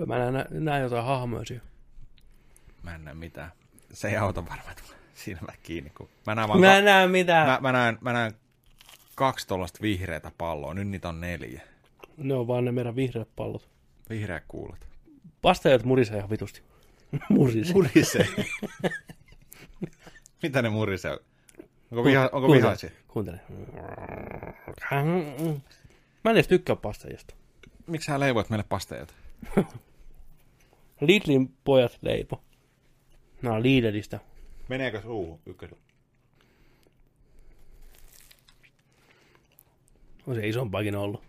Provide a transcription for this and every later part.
Kyllä mä näen, näen jotain hahmoja siellä. Mä en näe mitään. Se ei auta varmaan tulla silmät kiinni. Kun... Mä näen vaan Mä ka- en näe mitään. mä, mä, näen, mä näen kaksi tuollaista vihreätä palloa. Nyt niitä on neljä. Ne on vaan ne meidän vihreät pallot. Vihreät kuulat. Vastajat murisee ihan vitusti. murisee. Murisee. Mitä ne murisee? Onko, viha, onko Kuuntele. vihaisia? Kuuntele. Mä en edes tykkää pastajista. Miksi sä leivoit meille pasteita? Lidlin pojat leipo. On Lidlistä. Meneekö suuhun ykkösellä? On se isompaakin ollut.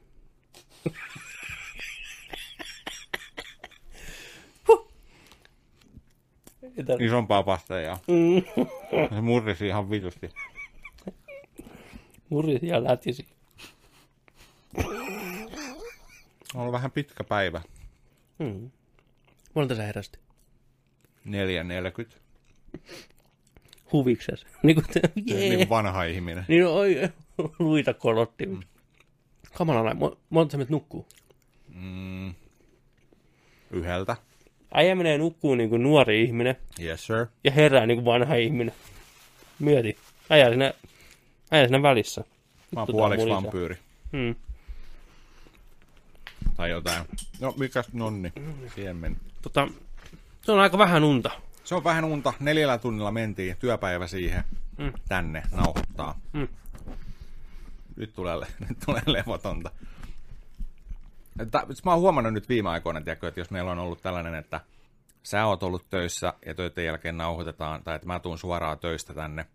Tar- Isompaa pasteja. Se murrisi ihan vitusti. Murisi ja lätisi. On ollut vähän pitkä päivä. Hmm. Monelta sä heräsit? 4.40. Huvikses. Niin kuin, te, Niin kuin vanha ihminen. Niin oi, luita kolotti. Kamala näin. Mo- Monta sä menet nukkuu? Mm. Yhdeltä. Äijä menee nukkuu niin kuin nuori ihminen Yes, sir. ja herää niin kuin vanha ihminen. Mieti. Äijä siinä, äijä siinä välissä. Mä oon puoliksi vampyyri. Hmm. Tai jotain. No, mikäs nonni? Siihen meni. Tota, se on aika vähän unta. Se on vähän unta. Neljällä tunnilla mentiin. Työpäivä siihen. Mm. Tänne nauhoittaa. Mm. Nyt tulee, le- nyt tulee levotonta. Että, mä oon huomannut nyt viime aikoina, tiedätkö, että jos meillä on ollut tällainen, että sä oot ollut töissä ja töiden jälkeen nauhoitetaan, tai että mä tuun suoraan töistä tänne,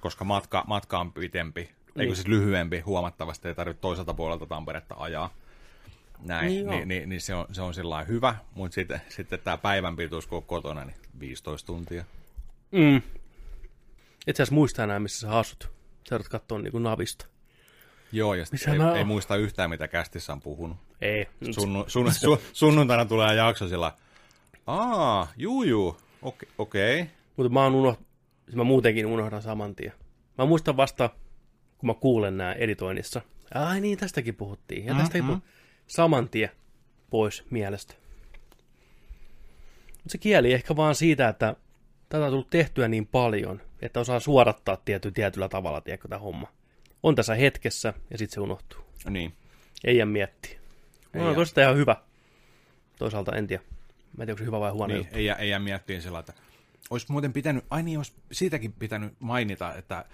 koska matka, matka on pitempi. Niin. eikö siis lyhyempi huomattavasti, ei tarvitse toiselta puolelta Tamperetta ajaa. Näin, Niin niin, niin, niin, se on, se on sillä hyvä, mutta sitten, sitten tämä päivän pituus, kun on kotona, niin 15 tuntia. Mm. Et sä edes muista enää, missä sä asut. Sä katsoa niin kuin navista. Joo, ja ei, ei, muista yhtään, mitä kästissä on puhunut. Ei. Sunnu, sun, sun, sunnuntaina tulee jakso sillä, aa, juu, juu, okei. Okay. Mutta mä, unoht... siis mä muutenkin unohdan saman tien. Mä muistan vasta, kun mä kuulen nää editoinnissa. Ai niin, tästäkin puhuttiin. Ja tästäkin Mhm. mm-hmm. Saman tien pois mielestä. Mut se kieli ehkä vaan siitä, että tätä on tullut tehtyä niin paljon, että osaa suorattaa tiety, tietyllä tavalla, tiedätkö, tämä homma. On tässä hetkessä, ja sitten se unohtuu. Niin. Ei jää miettiä. Ei No, jää. on sitä ihan hyvä. Toisaalta en tiedä. Mä en tiedä, onko se hyvä vai huono niin juttu. ei, jää- ei jää miettiin sillä, että olisi muuten pitänyt, ai niin, olisi siitäkin pitänyt mainita, että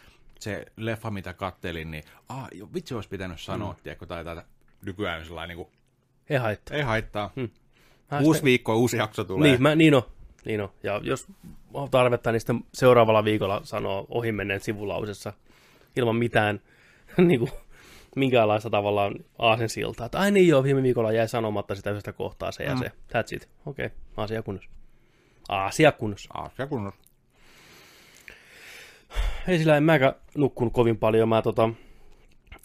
se leffa, mitä kattelin, niin ah, jo, vitsi olisi pitänyt sanoa, mm. tiedätkö, tai tätä nykyään sellainen, niin kuin, Ei haittaa. ei haittaa. Mä Uusi sitä- viikko, uusi jakso tulee. Niin, mä, niin on. Niin on. Ja jos on tarvetta, niin sitten seuraavalla viikolla sanoo ohimenneen sivulausessa ilman mitään niin kuin, minkäänlaista tavallaan aasensiltaa. Että ai niin joo, viime viikolla jäi sanomatta sitä yhdestä kohtaa se ja Mm. se. That's it. Okei, okay. asia kunnossa. Asia kunnossa. Asia kunnossa. Ei sillä en mäkään nukkunut kovin paljon. Mä tota,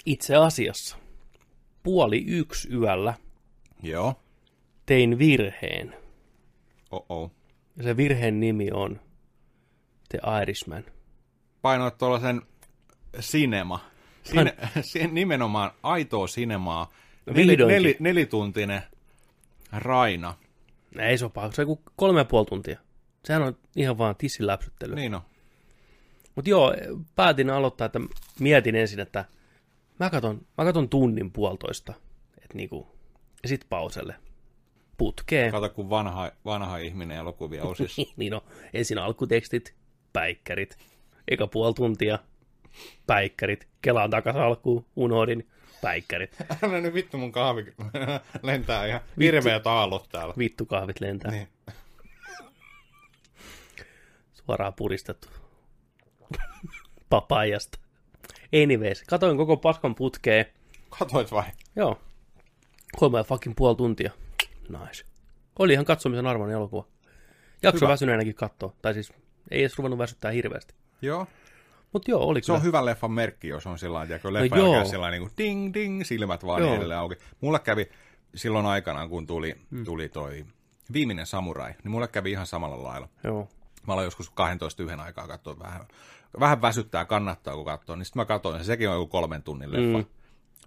itse asiassa puoli yksi yöllä Joo. tein virheen. Oh-oh. Ja se virheen nimi on The Irishman. Painoit tuollaisen cinema. Sine, sin, nimenomaan aitoa sinemaa. No Neli, neli, nelituntinen Raina. Ei se ole paha, se on kolme ja puoli tuntia. Sehän on ihan vaan tissiläpsyttely. Niin. Niin on. Mutta joo, päätin aloittaa, että mietin ensin, että mä katon, mä katon tunnin puolitoista. Että niinku, ja sit pauselle. Putkeen. Kato, kun vanha, vanha ihminen elokuvia osissa. niin no, ensin alkutekstit, päikkärit. Eka puoli tuntia, päikkärit. Kelaan takas alkuun, unohdin, päikkärit. Älä nyt vittu mun kahvi lentää ihan hirveät aallot täällä. Vittu kahvit lentää. Niin. Suoraan puristettu. Papajasta. Anyways, katoin koko paskan putkeen. Katoit vai? Joo. Kolme ja fucking puoli tuntia. Nice. Oli ihan katsomisen arvoinen elokuva. Jakso Hyvä. väsyneenäkin katsoa. Tai siis ei edes ruvennut väsyttää hirveästi. Joo. Mutta joo, oli Se kyllä. on hyvä leffan merkki, jos on sillä tavalla, kun leffa No joo. sellainen niin kuin ding ding, silmät vaan Joo. edelleen auki. Mulle kävi silloin aikanaan, kun tuli, Mm. tuli toi viimeinen samurai, niin mulle kävi ihan samalla lailla. Joo. Mä aloin joskus 12 yhden aikaa katsoa vähän, vähän väsyttää, kannattaa kun katsoo, niin sitten mä katsoin, ja sekin on joku kolmen tunnin leffa. Mm.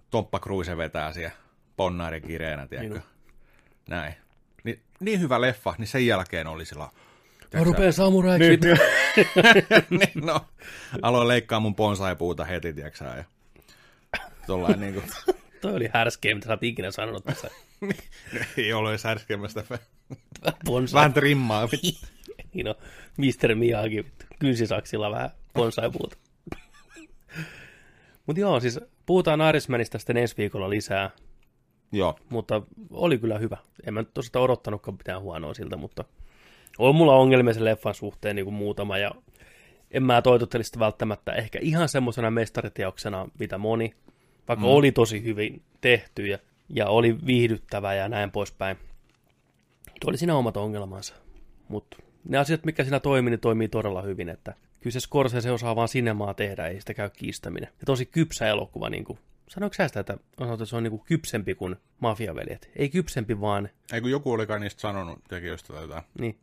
Tomppa Cruise vetää siellä ponnaari kireenä, tiedätkö? Niin. Näin. Niin, niin hyvä leffa, niin sen jälkeen oli sillä... Mä rupean samuraiksi. Niin, niin, no, aloin leikkaa mun bonsai-puuta heti, tiedätkö ja tollain niin kuin... Toi oli härskeä, mitä sä oot ikinä sanonut tässä. ei ole edes härskeämmästä. Bonsai. Vähän trimmaa. niin on, Mr. Miyagi kynsisaksilla vähän bonsai-puuta. Mutta joo, siis puhutaan Irishmanista sitten ensi viikolla lisää, Joo, mutta oli kyllä hyvä. En mä nyt tosiaan odottanutkaan mitään huonoa siltä, mutta on mulla ongelmia sen leffan suhteen niin kuin muutama, ja en mä toitotteli sitä välttämättä ehkä ihan semmoisena mestariteoksena, mitä moni, vaikka mm. oli tosi hyvin tehty ja, ja oli viihdyttävä ja näin poispäin. Mutta oli siinä omat ongelmansa, mutta ne asiat, mikä siinä toimii, niin toimii todella hyvin, että kyllä se Scorsese osaa vaan sinemaa tehdä, ei sitä käy kiistäminen. Ja tosi kypsä elokuva, niin kuin, sanoiko sä sitä, että, että se on niin kuin kypsempi kuin Mafiaveljet? Ei kypsempi, vaan ei kun joku olikaan niistä sanonut tekijöistä tai jotain. niin.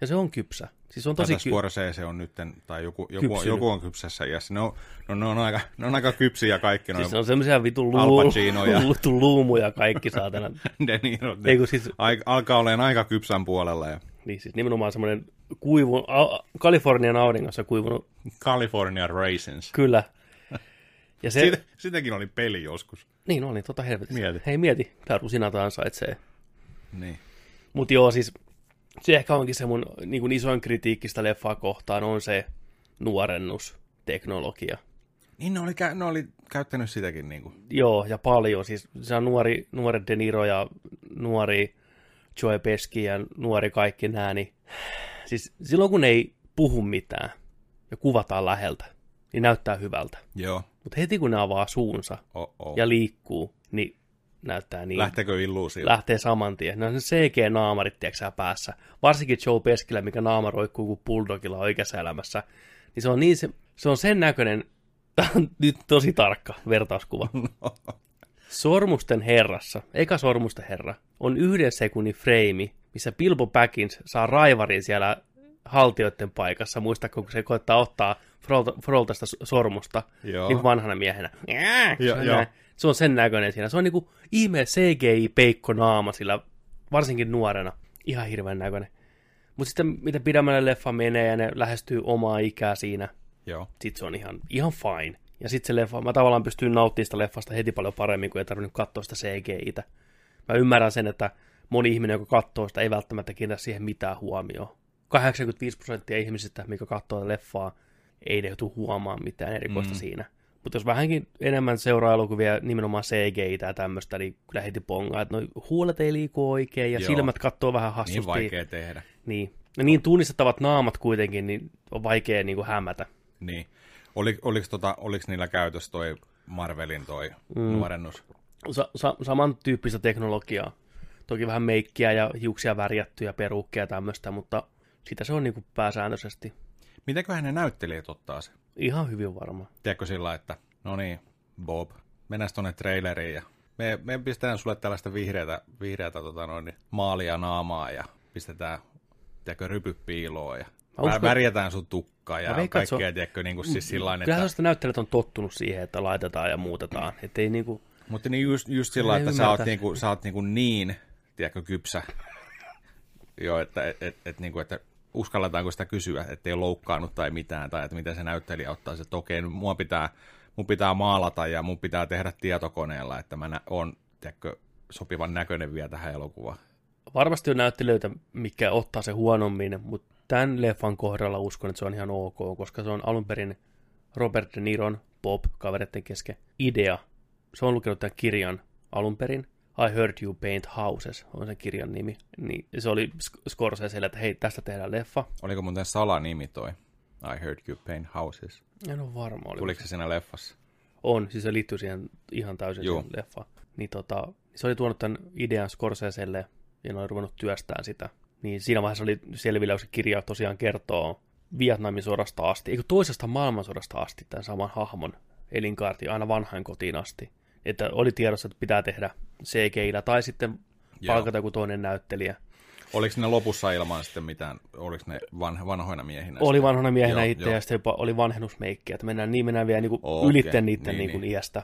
Ja se on kypsä. Siis on Tosi ky- Scorsese on nytten, tai joku, joku, Kypsynyt. joku on kypsässä iässä. Ne on, no, ne on, aika, ne on aika kypsiä kaikki, Siis ne on semmoisia vitun Al luu- Pacino ja- vitun luumuja kaikki saatana. De Niro. Ei kun siis, Ai, alkaa olemaan aika kypsän puolella. Ja niin siis nimenomaan semmoinen kuivu, a, Kalifornian auringossa kuivunut, California Raisins. kyllä. Ja se, Siitä, sitäkin oli peli joskus. niin oli, tota helvetissä. Mieti. Hei mieti, tää rusinat ansaitsee. Niin. Mutta joo, siis se ehkä onkin se mun niin kuin isoin kritiikki sitä leffaa kohtaan on se nuorennusteknologia. Niin ne oli, kä- ne oli käyttänyt sitäkin niin kuin. Joo, ja paljon. Siis se on nuori, nuori De Niro ja nuori Joe Pesci ja nuori kaikki nämä, niin siis silloin kun ei puhu mitään ja kuvataan läheltä, niin näyttää hyvältä. Joo. Mutta heti kun ne avaa suunsa Oh, oh. ja liikkuu, niin näyttää niin. Lähteekö illuusio? Lähtee saman tien. Ne on se CG-naamarit, tiedätkö sä, päässä. Varsinkin Joe Peskillä, mikä naama roikkuu kuin bulldogilla oikeassa elämässä. Niin se on, niin se, se on sen näköinen, tämä on nyt tosi tarkka vertauskuva. Sormusten herrassa, eka Sormusten herra, on yhden sekunnin freimi, missä Bilbo Baggins saa raivarin siellä haltioiden paikassa. Muistatko, kun se koettaa ottaa Frolta- Froltasta sormusta Joo. niin vanhana miehenä. Joo, se, näin. se on sen näköinen siinä. Se on niinku ihme CGI-peikko naama sillä, varsinkin nuorena. Ihan hirveän näköinen. Mutta sitten mitä pidemmälle leffa menee ja ne lähestyy omaa ikää siinä, Joo. sit se on ihan, ihan fine. Ja sitten se leffa, mä tavallaan pystyn nauttimaan sitä leffasta heti paljon paremmin, kun ei tarvinnut katsoa sitä CGI-tä. Mä ymmärrän sen, että moni ihminen, joka katsoo sitä, ei välttämättä kiinnitä siihen mitään huomioon. 85 prosenttia ihmisistä, mikä katsoo leffaa, ei ne joutu huomaamaan mitään erikoista mm. siinä. Mutta jos vähänkin enemmän seuraa elokuvia nimenomaan CGI ja tämmöistä, niin kyllä heti pongaa, että noi huulet ei liiku oikein ja Joo. silmät katsoo vähän Niin hassusti. vaikea tehdä. Niin. Ja niin tunnistettavat naamat kuitenkin, niin on vaikea niin kuin hämätä. Niin. Oli, oliko, tota, oliko niillä käytössä toi Marvelin toi mm. nuorennus? Sa- sa- samantyyppistä teknologiaa. Toki vähän meikkiä ja hiuksia värjättyjä, peruukkeja ja tämmöistä, mutta sitä se on niin kuin pääsääntöisesti. Mitenköhän ne näyttelijät ottaa se? Ihan hyvin varma. Tiedätkö sillä, että no niin, Bob, mennään tuonne traileriin ja me, me pistetään sulle tällaista vihreätä, vihreätä tota noin, niin maalia naamaa ja pistetään, tiedätkö, rypy piiloon ja uskon- vä- värjätään sun tukkaa ja veikkaan, se kaikkea, on- tiedätkö, niin kuin siis sillä Kyllähän että... sellaista näyttelijät on tottunut siihen, että laitetaan ja muutetaan. Että ei niinku, Mutta niin just, just sillä, että sä oot, ymmärtää. niinku, sä oot niinku niin, tiedätkö, kypsä. Joo, että et, et, et, niinku, että uskalletaanko sitä kysyä, ettei loukkaannut tai mitään, tai että miten se näyttelijä ottaa että okei, nyt mua pitää, mun pitää maalata ja mun pitää tehdä tietokoneella, että mä nä- on, tiedätkö, sopivan näköinen vielä tähän elokuvaan. varmasti on näyttelijöitä, mikä ottaa se huonommin, mutta tämän leffan kohdalla uskon, että se on ihan ok, koska se on alun perin Robert De Niron, Bob, kavereiden kesken, idea. Se on lukenut tämän kirjan alun perin. I Heard You Paint Houses on sen kirjan nimi. Niin se oli Scorseselle, että hei, tästä tehdään leffa. Oliko muuten salanimi toi? I heard you paint houses. En ole varma, oli. Tuliko se siinä leffassa? On, siis se liittyy siihen ihan täysin Joo. siihen leffaan. Niin tota, se oli tuonut tämän idean Scorseselle ja ne oli ruvennut työstään sitä. Niin siinä vaiheessa oli selvillä, kun se kirja tosiaan kertoo Vietnamin sodasta asti, eikö toisesta maailmansodasta asti tämän saman hahmon elinkaarti aina vanhain kotiin asti. Että oli tiedossa, että pitää tehdä cgi tai sitten palkata joku toinen näyttelijä. Oliko ne lopussa ilman sitten mitään, oliko ne van, vanhoina miehinä? Oli sitten? vanhana miehenä Joo, itse joo. ja sitten jopa oli vanhennusmeikki, että mennään niin mennään vielä niin kuin Okei, ylitten niiden niin, niin, niin niin. iästä.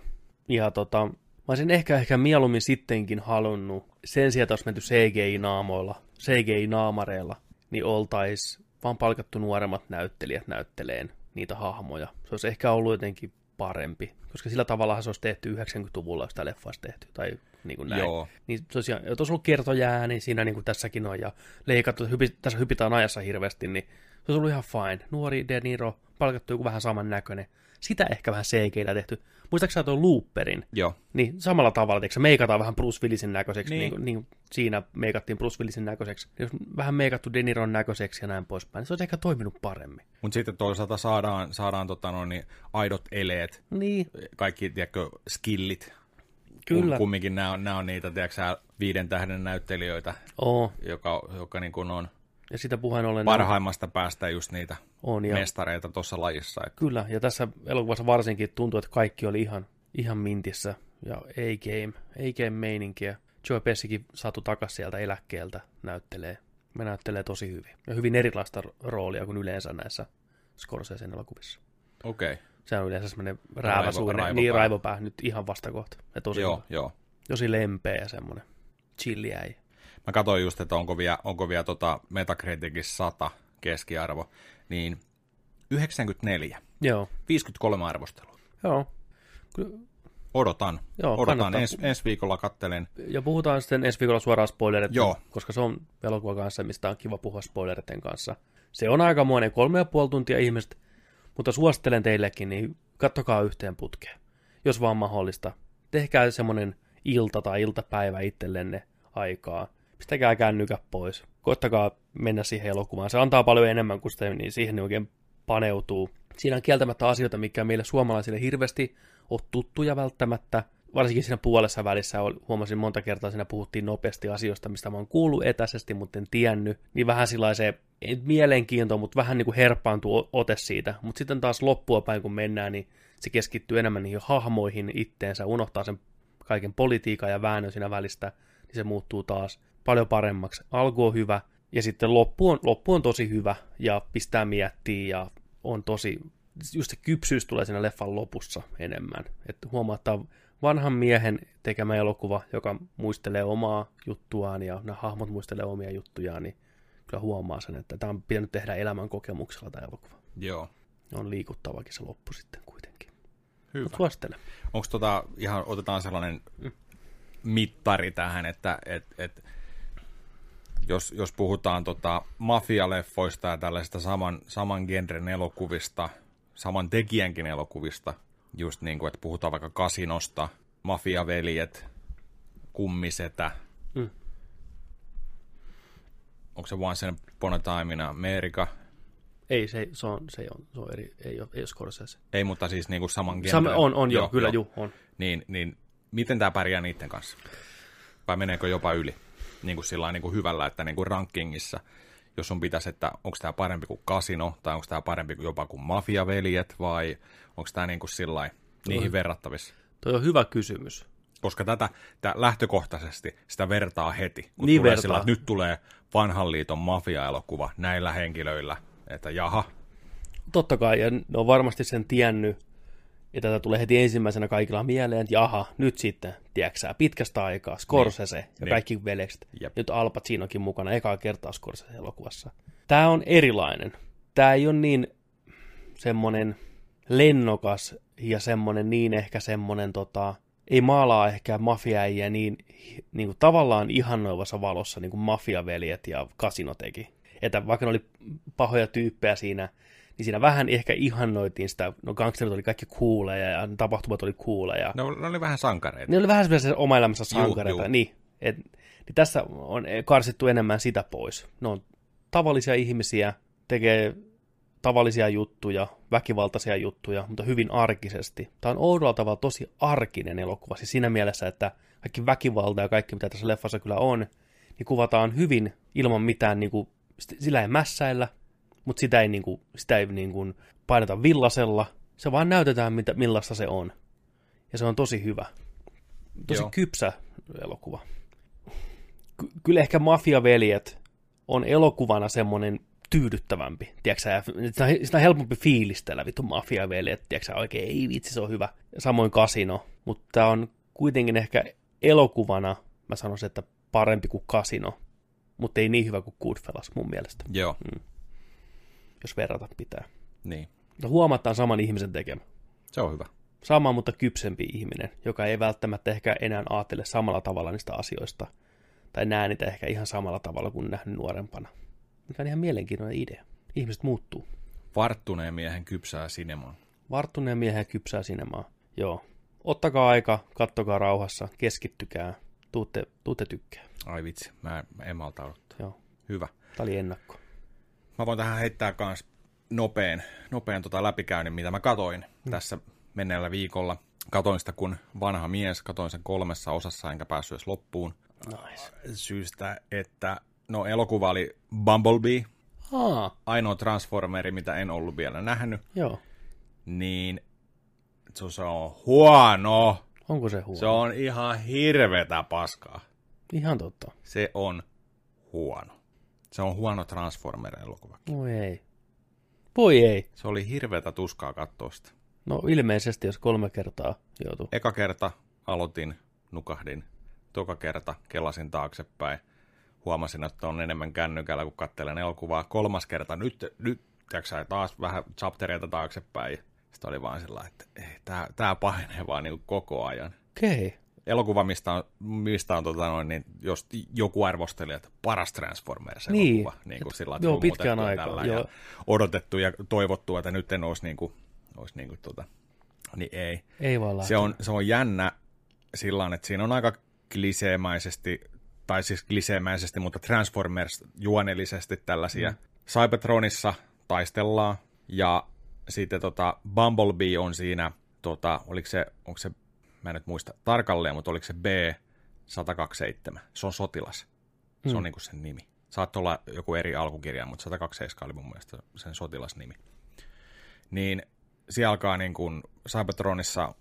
Ja tota, mä olisin ehkä, ehkä mieluummin sittenkin halunnut, sen sijaan, että olisi menty CGI-naamoilla, CGI-naamareilla, niin oltais vaan palkattu nuoremmat näyttelijät näytteleen niitä hahmoja. Se olisi ehkä ollut jotenkin parempi, koska sillä tavalla se olisi tehty 90-luvulla, jos tämä leffa olisi tehty, tai niin kuin näin. Joo. Niin tosiaan, jos olisi ollut kertojää, niin siinä niin kuin tässäkin on, ja leikattu, hypi, tässä hypitään ajassa hirveästi, niin se olisi ollut ihan fine. Nuori De Niro, palkattu joku vähän saman näköinen. Sitä ehkä vähän CGillä tehty. Muistaakseni tuon Looperin? Joo. Niin samalla tavalla, se meikataan vähän Bruce Willisin näköiseksi, Niin. niin, niin, siinä meikattiin Bruce Willisin näköiseksi. Jos vähän meikattu De Niron näköiseksi ja näin poispäin, niin se olisi ehkä toiminut paremmin. Mutta sitten toisaalta saadaan, saadaan tota, no, niin, aidot eleet, Niin, kaikki tiedätkö, skillit. kyllä. Kum, kumminkin nämä on, nämä on niitä tiedätkö, viiden tähden näyttelijöitä, Oo. joka, joka niin kuin on Ja sitä puheen ollen parhaimmasta päästä just niitä on. Ja, mestareita tuossa lajissa. Et, kyllä, ja tässä elokuvassa varsinkin tuntuu, että kaikki oli ihan, ihan mintissä. Ja A-game, A-game meininkiä. Joe Pessikin saatu takaisin sieltä eläkkeeltä näyttelee. Me näyttelee tosi hyvin. Ja hyvin erilaista roolia kuin yleensä näissä Scorsesen elokuvissa. Okei, okay. Se on yleensä semmoinen rääväsuinen, raivopää. niin raivopää nyt ihan vastakohta. Ja tosi, joo, joo. tosi lempeä ja semmoinen chilli äijä. Mä katsoin just, että onko vielä, onko vielä tota Metacriticissa 100 keskiarvo, niin 94, Joo, 53 arvostelua. joo. Ky- Odotan, Joo, odotan. kannattaa. Ens, ensi viikolla kattelen. Ja puhutaan sitten ensi viikolla suoraan spoilerit, Joo. koska se on elokuva kanssa, mistä on kiva puhua spoileritten kanssa. Se on aikamoinen kolme ja puoli tuntia ihmiset, mutta suosittelen teillekin, niin kattokaa yhteen putkeen, jos vaan mahdollista. Tehkää semmoinen ilta tai iltapäivä itsellenne aikaa. Pistäkää kännykät pois. Koittakaa mennä siihen elokuvaan. Se antaa paljon enemmän kuin sitä, niin siihen ne oikein paneutuu. Siinä on kieltämättä asioita, mikä meille suomalaisille hirveästi ole tuttuja välttämättä. Varsinkin siinä puolessa välissä huomasin monta kertaa, siinä puhuttiin nopeasti asioista, mistä mä oon kuullut etäisesti, mutta en tiennyt. Niin vähän se ei mielenkiinto, mutta vähän niin kuin herpaantuu ote siitä. Mutta sitten taas loppua päin, kun mennään, niin se keskittyy enemmän niihin hahmoihin itteensä, unohtaa sen kaiken politiikan ja väännön siinä välistä, niin se muuttuu taas paljon paremmaksi. Alku on hyvä, ja sitten loppu on, loppu on tosi hyvä, ja pistää miettiä, ja on tosi, just se kypsyys tulee siinä leffan lopussa enemmän. Että huomaa, että vanhan miehen tekemä elokuva, joka muistelee omaa juttuaan, ja nämä hahmot muistelee omia juttujaan, niin kyllä huomaa sen, että tämä on pitänyt tehdä elämän kokemuksella tämä elokuva. Joo, On liikuttavakin se loppu sitten kuitenkin. hyvä. Mut suosittelen. Onko tota, ihan, otetaan sellainen mittari tähän, että et, et, jos, jos puhutaan tota mafialeffoista ja tällaisista saman, saman genren elokuvista, saman tekijänkin elokuvista, just niin kuin, että puhutaan vaikka kasinosta, mafiaveljet, kummisetä, Mm. onko se Once Upon a Time in America? Ei, se, se, on, se, on, se on eri, ei ole, ei ole Scorsese. Ei, mutta siis niin kuin saman genren. Sam, on, on, joo, joo kyllä, joo. on. Niin, niin miten tämä pärjää niiden kanssa? Vai meneekö jopa yli? Niin kuin sillä niin kuin hyvällä, että niin kuin rankingissa, jos sun pitäisi, että onko tämä parempi kuin Casino, tai onko tämä parempi kuin jopa kuin Mafiaveljet, vai onko tämä niin kuin sillä niihin verrattavissa? Toi on hyvä kysymys. Koska tätä, tätä lähtökohtaisesti sitä vertaa heti, kun Niin tulee vertaa. sillä, että nyt tulee vanhan liiton mafia-elokuva näillä henkilöillä, että jaha, Totta kai, ja ne on varmasti sen tiennyt, ja tätä tulee heti ensimmäisenä kaikilla mieleen, että jaha, nyt sitten, tiedätkö pitkästä aikaa, Scorsese niin, ja niin. kaikki veljekset. Jep. Nyt Al Pacinokin mukana, ekaa kertaa Scorsese-elokuvassa. Tämä on erilainen. Tämä ei ole niin semmoinen lennokas ja semmoinen niin ehkä semmoinen tota, ei maalaa ehkä mafiaäijä niin, niin kuin tavallaan ihannoivassa valossa niin kuin mafiaveljet ja kasino teki. Että vaikka ne oli pahoja tyyppejä siinä, niin siinä vähän ehkä ihannoitiin sitä, no gangsterit oli kaikki kuuleja ja tapahtumat oli kuuleja. ne, oli- ne oli vähän sankareita. Ne oli vähän semmoisia oma elämässä Juu, sankareita. juu. Niin, et, niin tässä on karsittu enemmän sitä pois. Ne on tavallisia ihmisiä, tekee tavallisia juttuja, väkivaltaisia juttuja, mutta hyvin arkisesti. Tämä on oudolla tavalla tosi arkinen elokuva, siis siinä mielessä, että kaikki väkivalta ja kaikki, mitä tässä leffassa kyllä on, niin kuvataan hyvin ilman mitään, niin kuin, sillä ei mässäillä, mutta sitä ei, niin kuin, sitä ei niin kuin, paineta villasella, se vaan näytetään, mitä, millaista se on. Ja se on tosi hyvä. Tosi Joo. kypsä elokuva. Ky- kyllä ehkä Mafiaveljet on elokuvana semmoinen tyydyttävämpi, tiedätkö sitä, on- sitä on helpompi fiilistellä, vittu mafiaveli, että tiedätkö oikein, ei vitsi, se on hyvä. Samoin Kasino, mutta tämä on kuitenkin ehkä elokuvana, mä sanoisin, että parempi kuin Kasino, mutta ei niin hyvä kuin Goodfellas mun mielestä, Joo, jos verrata pitää. niin. Mutta huomataan saman ihmisen tekemä. Se on hyvä. Sama, mutta kypsempi ihminen, joka ei välttämättä ehkä enää ajattele samalla tavalla niistä asioista, tai näe niitä ehkä ihan samalla tavalla kuin nähnyt nuorempana. Mikä on ihan mielenkiintoinen idea. Ihmiset muuttuu. Varttuneen miehen kypsää sinemaa. Varttuneen miehen kypsää sinemaa. Joo. Ottakaa aika, kattokaa rauhassa, keskittykää, tuutte, tuutte tykkää. Ai vitsi, mä en malta odottaa. Joo. Hyvä. Tämä oli ennakko. Mä voin tähän heittää kans nopean, nopean tota läpikäynnin, mitä mä katoin mm. tässä menneellä viikolla. Katoin sitä kun vanha mies, katoin sen kolmessa osassa enkä päässyt edes loppuun. Nice. Syystä, että no elokuva oli Bumblebee, Aa, ainoa Transformeri, mitä en ollut vielä nähnyt, joo. niin se se on huono. Onko se huono? Se on ihan hirvetä paskaa. Ihan totta. Se on huono. Se on huono Transformer-elokuva. Voi ei. Voi ei. Se oli hirveätä tuskaa katsoa sitä. No ilmeisesti, jos kolme kertaa joutuu. Eka kerta aloitin, nukahdin. Toka kerta kelasin taaksepäin. Huomasin, että on enemmän kännykällä, kun katselen elokuvaa. Kolmas kerta, nyt, nyt tiiäksä, taas vähän chaptereita taaksepäin. Sitten oli vaan sillä että ei, tää, tää pahenee vaan niin koko ajan. Okei. Okay. Elokuva, mistä on, mistä on tota noin, niin jos joku arvosteli, että paras Transformers Niin. elokuva. Niin kuin sillä, Joo, pitkään aikaa, joo. Ja odotettu ja toivottu, että nyt en olisi niin kuin, olisi niin kuin tota, niin ei. Ei vaan Se on, se on jännä sillä että siinä on aika kliseemäisesti, tai siis kliseemäisesti, mutta Transformers juonellisesti tällaisia. Mm. Cybertronissa taistellaan, ja sitten tota, Bumblebee on siinä, tota, oliko se, onko se, mä en nyt muista tarkalleen, mutta oliko se B127, se on sotilas. Se Mm. on niinku sen nimi. Saattaa olla joku eri alkukirja, mutta 127 oli mun mielestä sen sotilasnimi. Niin siellä alkaa niin kuin Cybertronissa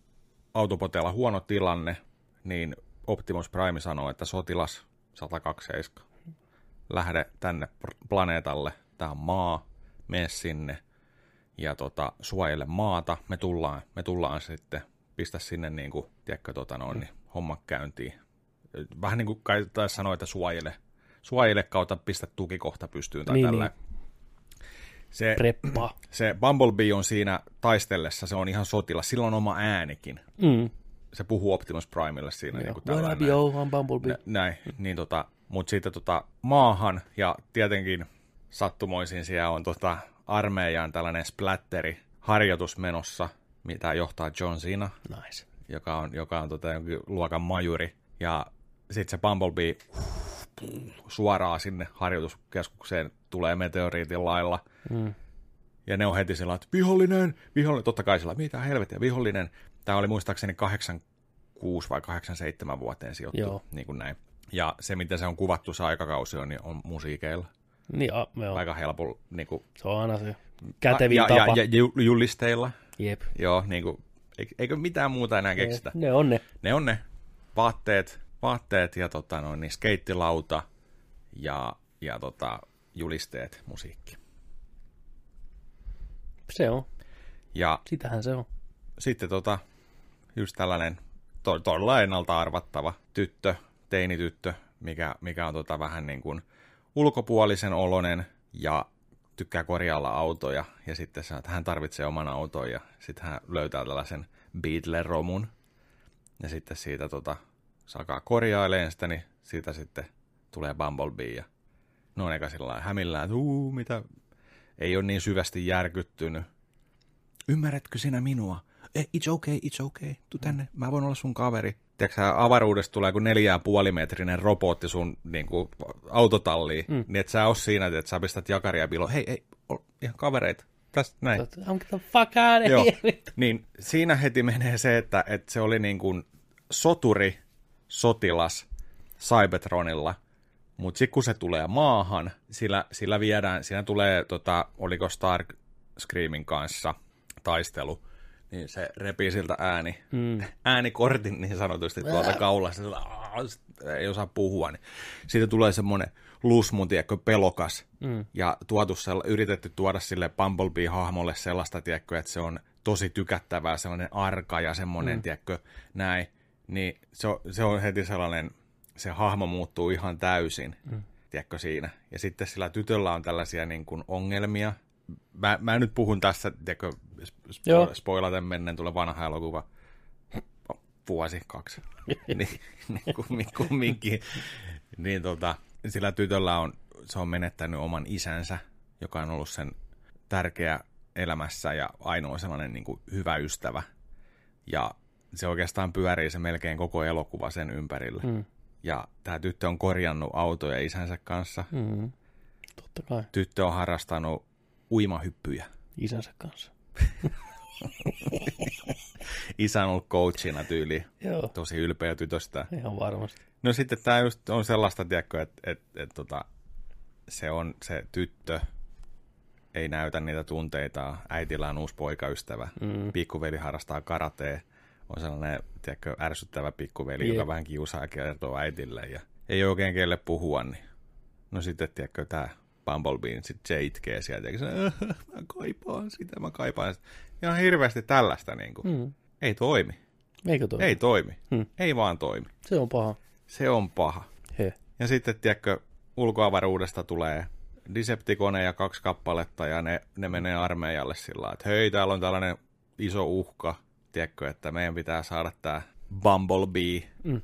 autopoteella huono tilanne, niin Optimus Prime sanoo, että sotilas 127, lähde tänne planeetalle, tämä on maa, mene sinne ja tota, suojele maata, me tullaan, me tullaan sitten, pistä sinne niin kuin, tiedätkö, tota noin, niin, homma käyntiin. Vähän niin kuin kai taisi sanoa, että suojele, suojele kautta pistä tukikohta pystyyn tai Niin, tällä. Se, Preppa. se Bumblebee on siinä taistellessa, se on ihan sotilas, sillä on oma äänikin. Mm. Se puhuu Optimus Primelle siinä. Niin kuin tällainen. yo, I'm Bumblebee. Nä- Näin, niin tota, mutta sitten tota, maahan ja tietenkin sattumoisin siellä on tota, armeijan tällainen splatteri harjoitus menossa, mitä johtaa John Cena, Nice. joka on, joka on tota, luokan majuri. Ja sitten se Bumblebee suoraan sinne harjoituskeskukseen tulee meteoriitin lailla. Mm. Ja ne on heti sillä, että vihollinen, vihollinen, totta kai sillä, mitä helvettiä, vihollinen. Tämä oli muistaakseni 86 vai 87 vuoteen sijoittu, Joo. niin kuin näin. Ja se, miten se on kuvattu se aikakausi on, niin on musiikeilla. Niin, a, joo. Aika helpolla, niin kuin, Se on aina se kätevin ja, tapa. ja, ja, ju- julisteilla. Jep. Joo, niin kuin, eikö- mitään muuta enää keksitä. Ne on ne. Ne on ne vaatteet, vaatteet ja tota, noin, niin skeittilauta ja, ja tota, julisteet, musiikki. Se on. Ja Sitähän se on. sitten tota, just tällainen to, todella ennalta arvattava tyttö, teinityttö, mikä, mikä on tota vähän niin kuin ulkopuolisen olonen ja tykkää korjailla autoja ja sitten sanoo, että hän tarvitsee oman auton ja sitten hän löytää tällaisen Beetle-romun ja sitten siitä tota, sakaa korjaileen sitä, niin siitä sitten tulee Bumblebee ja ne on eka sillä hämillään, että uu, mitä, ei ole niin syvästi järkyttynyt. Ymmärrätkö sinä minua? Eh, it's okay, it's okay. Tu tänne, mä voin olla sun kaveri. Tiedätkö, avaruudesta tulee kuin neljä ja puoli metrinen robotti sun niin kuin, autotalliin, mm. niin et sä oo siinä, että sä pistät jakaria piloon. Hei, ei, ol, ihan kavereita. Tästä näin. I'm the fuck out Joo. Niin siinä heti menee se, että, että se oli niin kuin soturi, sotilas Cybertronilla, mutta sitten kun se tulee maahan, sillä, sillä viedään, siinä tulee, tota, oliko Stark Screamin kanssa taistelu, niin se repii siltä ääni, mm. äänikortin niin sanotusti tuolta kaulasta. Sillä, "Aa!" ei osaa puhua, niin siitä tulee semmoinen lusmu, tiedätkö, pelokas, Mm. ja tuotu sella, yritetty tuoda sille Bumblebee-hahmolle sellaista, tiedätkö, että se on tosi tykättävää, sellainen arka ja semmoinen, mm. tiedätkö, näin, niin se on, se on heti sellainen, se hahmo muuttuu ihan täysin, mm. tiedätkö, siinä. Ja sitten sillä tytöllä on tällaisia niin kuin ongelmia. Mä, mä nyt puhun tässä, tiedätkö, spo, spoilaten menneen tulee vanha elokuva, vuosi, kaksi, niin, niin kummin, kumminkin. Niin tota, sillä tytöllä on, se on menettänyt oman isänsä, joka on ollut sen tärkeä elämässä ja ainoa sellainen niin kuin hyvä ystävä. Ja se oikeastaan pyörii se melkein koko elokuva sen ympärillä. Mm. Ja tämä tyttö on korjannut autoja isänsä kanssa. Mm. Totta kai. Tyttö on harrastanut uimahyppyjä. Isänsä kanssa. Isä on ollut coachina tyyli. Joo, Tosi ylpeä tytöstä. ihan varmasti. No sitten tämä just on sellaista, tiedätkö, että et, et, tota, se on se tyttö, ei näytä niitä tunteita, äitillä on uusi poikaystävä, Mm. pikkuveli harrastaa karatea, on sellainen, tiedätkö, ärsyttävä pikkuveli, Jep. joka vähän kiusaa ja kertoo äitille ja ei oikein kelle puhua, niin no sitten, tiedätkö, tämä Bumblebee, niin sitten se itkee sieltä, ja se, "Äh, mä kaipaan sitä, mä kaipaan sitä. Ihan hirveästi tällaista, niin kuin. Mm. ei toimi, Eikö toi? ei toimi, Hmm. ei vaan toimi. Se on paha. Se on paha. He. Ja sitten, tiedätkö, ulkoavaruudesta tulee Decepticoneja kaksi kappaletta ja ne, ne menee armeijalle sillä lailla, että hei, täällä on tällainen iso uhka, tiedätkö, että meidän pitää saada tämä Bumblebee, Mm.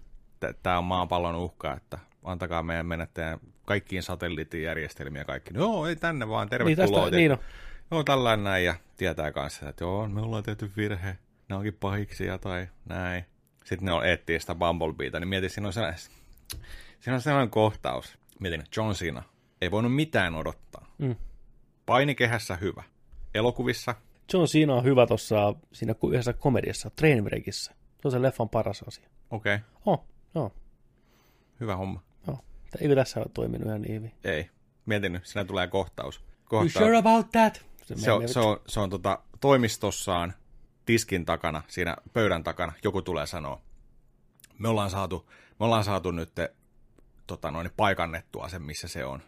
tämä on maapallon uhka, että antakaa meidän mennä teidän kaikkiin satelliittijärjestelmiä kaikki. Joo, ei tänne vaan, Niin tervetuloa. tästä, niin on. Joo, tällainen näin ja tietää kanssa, että joo, me ollaan tehty virhe, ne onkin pahiksia tai näin. Sitten ne on etsii sitä Bumblebeeta, niin mietin, siinä on sellainen, siinä on sellainen kohtaus. Mietin, John Cena ei voinut mitään odottaa. Mm. Painikehässä hyvä. Elokuvissa John Cena on hyvä tuossa siinä yhdessä komediassa, Trainwreckissä. Se on se leffan paras asia. okei, okay, Oh, joo, hyvä homma. Eikö tässä ole toiminut ihan niin hyvin? Ei, mietin nyt, siinä tulee kohtaus. You kohtaus. sure about that? Se on, se on, se on tota, toimistossaan tiskin takana, siinä pöydän takana, joku tulee sanoa, me ollaan saatu, me ollaan saatu nyt tota, noin, paikannettua sen, missä se on,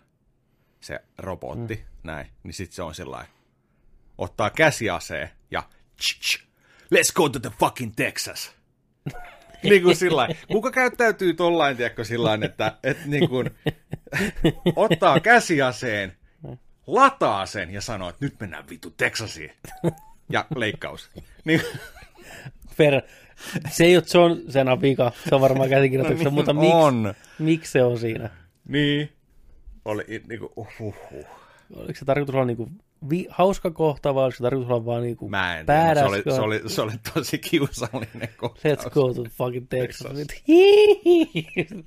se robotti, mm. näin, niin sitten se on sillä ottaa käsiaseen ja tsch, tsch, let's go to the fucking Texas. niin kuin sillä Kuka käyttäytyy tollain, tiedätkö, sillä että, että niin kuin, ottaa käsiaseen, lataa sen ja sanoo, että nyt mennään vittu Texasiin. Ja leikkaus. Niin, Fer, se ei ole John Cena vika, se on varmaan käsikirjoituksessa, niin mutta miksi, on. miksi se on siinä? Niin. Oli niinku, uh, uh, uh. Oliko se tarkoitus olla niinku vi- hauska kohta vai oliko se tarkoitus olla vaan niinku Mä en tiedä, se oli, se, oli, se oli tosi kiusallinen kohtaus. Let's go to fucking Texas. Texas.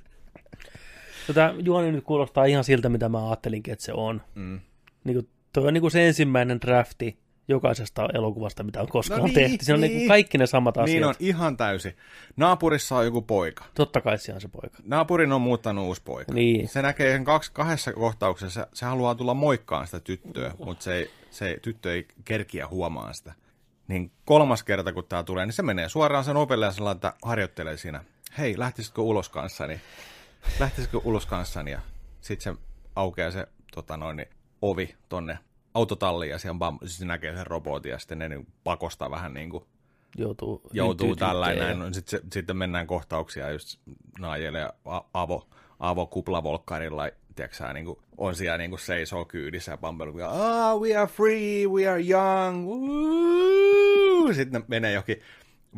Tätä juoni nyt kuulostaa ihan siltä, mitä mä ajattelinkin, että se on. Mm. Niin kuin, toi on niin kuin se ensimmäinen drafti jokaisesta elokuvasta, mitä on koskaan No niin, tehty. Siinä on niin. niin. Niin kaikki ne samat asiat. Niin on ihan täysin. Naapurissa on joku poika. Totta kai se on se poika. Naapurin on muuttanut uusi poika. Niin. Se näkee ihan kaksi, kahdessa kohtauksessa, se haluaa tulla moikkaan sitä tyttöä, mutta se, ei, se tyttö ei kerkiä huomaa sitä. Niin kolmas kerta, kun tämä tulee, niin se menee suoraan sen ovelle ja lailla, että harjoittelee siinä. Hei, lähtisitkö ulos kanssani? Lähtisitkö ulos kanssani? Ja sitten se aukeaa se tota noin, niin ovi tonne autotalliin ja siellä bam, siis näkee sen robotin ja sitten ne niin pakosta vähän niin kuin Joutuu, joutuu tällainen. No, sitten, sitten mennään kohtauksia just a- avo, avo kuplavolkkarilla, tiedätkö niin kuin, on siellä niin kuin seisoo kyydissä ja Bumblebee, ah, we are free, we are young, woo! Sitten ne menee johonkin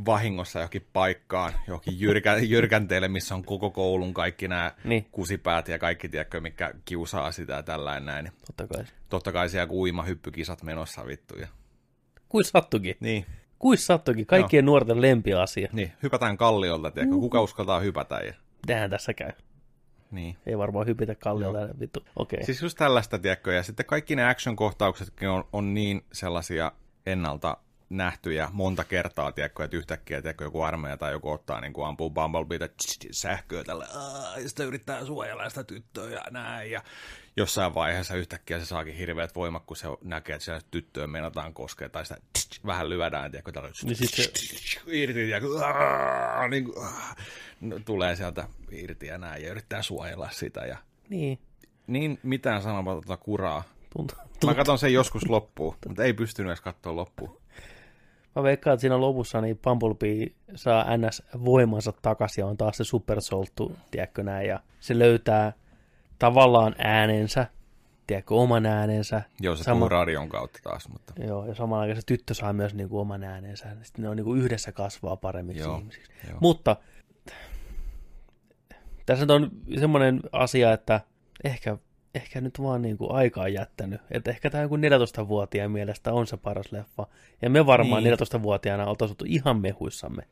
vahingossa johonkin paikkaan, johonkin jyrkä, jyrkänteelle, missä on koko koulun kaikki nämä Niin. kusipäät ja kaikki, tiedätkö, mikä kiusaa sitä ja tällainen näin. Niin Totta kai. Totta kai siellä uima hyppykisat menossa vittuja. Kuis sattukin. Niin, Kuis sattukin. Kaikkien nuorten lempiasia. niin, hypätään kalliolta, tiedätkö, kuka uskaltaa hypätä ja Tähän tässä käy. niin. Ei varmaan hypitä kalliolta. Vittu. Okei. Okay. Siis just tällaista, tiedätkö, ja sitten kaikki ne action-kohtauksetkin on, on niin sellaisia ennalta nähty ja monta kertaa, tiedätkö, että yhtäkkiä tiedätkö, joku armeija tai joku ottaa niin kuin ampuu Bumblebeeta sähköä tällä, ja sitten yrittää suojella sitä tyttöä ja näin, ja jossain vaiheessa yhtäkkiä se saakin hirveät voimat, kun se näkee, että siellä tyttöä meinataan koskea, tai sitä vähän lyödään, tiedätkö, tällä Niin sit se- irti, ja niin kuin, no, tulee sieltä irti ja näin, ja yrittää suojella sitä, ja Niin. niin mitään sanomatonta kuraa. Tuntuu, Mä tuntuu. katson sen joskus loppuun, mutta ei pystynyt edes katsoa loppuun. Mä veikkaan, että siinä lopussa niin Bumblebee saa NS voimansa takaisin ja on taas se supersolttu, tiedätkö näin, ja se löytää tavallaan äänensä, tiedätkö, oman äänensä. Joo, se Sama- radion kautta taas, mutta Joo, ja samalla aikaan se tyttö saa myös niin kuin oman äänensä. Sitten ne on niin kuin yhdessä kasvaa paremmiksi Joo, ihmisiksi. joo. Mutta tässä on semmoinen asia, että ehkä, ehkä nyt vaan niin kuin aika on jättänyt. Että ehkä tämä joku 14-vuotiaan mielestä on se paras leffa. Ja me varmaan Niin. 14-vuotiaana oltaisiin oltu ihan mehuissamme.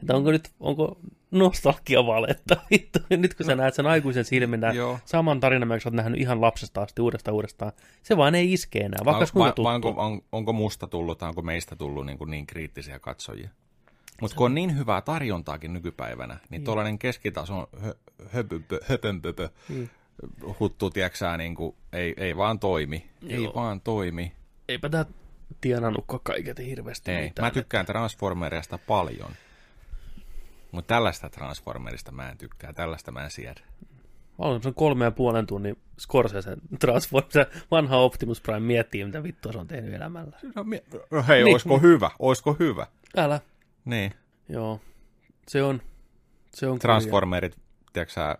Että onko nyt, onko nostalgia valetta? Vittu, nyt kun sä näet sen aikuisen silmin, saman tarinan, minkä sä oot nähnyt ihan lapsesta asti uudestaan uudestaan, se vaan ei iske enää, vaikka vai, tuttu. vai onko, on, onko musta tullut tai onko meistä tullut niin, kuin niin kriittisiä katsojia? Mutta kun on niin hyvää tarjontaakin nykypäivänä, niin tuollainen keskitason hö, höpöpö, höpönpöpö Niin. Huttu, tiedäksä, niin kuin, ei, ei vaan toimi. Ei Joo. vaan toimi. Eipä tää tienannutkaan kaiket hirveästi Ei. mitään. Mä tykkään Transformerista paljon. Mutta tällaista Transformerista mä en tykkää, tällaista mä en siedä. Mä olen sen kolme ja puolen tunnin Scorsese Transformers, se vanha Optimus Prime miettii, mitä vittua se on tehnyt elämällä. No, mie- no hei, Niin. oisko hyvä? Oisko hyvä? Älä. Niin. Joo. Se on, se on Transformerit, tiedätkö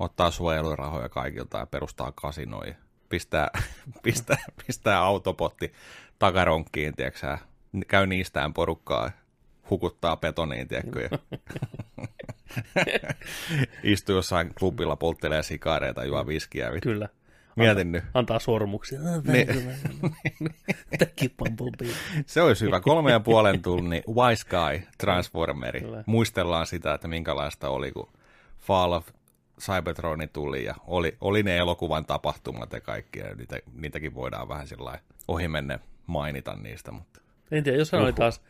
ottaa suojelurahoja kaikilta ja perustaa kasinoja. Pistää, pistää, pistää autopotti takaronkkiin, tiedätkö sä, käy niistään porukkaa, hukuttaa betoniin, tiedätkö, ja istuu jossain klubilla, polttelee sikareita, juo viskiä. vittu. Kyllä. Mietin nyt. Antaa sormuksia. Ah, Niin. Se olisi hyvä. Kolme ja puolen tunnin Wise Guy Transformeri. Kyllä. Muistellaan sitä, että minkälaista oli, kun Fall of Cybertroni tuli ja oli, oli ne elokuvan tapahtumat ja kaikki. Ja niitä, niitäkin voidaan vähän sillä ohimenne mainita niistä. Mutta. En tiedä, jos oli Uhu. taas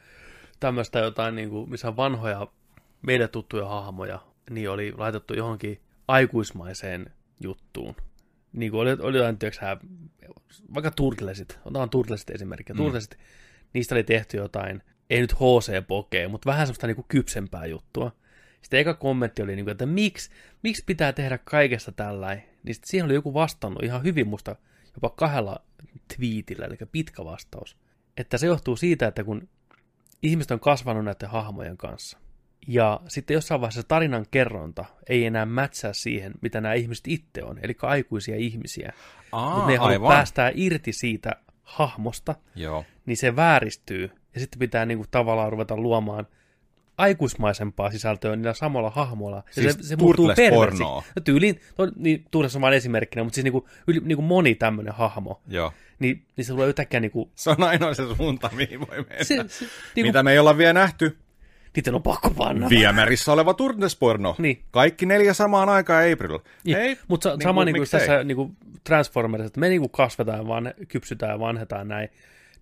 tämmöistä jotain, niin kuin, missä on vanhoja meille tuttuja hahmoja, niin oli laitettu johonkin aikuismaiseen juttuun. Niin kuin oli, oli jotain, tiedätkö, vaikka Turtlesit, otetaan Turtlesit esimerkkiä. Mm. Turtlesit, niistä oli tehty jotain, ei nyt HC-pokea, mutta vähän semmoista niin kuin kypsempää juttua. Sitten eka kommentti oli, niin kuin, että miksi, miksi pitää tehdä kaikesta tällainen. Niin sitten siihen oli joku vastannut ihan hyvin musta jopa kahdella twiitillä, eli pitkä vastaus. Että se johtuu siitä, että kun ihmiset on kasvanut näiden hahmojen kanssa, ja sitten jossain vaiheessa tarinan kerronta ei enää mätsää siihen, mitä nämä ihmiset itse on, eli aikuisia ihmisiä. Aa, Mutta ne ei halua päästää irti siitä hahmosta, Joo. niin se vääristyy. Ja sitten pitää niinku tavallaan ruveta luomaan aikuismaisempaa sisältöä niillä samalla hahmoilla. Ja Siis se, se muuttuu pornoa. No tyyliin, to, niin Turtles on vain esimerkkinä, mutta siis niinku, yli, niinku moni tämmöinen hahmo, Joo. niin, niin se tulee yhtäkkiä niinku, Se on ainoa se suunta, mihin voi mennä. se, se, niinku Mitä me ei olla vielä nähty? niiden on pakko panna. Viemärissä oleva Turtles-porno. Niin. Kaikki neljä samaan aikaan April. Ei, Mutta sa- niin sama niin kuin tässä niin kuin Transformers, että me niin kuin kasvetaan, vaan kypsytään ja vanhetaan näin.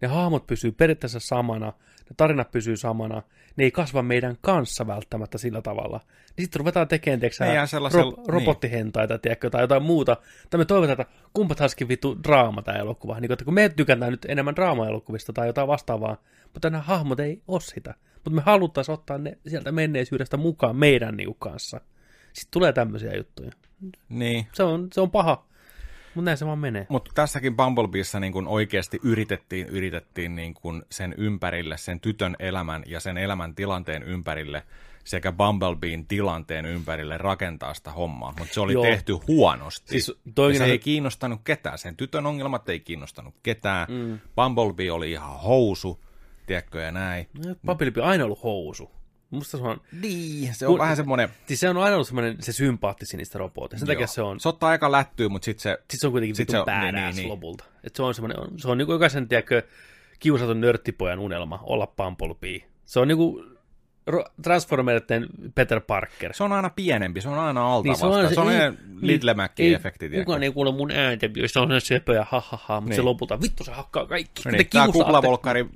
Ne hahmot pysyy periaatteessa samana, ne tarinat pysyy samana, ne ei kasva meidän kanssa välttämättä sillä tavalla. Niin sitten ruvetaan tekemään, tiedätkö, sellaisella- ro- robottihentaita, tiedätkö, tai jotain muuta. Tai me toivotaan, että kumpa taaskin vittu draama tämä elokuva. Niin että kun me tykätään nyt enemmän draama-elokuvista tai jotain vastaavaa, mutta nämä hahmot ei ole sitä. Mutta me haluttaisiin ottaa ne sieltä menneisyydestä mukaan meidän niin kuin, kanssa. Sitten tulee tämmöisiä juttuja. Niin. Se on, se on paha, mutta näin se vaan menee. Mutta tässäkin Bumblebeessa niin kun oikeasti yritettiin, yritettiin niin kun sen ympärille, sen tytön elämän ja sen elämän tilanteen ympärille sekä Bumblebeen tilanteen ympärille rakentaa sitä hommaa, mutta se oli Joo. Tehty huonosti. Siis ja toikin se ei kiinnostanut ketään. Sen tytön ongelmat ei kiinnostanut ketään. Mm. Bumblebee oli ihan housu, tiedätkö, ja näin. Papilipi on aina ollut housu. Musta se on, Niin, se on Kun- vähän semmoinen... siis se on aina ollut semmoinen se sympaattisin niistä roboteista. Sen takia se on, Se ottaa aika lättyä, mutta sitten se... sit se on kuitenkin sit vitun se on- niin, niin, niin. lopulta. Et se on semmoinen, se on niinku jokaisen, tiedätkö, kiusatun nörttipojan unelma olla Bumblebee. Se on niinku Transformeritten Peter Parker. Se on aina pienempi, se on aina alta Niin, niin. Se on, se on Little Mac-efekti. Kukaan ei kuule mun ääntä, jos se on se söpö ja ha ha ha, mutta se Niin. lopulta, vittu se hakkaa kaikki. No Niin, niin, tämä kuplavolkkari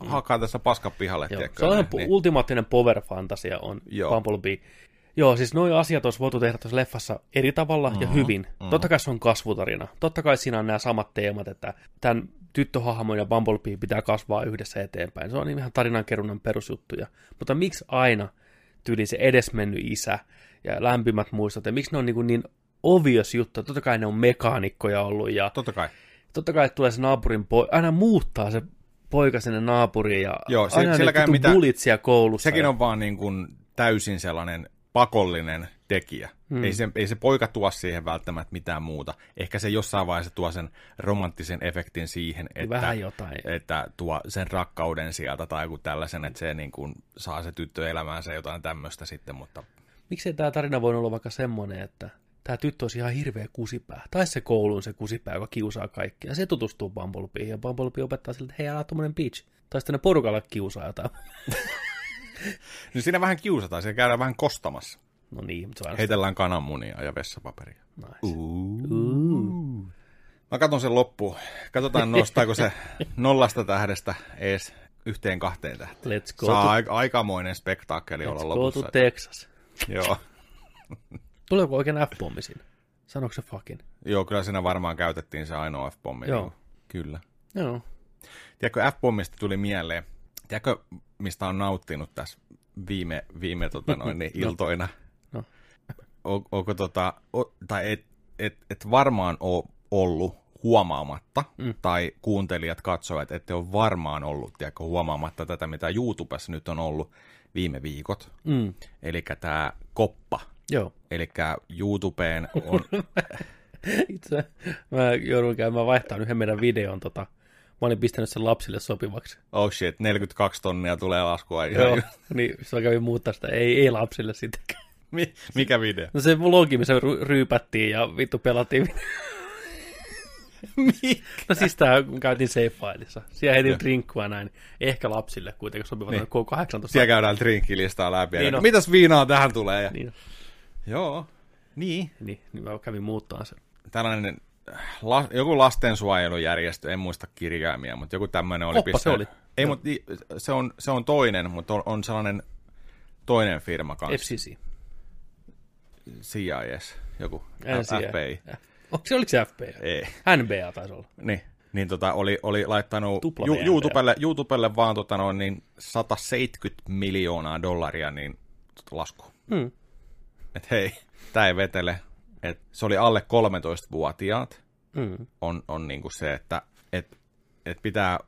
hakaa tässä paska pihalle, Joo, tiedätkö? sellainen niin, niin. ultimaattinen power fantasia on Joo. Bumblebee. Joo, siis nuo asiat olisi voitu tehdä tuossa leffassa eri tavalla mm-hmm. ja hyvin. Mm-hmm. Totta kai se on kasvutarina. Totta kai siinä on nämä samat teemat, että tämän tyttöhahmon ja Bumblebee pitää kasvaa yhdessä eteenpäin. Se on ihan tarinankerunnan perusjuttuja. Mutta miksi aina tyyli se edesmennyt isä ja lämpimät muistot, ja miksi ne on niin, niin obvious juttu? Totta kai ne on mekaanikkoja ollut, ja Totta kai. totta kai tulee se naapurin poika, aina muuttaa se poika sinne naapuriin, ja Joo, se- aina ne mitä- mitään... bullitsia koulussa. Sekin ja... on vaan niin kuin täysin sellainen pakollinen tekijä. Mm. Ei, se, ei se poika tuo siihen välttämättä mitään muuta. Ehkä se jossain vaiheessa tuo sen romanttisen efektin siihen, että, Vähän jotain. että tuo sen rakkauden sieltä tai joku tällaisen, että se niin kuin saa se tyttö elämäänsä jotain tämmöistä sitten, mutta Miksei tämä tarina voi olla vaikka semmoinen, että tämä tyttö olisi ihan hirveä kusipää. Tai se kouluun se kusipää, joka kiusaa kaikkia. Se tutustuu Bumblebeen ja Bumblebee opettaa sille, että hei, älä tommonen bitch. Tai sitten ne porukalla kiusaa jotain. niin siinä vähän kiusataan, siellä käydään vähän kostamassa. No niin, mutta se on Heitellään kananmunia ja vessapaperia. nice. Uh. Mä katson sen loppuun. Katsotaan, nostaako se nollasta tähdestä ees yhteen kahteen tähteen. Let's go, Saa to, aika, aikamoinen spektaakkeli olla let's go to lopussa. Texas. Joo. Tuleeko oikein F-pommi siinä? Sanoiko se fucking? Joo, kyllä siinä varmaan käytettiin se ainoa F-pommi. Joo. Niin, kyllä. Joo. Tiedätkö, F-pommista tuli mieleen. Tiedätkö, mistä on nauttinut tässä viime, viime tota noin, niin No. iltoina? No. O, onko tota, o, tai et, et, et varmaan ole ollut huomaamatta, mm. tai kuuntelijat katsovat, että ette ole varmaan ollut tiedätkö, huomaamatta tätä, mitä YouTubessa nyt on ollut viime viikot. Mm. Eli tämä koppa. Joo. Eli YouTubeen on... Itse mä joudun käymään vaihtamaan yhden meidän videon. Tota, mä olin pistänyt sen lapsille sopivaksi. oh shit, 42 tonnia tulee laskua. Joo. Niin se kävi muuttaa sitä. Ei, ei lapsille sitäkään. Mi- mikä video? No se vlogi, missä ry- ryypättiin ja vittu pelattiin. no siis tää, kun käytiin save-fileissa. Siellä heitin drinkkua näin. Ehkä lapsille kuitenkin sopivat Niin. niin. K18. Siellä käydään drinkkilistaa läpi. Niin on. Mitäs viinaa tähän tulee? Ja... Niin, Joo. Niin. niin, niin mä kävin muuttaa sen. Tällainen äh, la, joku lastensuojelujärjestö, en muista kirjaimia, mutta joku tämmöinen oli. Oppa se oli. Ei, mutta se on, se on toinen, mutta on, on sellainen toinen firma kanssa. FCC. CIS, joku. NCA. FBI. Onko se, oliko se FBA? Ei. NBA taisi olla. Niin, niin tota, oli, oli laittanut ju. YouTubelle, YouTubelle vaan tota noin, niin 170 miljoonaa dollaria niin tota, lasku. Hmm. Että hei, tämä ei vetele. Et se oli alle 13-vuotiaat. Mm. On, on niinku se, että et, et pitää,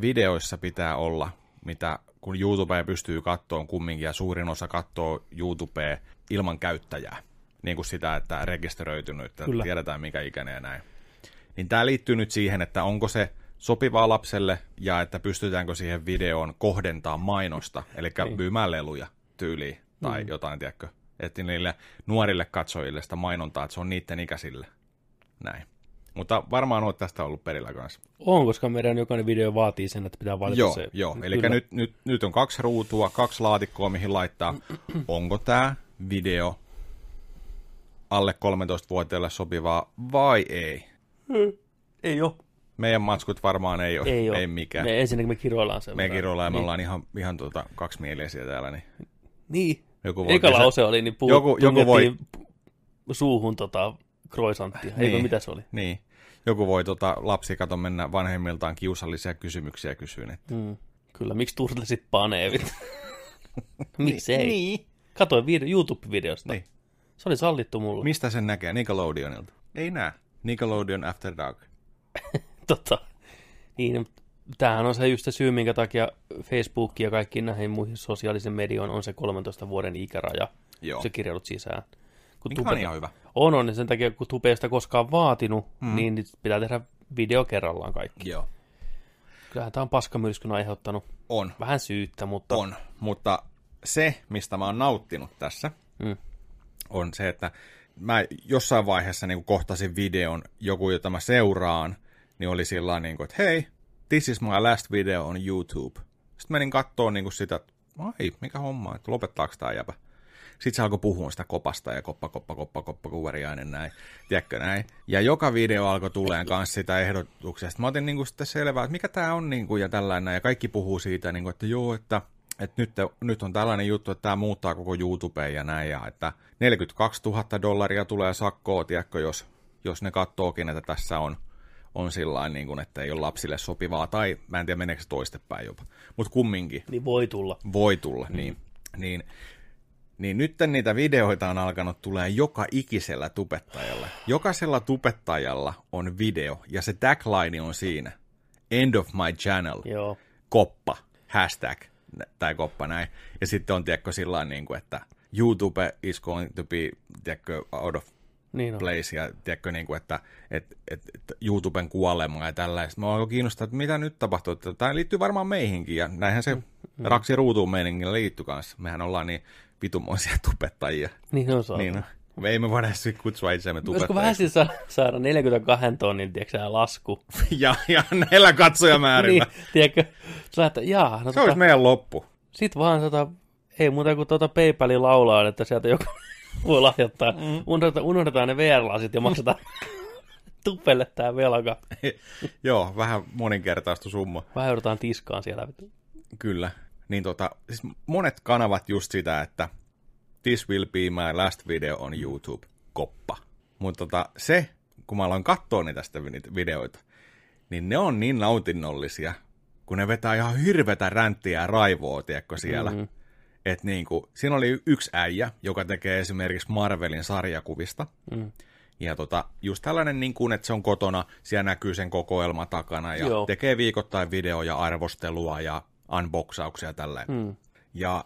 videoissa pitää olla, mitä kun YouTubea pystyy kattoon kumminkin, ja suurin osa katsoo YouTubea ilman käyttäjää. Niin kuin sitä, että rekisteröitynyt, että Kyllä. tiedetään mikä ikäinen ja näin. Niin tämä liittyy nyt siihen, että onko se sopivaa lapselle, ja että pystytäänkö siihen videoon kohdentaa mainosta, eli Niin. myymään leluja tyyliin, tai mm. jotain, tiedätkö, että niille nuorille katsojille sitä mainontaa, että se on niiden ikäisille. Näin. Mutta varmaan olet tästä ollut perillä kanssa. On, koska meidän jokainen video vaatii sen, että pitää valita Joo, se. joo. eli Kyllä. nyt, nyt, nyt on kaksi ruutua, kaksi laatikkoa, mihin laittaa. Onko tämä video alle 13-vuotiaille sopivaa vai ei? Ei ole. Meidän matskut varmaan ei ole, Ei, ole. ei mikään. Me, ensinnäkin me kiroillaan sen. Me kiroillaan ja me niin. ollaan ihan, ihan tuota, kaksimielisiä täällä. Niin Niin. Joku voi Eka lause oli, niin puu, Joku- joku voi- suuhun tota croissanttia. Eikö Niin. mitä se oli? Niin. Joku voi tota, lapsi kato mennä vanhemmiltaan kiusallisia kysymyksiä kysyyn. Että... Mm. Kyllä, miksi turtlesit paneevit? miksi ei? Niin. Katoin video, YouTube-videosta. Niin. Se oli sallittu mulle. Mistä sen näkee? Nickelodeonilta. Ei näe. Nickelodeon After Dark. Tota, niin, mutta tämähän on se just se syy, minkä takia Facebook ja kaikki näihin muihin sosiaalisen medioon on se 13 vuoden ikäraja, Joo. se kirjaudut sisään. Kun Mikä Tube- on ihan hyvä. on, on, sen takia kun Tube ei sitä koskaan vaatinut, mm. niin nyt pitää tehdä video kerrallaan kaikki. Joo. Kyllähän tämä on paskamyrskyn aiheuttanut On. vähän syyttä, mutta On. Mutta se, mistä mä oon nauttinut tässä, Mm. on se, että mä jossain vaiheessa niin kohtasin videon, joku, jota mä seuraan, niin oli sillä niin kuin, että hei, this is my last video on YouTube. Sitten menin kattoon niin kuin sitä, että ai, mikä homma, että lopettaako tämä jäpä. Sitten se alkoi puhua sitä kopasta ja koppa, koppa, koppa, koppa, kuveriainen näin. Tiedätkö näin? Ja joka video alkoi tuleen kanssa sitä ehdotuksesta. Mä otin niinku sitten selvää, että mikä tämä on niinku ja tällainen. Ja kaikki puhuu siitä, niinku, että joo, että että nyt, nyt on tällainen juttu, että tämä muuttaa koko YouTubeen ja näin, ja että 42 000 dollaria tulee sakkoa, tiedätkö, jos, jos ne katsookin, että tässä on, on sillä niin kuin, että ei ole lapsille sopivaa, tai mä en tiedä meneekö se toistepäin jopa, mutta kumminkin. Niin voi tulla. Voi tulla, mm. niin. niin niin nyt niitä videoita on alkanut tulee joka ikisellä tubettajalla. Jokaisella tubettajalla on video, ja se tagline on siinä. End of my channel. Joo. Koppa. Hashtag tai koppa näin. Ja sitten on, tiedätkö, sillä niin kuin, että YouTube is going to be, tiedätkö, out of niin on. place, ja tiedätkö, niin kuin, että et, et, et YouTuben kuolema ja tällaista. Mä oon kiinnostaa, että mitä nyt tapahtuu. Että tämä liittyy varmaan meihinkin, ja näinhän se mm, mm. raksi ruutuun meiningillä liittyy kanssa. Mehän ollaan niin vitumoisia tupettajia. Niin on saa. Niin, me ei me voida kutsua itseämme tubettajiksi. Olisiko vähän siis saada 42 tonnin, tiedätkö lasku? ja, ja näillä katsojamäärillä. niin, tiedätkö, sä että jaa. No, se tota, olisi meidän loppu. Sitten vaan tota, ei muuta kuin tuota PayPalin laulaa, että sieltä joku voi lahjoittaa. Mm. Unohdetaan, unohdetaan ne VR-lasit ja maksetaan tupelle tämä velka. Joo, vähän moninkertaistu summa. Vähän joudutaan tiskaan siellä. Kyllä. Niin tota, siis monet kanavat just sitä, että this will be my last video on YouTube, koppa. Mutta tota, se, kun mä aloin katsoa niitä tästä videoita, niin ne on niin nautinnollisia, kun ne vetää ihan hirvetä ränttiä ja raivoa, tiedätkö, siellä. Mm-hmm. Et niin kuin, siinä oli yksi äijä, joka tekee esimerkiksi Marvelin sarjakuvista. Mm. Ja tota, just tällainen, niin kuin, että se on kotona, siellä näkyy sen kokoelma takana ja Joo. tekee viikoittain videoja, arvostelua ja unboxauksia tällä. Mm. Ja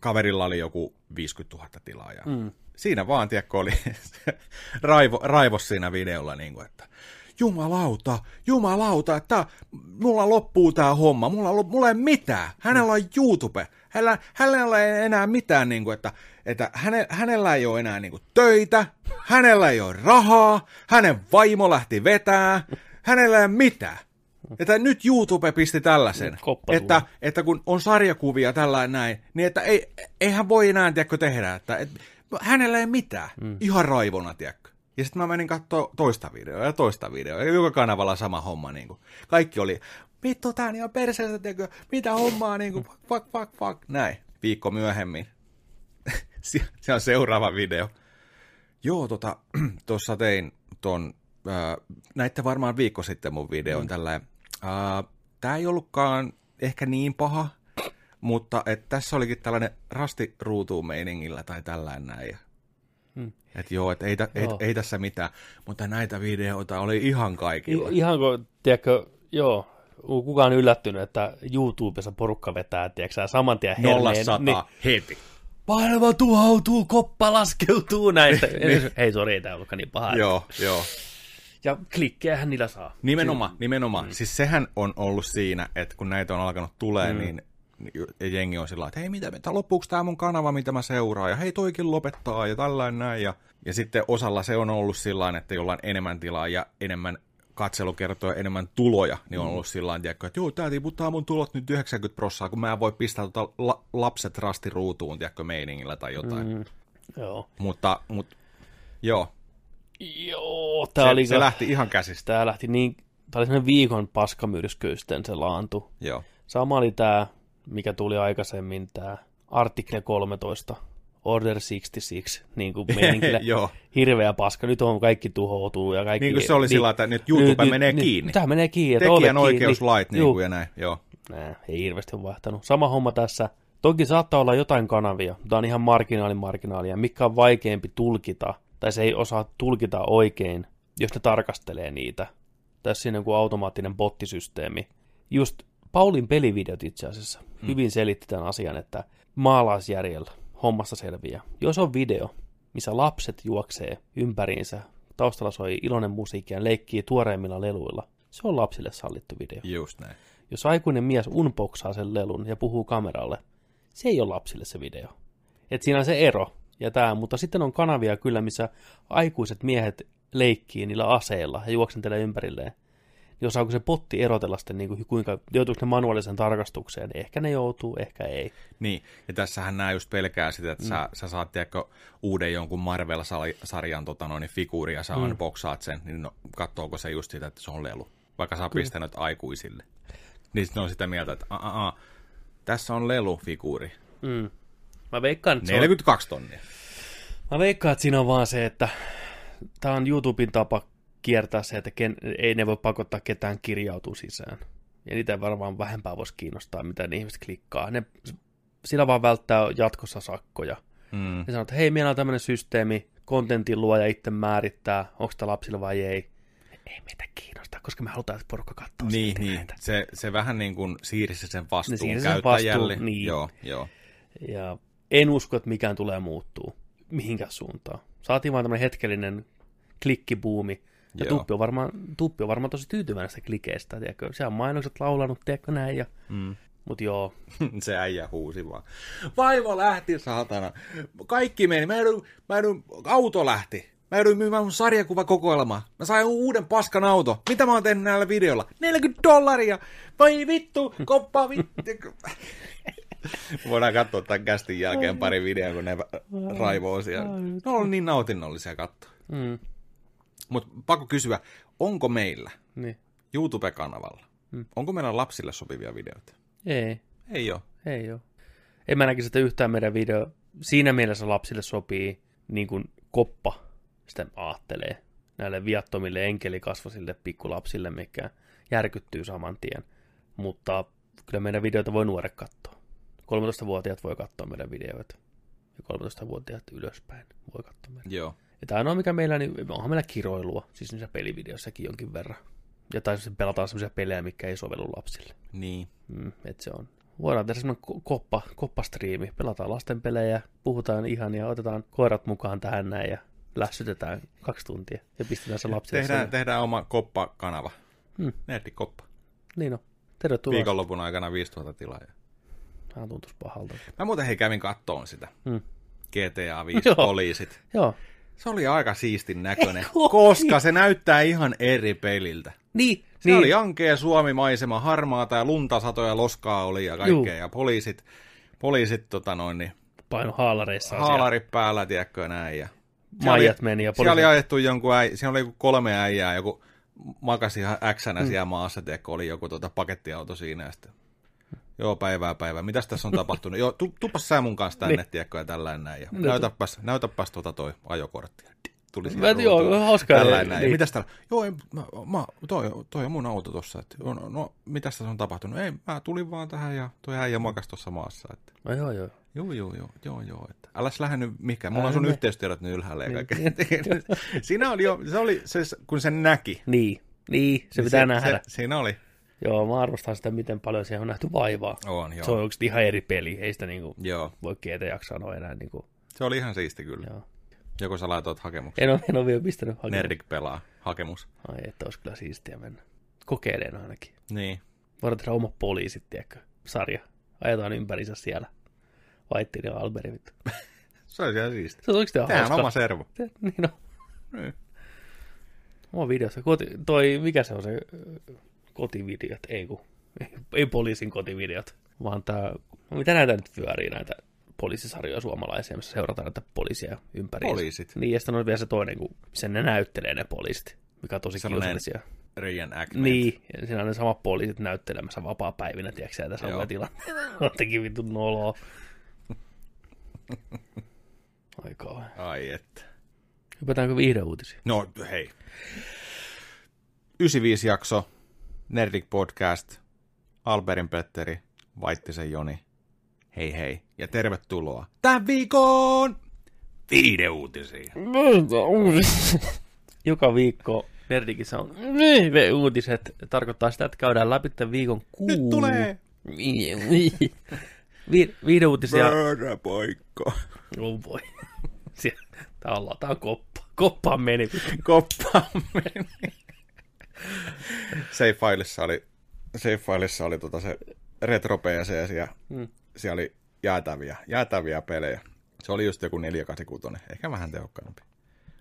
kaverilla oli joku 50 000 tilaajaa. Mm. Siinä vaan, tiedätkö, oli raivo, raivos siinä videolla, niin kuin, että jumalauta, jumalauta, että mulla loppuu tää homma, mulla, mulla ei mitään, hänellä on YouTube, hänellä, hänellä ei enää mitään, niin kuin, että, että häne, hänellä ei ole enää niin kuin, töitä, hänellä ei ole rahaa, hänen vaimo lähti vetää, hänellä ei ole mitään. Että nyt YouTube pisti tällaisen, että, että kun on sarjakuvia tällainen näin, niin että ei, eihän voi enää, tiedätkö, tehdä, että et, hänellä ei mitään, mm. ihan raivona, tiedätkö. Ja sitten mä menin katsoa toista videoa ja toista videoa, ja joka kanavalla sama homma, niin kuin. Kaikki oli, vittu, tää niin on perseestä, tiedätkö, mitä hommaa, niin kuin, fuck, fuck, fuck, näin. Viikko myöhemmin. se on seuraava video. Joo, tota, tuossa tein ton, äh, näitte varmaan viikko sitten mun videon mm. tällä Uh, tämä ei ollutkaan ehkä niin paha, mutta et tässä olikin tällainen rastiruutuun meiningillä tai tällainen näin. Hmm. Että joo, että ei, ei, joo. ei, tässä mitään, mutta näitä videoita oli ihan kaikilla. I, ihan kuin, tiedätkö, joo, kukaan yllättynyt, että YouTubessa porukka vetää, tiedätkö saman tien herneen. niin, heti. Painava tuhautuu, koppa laskeutuu näistä. niin. Hei, sori, ei tämä ollutkaan niin paha. Joo, joo. Ja klikkejähän niillä saa. Nimenomaan, nimenomaan. Mm. Siis sehän on ollut siinä, että kun näitä on alkanut tulee, mm. niin jengi on sillä että hei, mitä, loppuuko tämä mun kanava, mitä mä seuraan, ja hei, toikin lopettaa, ja tällainen näin, ja, ja sitten osalla se on ollut sillä että jollain enemmän tilaa ja enemmän katselukertoja, enemmän tuloja, niin on mm. ollut sillä tavalla, että joo, tämä tiputtaa mun tulot nyt 90 prossaa, kun mä en voi pistää tota la- lapset rastiruutuun, tiedätkö, meiningillä tai jotain. Mm. Joo. Mutta, mutta joo, Joo, tää se, oli... Se lähti ihan käsistä. Tää lähti niin... Tää oli sellainen viikon paskamyrskyisten se laantu. Joo. Sama oli tää, mikä tuli aikaisemmin, tää Article 13, Order 66, niin kuin meininkin hirveä paska. Nyt on kaikki tuhoutuu ja kaikki... Niin kuin se oli niin, sillä että nyt YouTube nyt, menee nyt, kiinni. Tämä menee kiinni. Tekijän oikeuslait niin, niin kuin ja näin, joo. Nää, ei hirveästi ole vaihtanut. Sama homma tässä. Toki saattaa olla jotain kanavia, mutta on ihan marginaalin marginaalia, mikä on vaikeampi tulkita – tai se ei osaa tulkita oikein, jos ne tarkastelee niitä. Tässä on joku automaattinen bottisysteemi. Just Paulin pelivideot itse asiassa hmm. hyvin selitti tämän asian, että maalaisjärjellä hommasta selviää. Jos on video, missä lapset juoksee ympäriinsä, taustalla soi iloinen musiikki ja leikkii tuoreimmilla leluilla, se on lapsille sallittu video. Just näin. Jos aikuinen mies unboxaa sen lelun ja puhuu kameralle, se ei ole lapsille se video. Et siinä on se ero ja tämä, mutta sitten on kanavia kyllä, missä aikuiset miehet leikkii niillä aseilla ja juoksentelee ympärilleen. Niin osaako se potti erotella sitten, niin kuin, kuinka, joutuuko ne manuaalisen tarkastukseen, ehkä ne joutuu, ehkä ei. Niin, ja tässähän nämä just pelkää sitä, että mm. sä, sä saat tiedätkö, uuden jonkun Marvel-sarjan tota, noin, figuuri ja sä mm. unboxaat sen, niin no, katsoako se just sitä, että se on lelu, vaikka sä oot pistänyt aikuisille. Niin sitten on sitä mieltä, että a, a, a, tässä on lelufiguuri. Mm. Mä veikkaan, että 42 on... tonnia. Mä veikkaan, että siinä on vaan se, että tämä on YouTuben tapa kiertää se, että ken, ei ne voi pakottaa ketään kirjautua sisään. Ja niitä varmaan vähempää voisi kiinnostaa, mitä ne ihmiset klikkaa. Ne, sillä vaan välttää jatkossa sakkoja. Mm. Ne sanoo, että hei, meillä on tämmöinen systeemi, kontentin luoja itse määrittää, onko tämä lapsilla vai ei. Ei meitä kiinnosta, koska me halutaan, että porukka katsoo Niin, niin. Se, se vähän niin kuin siirsi sen vastuun siirsi käyttäjälle. Vastuun, niin. Joo, joo. Ja en usko, että mikään tulee muuttuu mihinkään suuntaan. Saatiin vaan tämmöinen hetkellinen klikkibuumi, ja Tuppi on, varmaan, Tuppi on varmaan tosi tyytyväinen näistä klikeistä, tiedätkö? Se on mainokset laulanut, tiedätkö näin, ja... Mm. Mut joo. se äijä huusi vaan. Vaiva lähti, saatana. Kaikki meni. Mä edun, mä edun, auto lähti. Mä joudun myymään mun sarjakuvakokoelmaa. Mä sain uuden paskan auto. Mitä mä oon tehnyt näillä videolla? 40 dollaria! Vai vittu, koppa vittu. Voidaan katsoa tämän kästin jälkeen pari videoa, kun ne raivoo siellä. Ne on niin nautinnollisia katsoa. Mm. Mutta pakko kysyä, onko meillä niin. YouTube-kanavalla, mm. onko meillä lapsille sopivia videoita? Ei. Ei ole? Ei ole. En mä näkisi, että yhtään meidän video siinä mielessä lapsille sopii niin kuin koppa sitä aattelee näille viattomille enkelikasvasille pikkulapsille, mikä järkyttyy saman tien. Mutta kyllä meidän videoita voi nuoret katsoa. 13-vuotiaat voi katsoa meidän videoita. Ja 13-vuotiaat ylöspäin voi katsoa meidän. Joo. Ja ainoa mikä meillä, niin onhan meillä kiroilua, siis niissä pelivideoissakin jonkin verran. Ja tai pelataan sellaisia pelejä, mikä ei sovellu lapsille. Niin. Mm, että se on. Voidaan tehdä semmoinen koppa, koppastriimi. Pelataan lasten pelejä, puhutaan ihan ja otetaan koirat mukaan tähän näin ja lässytetään kaksi tuntia ja pistetään se lapsille. Tehdään, tehdään oma koppa-kanava. Hmm. koppa. Niin on. Tervetuloa. Viikonlopun aikana 5000 tilaa. Tämä tuntuisi pahalta. Mä muuten hei kävin kattoon sitä. Hmm. GTA 5 poliisit. Joo. Se oli aika siistin näköinen, koska se näyttää ihan eri peliltä. Niin. Se niin. oli ankea Suomi-maisema, harmaata ja lunta satoja loskaa oli ja kaikkea. Juu. Ja poliisit, poliisit tota noin, niin, paino haalareissa. Haalarit siellä. päällä, tiedätkö, näin. Ja Maijat meni. Ja siellä oli ajettu jonkun äi, siinä oli kolme äijää, joku makasi ihan äksänä mm. siellä maassa, tiedätkö, oli joku tota pakettiauto siinä ja sitten Joo, päivää päivää. Mitäs tässä on tapahtunut? Joo, tu, tupas sä mun kanssa tänne, niin. tiedätkö, ja tällainen näin. Ja näytäpäs, näytäpäs tuota toi ajokortti. Tuli mä, joo, hauskaa. Tällainen näin. Niin. Mitäs täällä? Joo, ei, mä, mä, toi, toi on mun auto tossa. Että, no, no, mitäs tässä on tapahtunut? Ei, mä tulin vaan tähän ja toi äijä makas tuossa maassa. Että. No, joo, joo. Joo, joo, joo, joo, joo. Että äläs lähde nyt mihinkään. Mulla on sun yhteystiedot nyt ylhäällä ja niin. kaikkea. siinä oli jo, se oli, se, kun sen näki. Niin, niin, se niin pitää se, nähdä. Se, siinä oli. Joo, mä arvostan sitä, miten paljon siellä on nähty vaivaa. On, joo. Se on oikeasti ihan eri peli, ei sitä niinku joo. voi GTA sanoa enää. Niinku. Se oli ihan siisti kyllä. Joo. Joko sä laitoit hakemuksen? En ole, en ole vielä pistänyt hakemuksen. Nerdik pelaa hakemus. Ai, että olisi kyllä siistiä mennä. Kokeilen ainakin. Niin. Voidaan tehdä oma poliisit, tiedätkö, sarja. Ajetaan ympärissä siellä. Vaittiin ja Alberi vittu. se olisi ihan siistiä. Se olisi oikeasti hauska. oma servo. niin on. Niin. Oma videossa. Toi, mikä se on se kotivideot, ei kun, ei, ei poliisin kotivideot, vaan tämä, mitä näitä nyt pyörii, näitä poliisisarjoja suomalaisia, missä seurataan näitä poliisia ympäri. Poliisit. Niin, ja sitten on vielä se toinen, kun sen ne näyttelee ne poliisit, mikä on tosi kiusallisia. Reenactment. Niin, ja siinä on ne samat poliisit näyttelemässä vapaa-päivinä, tiedätkö ja tässä on tilanne. Jotenkin vittu noloa. Ai kauhean. Ai että. Hypätäänkö uutisia? No hei. 95 jakso, Nerdik Podcast, Alberin Petteri, Vaittisen Joni. Hei hei ja tervetuloa tämän viikon viideuutisiin. Joka viikko Nerdikissä on uutiset. Tarkoittaa sitä, että käydään läpi tämän viikon kuu. Nyt tulee! Vi- viideuutisia. Väärä paikka. Oh boy. Tää on, tää on koppa. Koppaan meni. Koppaan meni. Save-filessa oli, Save-filessa oli tota se retro PC ja hmm. siellä oli jäätäviä, jäätäviä pelejä. Se oli just joku 486, ehkä vähän tehokkaampi.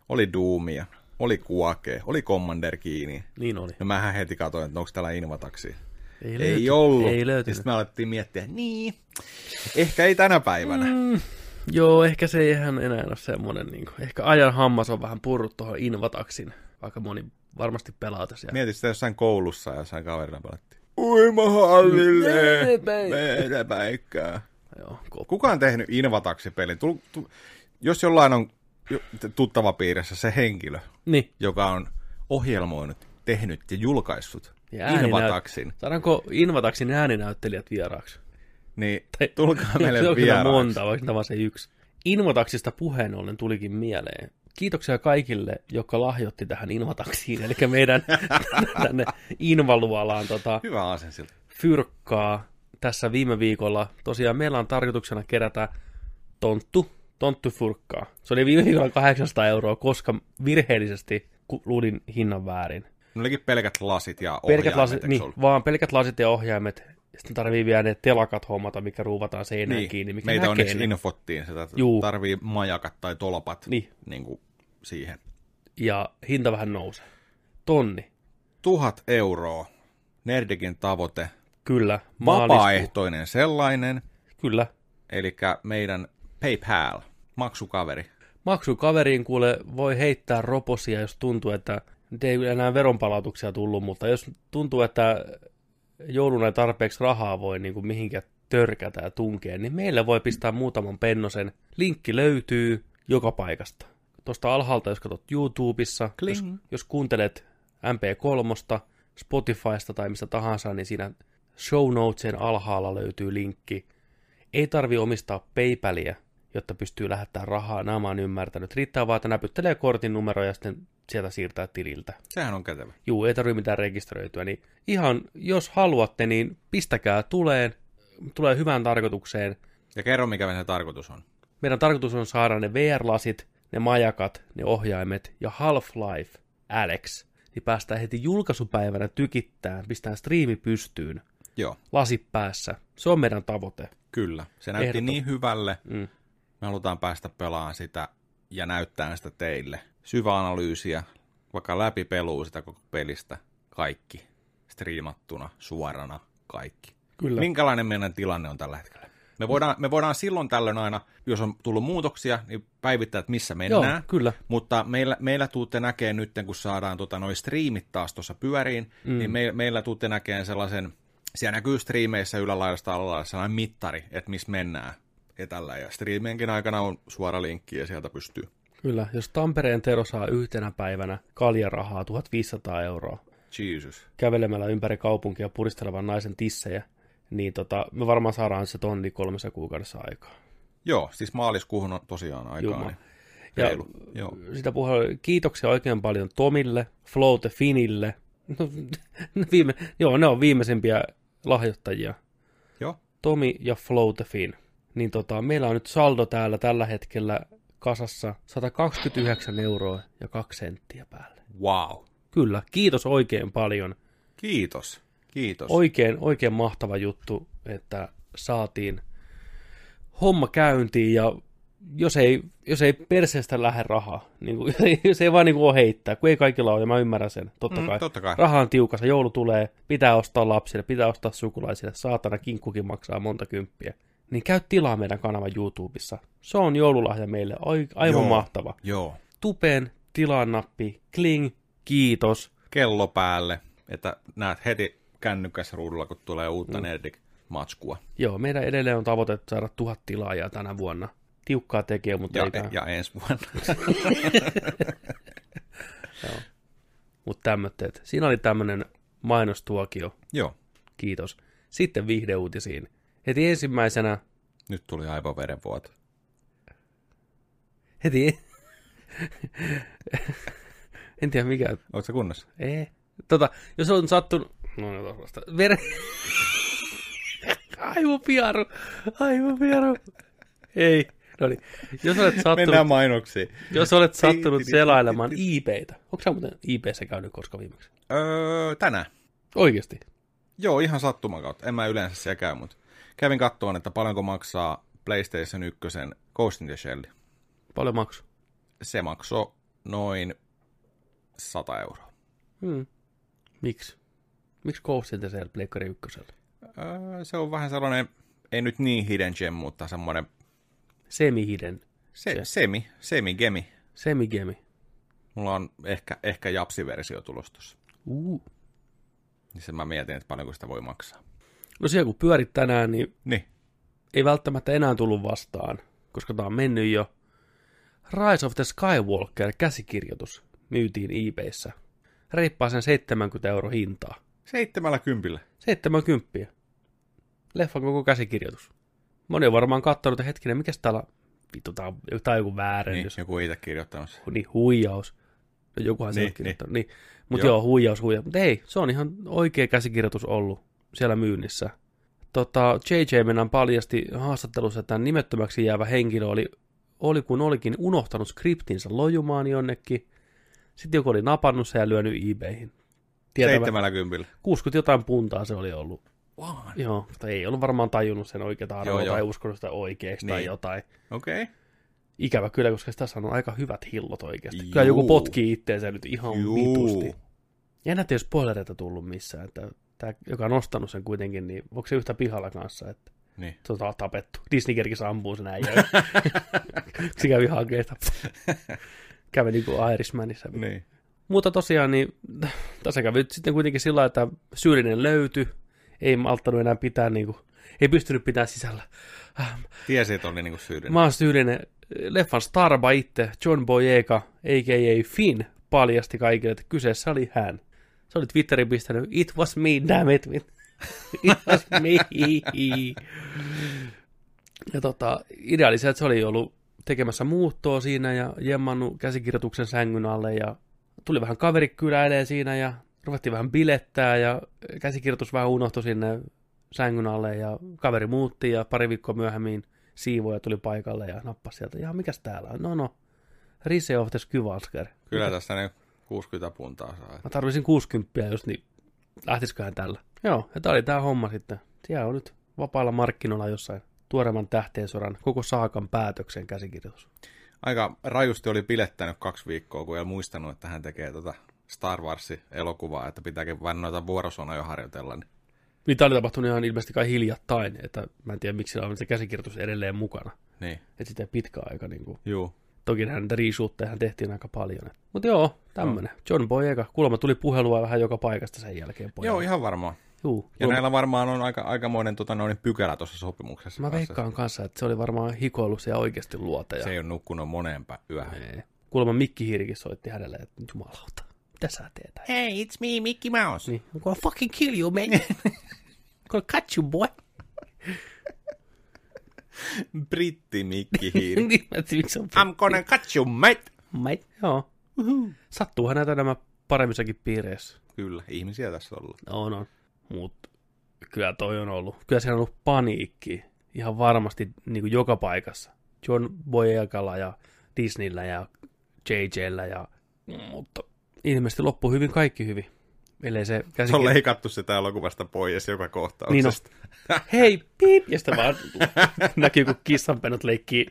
Oli Doomia, oli Kuake, oli Commander kiinni. Niin oli. No mähän heti katsoin, että onko täällä Invataksi. Ei, Ei löytynyt. ollut. Ei löytynyt. Sitten me alettiin miettiä, niin, ehkä ei tänä päivänä. Mm, joo, ehkä se ei ihan enää ole semmoinen. Niin kuin, ehkä ajan hammas on vähän purrut tuohon Invataksin, vaikka moni varmasti pelaa tässä. Mietit sitä jossain koulussa ja jossain kaverina pelattiin. Uimahallille, Meidän päikkää. Joo, Kuka on tehnyt Invataksi-pelin? Tul, tu, jos jollain on tuttava piirissä se henkilö, niin, joka on ohjelmoinut, tehnyt ja julkaissut Ja ääninäyt- Invataksin, saadaanko Invataksin ääninäyttelijät vieraaksi? niin Tai- tulkaa meille se on vieraaksi. monta, vaikka tämä se yksi. Invataksista puheen ollen tulikin mieleen. Kiitoksia kaikille, jotka lahjoitti tähän Invataksiin, eli meidän tänne Invaluolaan tota, Hyvä asensilta. fyrkkaa tässä viime viikolla. Tosiaan meillä on tarkoituksena kerätä tonttu, tonttufyrkkaa. Se oli viime viikolla 800 euroa, koska virheellisesti luulin hinnan väärin. Ne olikin pelkät lasit ja Pelkät ohjaimet, lasit, eikö niin, ollut? vaan pelkät lasit ja ohjaimet. Sitten tarvii vielä ne telakat hommata, mikä ruuvataan seinään Niin, kiinni, mikä meitä näkee onneksi ne. infottiin sitä, että Juu. tarvii majakat tai tolpat Niin. niin kuin siihen. ja hinta vähän nousee. Tonni, Tuhat euroa, Nerdikin tavoite, kyllä. Maaliskuu. vapaaehtoinen sellainen, Kyllä. eli meidän PayPal, maksukaveri. Maksukaveriin kuule voi heittää roposia, jos tuntuu, että ei enää veronpalautuksia tullut, mutta jos tuntuu, että jouluna ei tarpeeksi rahaa voi niin kuin mihinkään törkätä ja tunkea, niin meille voi pistää muutaman pennosen. Linkki löytyy joka paikasta. Tuosta alhaalta, jos katsot YouTubessa, jos, Kling. jos kuuntelet MP3, Spotifysta tai mistä tahansa, niin siinä show notesien alhaalla löytyy linkki. Ei tarvi omistaa PayPalia, jotta pystyy lähettämään rahaa. Nämä mä oon ymmärtänyt. Riittää vaan, että näpyttelee kortin numero ja sitten sieltä siirtää tililtä. Sehän on kätevä. Juu, ei tarvi mitään rekisteröityä. Niin ihan, jos haluatte, niin pistäkää tuleen. Tulee hyvään tarkoitukseen. Ja kerro, mikä se tarkoitus on. Meidän tarkoitus on saada ne VR-lasit, ne majakat, ne ohjaimet ja Half-Life Alex. Niin päästään heti julkaisupäivänä tykittään, pistään striimi pystyyn, Joo, lasit päässä. Se on meidän tavoite. kyllä. Se näytti Ehdoton. niin hyvälle. Mm. Me halutaan päästä pelaamaan sitä ja näyttää sitä teille. Syväanalyysiä, vaikka läpi peluu sitä koko pelistä. Kaikki. Striimattuna, suorana, kaikki. Kyllä. Minkälainen meidän tilanne on tällä hetkellä? Me voidaan, me voidaan silloin tällöin aina, jos on tullut muutoksia, niin päivittää, että missä Joo, mennään. kyllä. Mutta meillä, meillä tuutte näkee nyt, kun saadaan tota, noi striimit taas tuossa pyöriin, mm. niin me, meillä tuutte näkeen sellaisen, siellä näkyy striimeissä ylälaidasta alalaidasta sellainen mittari, että missä mennään etällä. Ja striimienkin aikana on suora linkki ja sieltä pystyy. Kyllä, jos Tampereen Tero saa yhtenä päivänä kaljarahaa 1500 euroa Jesus. kävelemällä ympäri kaupunkia puristelevan naisen tissejä, niin tota, me varmaan saadaan se tonni kolmessa kuukaudessa aikaa. Joo, siis maaliskuuhun on tosiaan aikaa. Jumma. Niin Ja. Joo. sitä puhe- kiitoksia oikein paljon Tomille, Floate Finille. No, viime, joo, ne on viimeisimpiä lahjoittajia. Joo. Tomi ja Floate Fin. Niin tota, meillä on nyt saldo täällä tällä hetkellä kasassa 129 euroa ja 2 senttiä päälle. Wow. Kyllä, kiitos oikein paljon. Kiitos. Kiitos. Oikein, oikein mahtava juttu, että saatiin homma käyntiin ja jos ei, jos ei perseestä lähde rahaa, niin kuin, jos ei vaan niin kuin ole heittää, kun ei kaikilla ole, ja mä ymmärrän sen, totta Mm, kai. totta kai. Raha on tiukassa, joulu tulee, pitää ostaa lapsille, pitää ostaa sukulaisille, saatana kinkkukin maksaa monta kymppiä. Niin käy tilaa meidän kanavan YouTubessa. Se on joululahja meille, ai, aivan Joo. mahtava. Joo. Tupeen tilaa-nappi, kling, kiitos. Kello päälle, että näet heti kännykässä ruudulla, kun tulee uutta mm. Nerdik-matskua. Joo, meidän edelleen on tavoite saada tuhat tilaajaa tänä vuonna. Tiukkaa tekee, mutta Ja, eikä. ja ensi vuonna. Mutta tämmötteet. Siinä oli tämmöinen mainostuokio. Joo. Kiitos. Sitten viihdeuutisiin. Heti ensimmäisenä, Nyt tuli aivoverenvuoto. heti... en tiedä mikä. Oletko kunnossa? Ei. Tota, jos on sattunut... No, no tuosta. Ver... aivopiaru. Aivopiaru. Ei. No niin. Jos olet sattunut, Mennään mainoksiin. jos olet sattunut selailemaan IPtä. Onko sä muuten IPssä käynyt koska viimeksi? Öö, tänään. Oikeasti. Joo, ihan sattuman kautta. En mä yleensä siellä käy, mutta kävin kattoon, että paljonko maksaa PlayStation 1 Ghost in the Shell. Paljon maksu. Se maksoi noin 100 euroa. Hmm. Miksi? Miksi Ghost in the Shell Pleikkari ykkösellä? Öö, se on vähän sellainen, ei nyt niin hidden gem, mutta semmoinen Semi-hidden. se, Se. semi, semi-gemi. Semigemi. Mulla on ehkä, ehkä japsiversio tulossa tossa. Uh. Niin sen mä mietin, että paljonko sitä voi maksaa. No siellä kun pyörit tänään, niin Niin. ei välttämättä enää tullut vastaan, koska tää on mennyt jo. Rise of the Skywalker käsikirjoitus myytiin eBayssä. Reippaa sen 70 euro hintaa. Seitsemällä kympillä. 70. Leffan koko käsikirjoitus. Moni on varmaan kattonut, että hetkinen, mikä täällä on? Vittu, tää on, tää on joku Niin, väärennys. joku itse kirjoittanut sen. Niin, niin huijaus. No jokuhan se Niin, on kirjoittanut. Niin. Mutta Joo. joo. huijaus, huijaus. Mutta ei, se on ihan oikea käsikirjoitus ollut siellä myynnissä. Tota, JJ Menan paljasti haastattelussa, että nimettömäksi jäävä henkilö oli, oli kun olikin unohtanut skriptinsä lojumaan jonnekin. Sitten joku oli napannut sen ja lyönyt eBayhin. Tietävä, Seitsemällä kympillä. 60 jotain puntaa se oli ollut. Vaan. Joo, mutta ei ollut varmaan tajunnut sen oikeata arvoa tai uskonut sitä oikeaksi tai Niin. jotain. Okei. Okay. Ikävä kyllä, koska tässä on aika hyvät hillot oikeasti. Juu. Kyllä joku potkii itteensä nyt ihan Juu. vitusti. Jännä, että ei ole spoilereita tullut missään. Että tämä, joka on nostanut sen kuitenkin, niin onko se yhtä pihalla kanssa, että Niin. se on tapettu. Disney kerkisi ampuu sen äijä. se kävi hakeesta. kävi niin kuin Irishmanissa. Niin. Mutta tosiaan, niin tässä kävi sitten kuitenkin sillä että syyllinen löytyi. Ei malttanut enää pitää, niin kuin, ei pystynyt pitää sisällä. Tiesi, että oli niinku syyllinen. Mä oon syyllinen. Leffan starba itse, John Boyega, a.k.a. Finn, paljasti kaikille, että kyseessä oli hän. Se oli Twitterin pistänyt, it was me, damn it. It was me. Ja tota, idea oli se, että se oli ollut tekemässä muuttoa siinä ja jemmannut käsikirjoituksen sängyn alle ja tuli vähän kaverikyläilee siinä ja ruvettiin vähän bilettää ja käsikirjoitus vähän unohtui sinne sängyn alle ja kaveri muutti ja pari viikkoa myöhemmin siivoja tuli paikalle ja nappasi sieltä, ja mikäs täällä on? No no, Rise of the. Kyllä tästä ne 60 puntaa saa. Mä tarvisin 60 just, niin lähtisiköhän tällä. Joo, ja tää oli tää homma sitten. Siellä on nyt vapaalla markkinoilla jossain tuoreemman tähteen sodan koko saakan päätöksen käsikirjoitus. Aika rajusti oli pilettänyt kaksi viikkoa, kun ei muistanut, että hän tekee tota Star Wars-elokuvaa, että pitääkin vain noita vuorosanoja harjoitella. Niin. Niin tää oli tapahtunut ihan ilmeisesti kai hiljattain, että mä en tiedä miksi siellä on se käsikirjoitus edelleen mukana. niin. Että sitten pitkä aika niin kuin Juu. Toki näitä reshootteja tehtiin aika paljon. Mutta joo, tämmönen. John Boyega. Kuulemma tuli puhelua vähän joka paikasta sen jälkeen. Pojalle. Joo, ihan varmaan. Juu. Ja näillä varmaan on aika, aikamoinen tota, noin pykälä tuossa sopimuksessa. Mä veikkaan kanssa, että se oli varmaan hikoillut siellä oikeasti luota. Ja... Se ei ole nukkunut moneen yöhön. Ei. Kuulemma Mikki Hiirikin soitti hänelle, että jumalauta. Mitä sä teet? Hey, it's me, Mickey Mouse. Niin, I'm gonna fucking kill you, man. I'm gonna cut you, boy. Britti Mikki Hiiri. Niin, I'm gonna cut you, mate. Mate. Joo. Sattuuhan näitä nämä paremmissakin piireissä. Kyllä, ihmisiä tässä ollaan. On, on. Mut kyllä toi on ollut. Kyllä siellä on ollut paniikki ihan varmasti niin kuin joka paikassa. John Boyegalla ja Disneyllä ja JJllä ja... Mutta ilmeisesti loppui hyvin kaikki hyvin. Ellei se Se on leikattu sitä elokuvasta pois joka Niin on. kohtauksesta. Hei, piip! Ja sitten vaan näkyy, kun kissanpenot leikkii.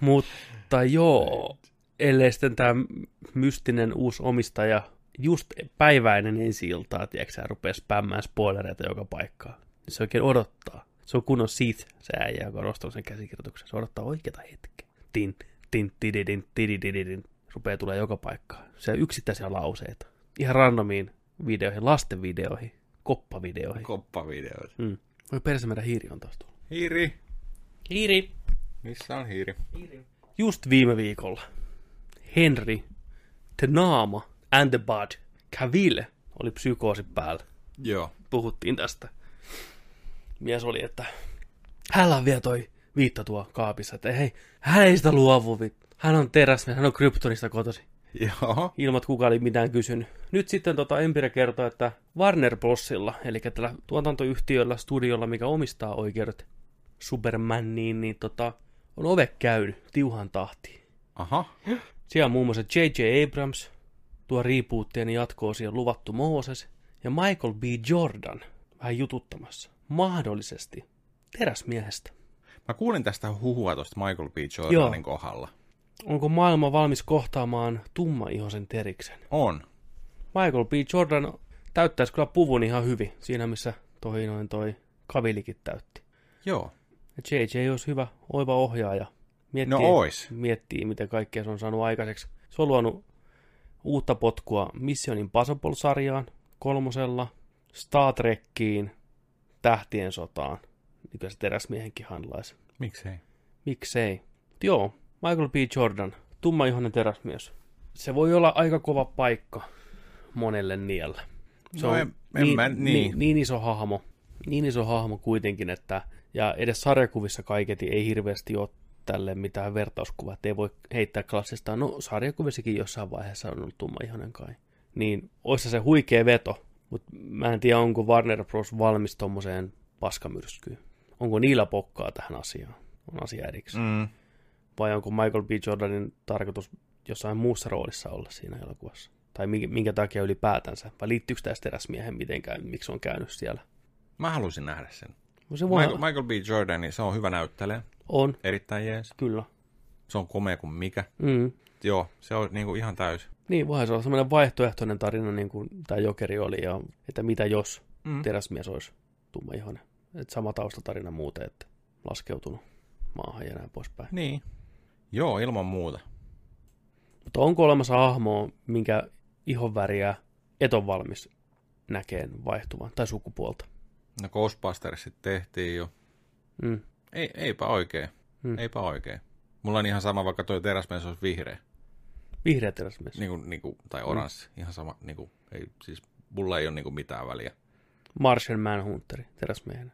Mutta joo, ellei sitten tämä mystinen uusi omistaja just päiväinen ensi iltaa, tiedätkö sä, rupeaa spämmään spoilereita joka paikkaan. Niin se oikein odottaa. Se on kunnon Sith, se äijä, joka on ostanut sen käsikirjoituksen. Se odottaa oikeata hetkeä. Tin, tin, tididin, tidididin. Rupeaa tulee joka paikkaan. Se on yksittäisiä lauseita. Ihan randomiin videoihin, lasten videoihin, koppavideoihin. Koppavideoita. Mm. Voi perse meidän hiiri on taas tullut. Hiiri. Hiiri! Missä on hiiri? Just viime viikolla Henry, The Naama and the Bud, Cavill oli psykoosi päällä. Joo. Puhuttiin tästä. Mies oli, että hänellä on vielä toi viitta tuo kaapissa, että hei, hän ei sitä luovu. vit- Hän on teräsmies, hän on Kryptonista kotosi. Joo. Ilmat kuka oli mitään kysynyt. Nyt sitten tota Empire kertoo, että Warner Brosilla, eli tällä tuotantoyhtiöllä, studiolla, mikä omistaa oikeudet Supermaniin, niin tota, on ove käynyt tiuhan tahtiin. Aha. Siellä on muun muassa J.J. Abrams, tuo reboottien jatko-osien luvattu Mooses, ja Michael B. Jordan vähän jututtamassa. Mahdollisesti teräsmiehestä. Mä kuulin tästä huhua tuosta Michael B. Jordanin kohdalla. Onko maailma valmis kohtaamaan tumma-ihosen teriksen? On. Michael B. Jordan täyttäisi kyllä puvun ihan hyvin, siinä missä toi noin toi kavilikin täytti. Joo. JJ olisi hyvä, oiva ohjaaja. Miettii, No ois. miettii, miten kaikkea se on saanut aikaiseksi. Se on luonut uutta potkua Mission Impossible-sarjaan, kolmosella, Star Trekkiin, Tähtien sotaan. Niin kyllä se teräsmiehenkin handlaisi. Miksei? Miksei? Mut Joo, Michael B. Jordan, tummaihoinen teräsmies. Se voi olla aika kova paikka monelle niellä. Se No on en- en niin, mä- niin. niin. niin iso hahmo, niin iso hahmo kuitenkin, että ja edes sarjakuvissa kaiketi ei hirveästi ole tälle mitään vertauskuva, että ei voi heittää klassista, no sarjakuvissakin jossain vaiheessa on ollut tummaihoinen kai. Niin olisi se huikea veto, mutta mä en tiedä, onko Warner Bros. valmis tommoseen paskamyrskyyn. Onko niillä pokkaa tähän asiaan? On asia erikseen. Mm. Vai onko Michael B. Jordanin tarkoitus jossain muussa roolissa olla siinä elokuvassa? Tai minkä, takia ylipäätänsä? Vai liittyykö tässä teräsmiehen mitenkään, miksi on käynyt siellä? Mä halusin nähdä sen. No se voi Michael, Michael B. Jordan, niin se on hyvä näyttelijä. On, Erittäin jees. kyllä. Se on komea kuin mikä. Mm. Joo, se on niinku ihan täys. Niin, voihan se olla semmoinen vaihtoehtoinen tarina, niin kuin tämä Jokeri oli, ja että mitä jos Mm. teräsmies olisi tummaihoinen. Että sama taustatarina muuten, että laskeutunut maahan ja näin poispäin. Niin. Joo, ilman muuta. Mutta onko olemassa hahmoa, minkä ihonväriä et ole valmis näkeen vaihtuvan, tai sukupuolta? No Ghostbustersit tehtiin jo. Mm. Ei, eipä oikein. Mm. Eipä oikein. Mulla on ihan sama, vaikka toi teräsmies olisi vihreä. Vihreä teräsmies. Niinku, niinku, tai oranssi. Mm. Ihan sama. Niinku, ei, siis mulla ei ole niinku mitään väliä. Martian Manhunteri, teräsmiehenä.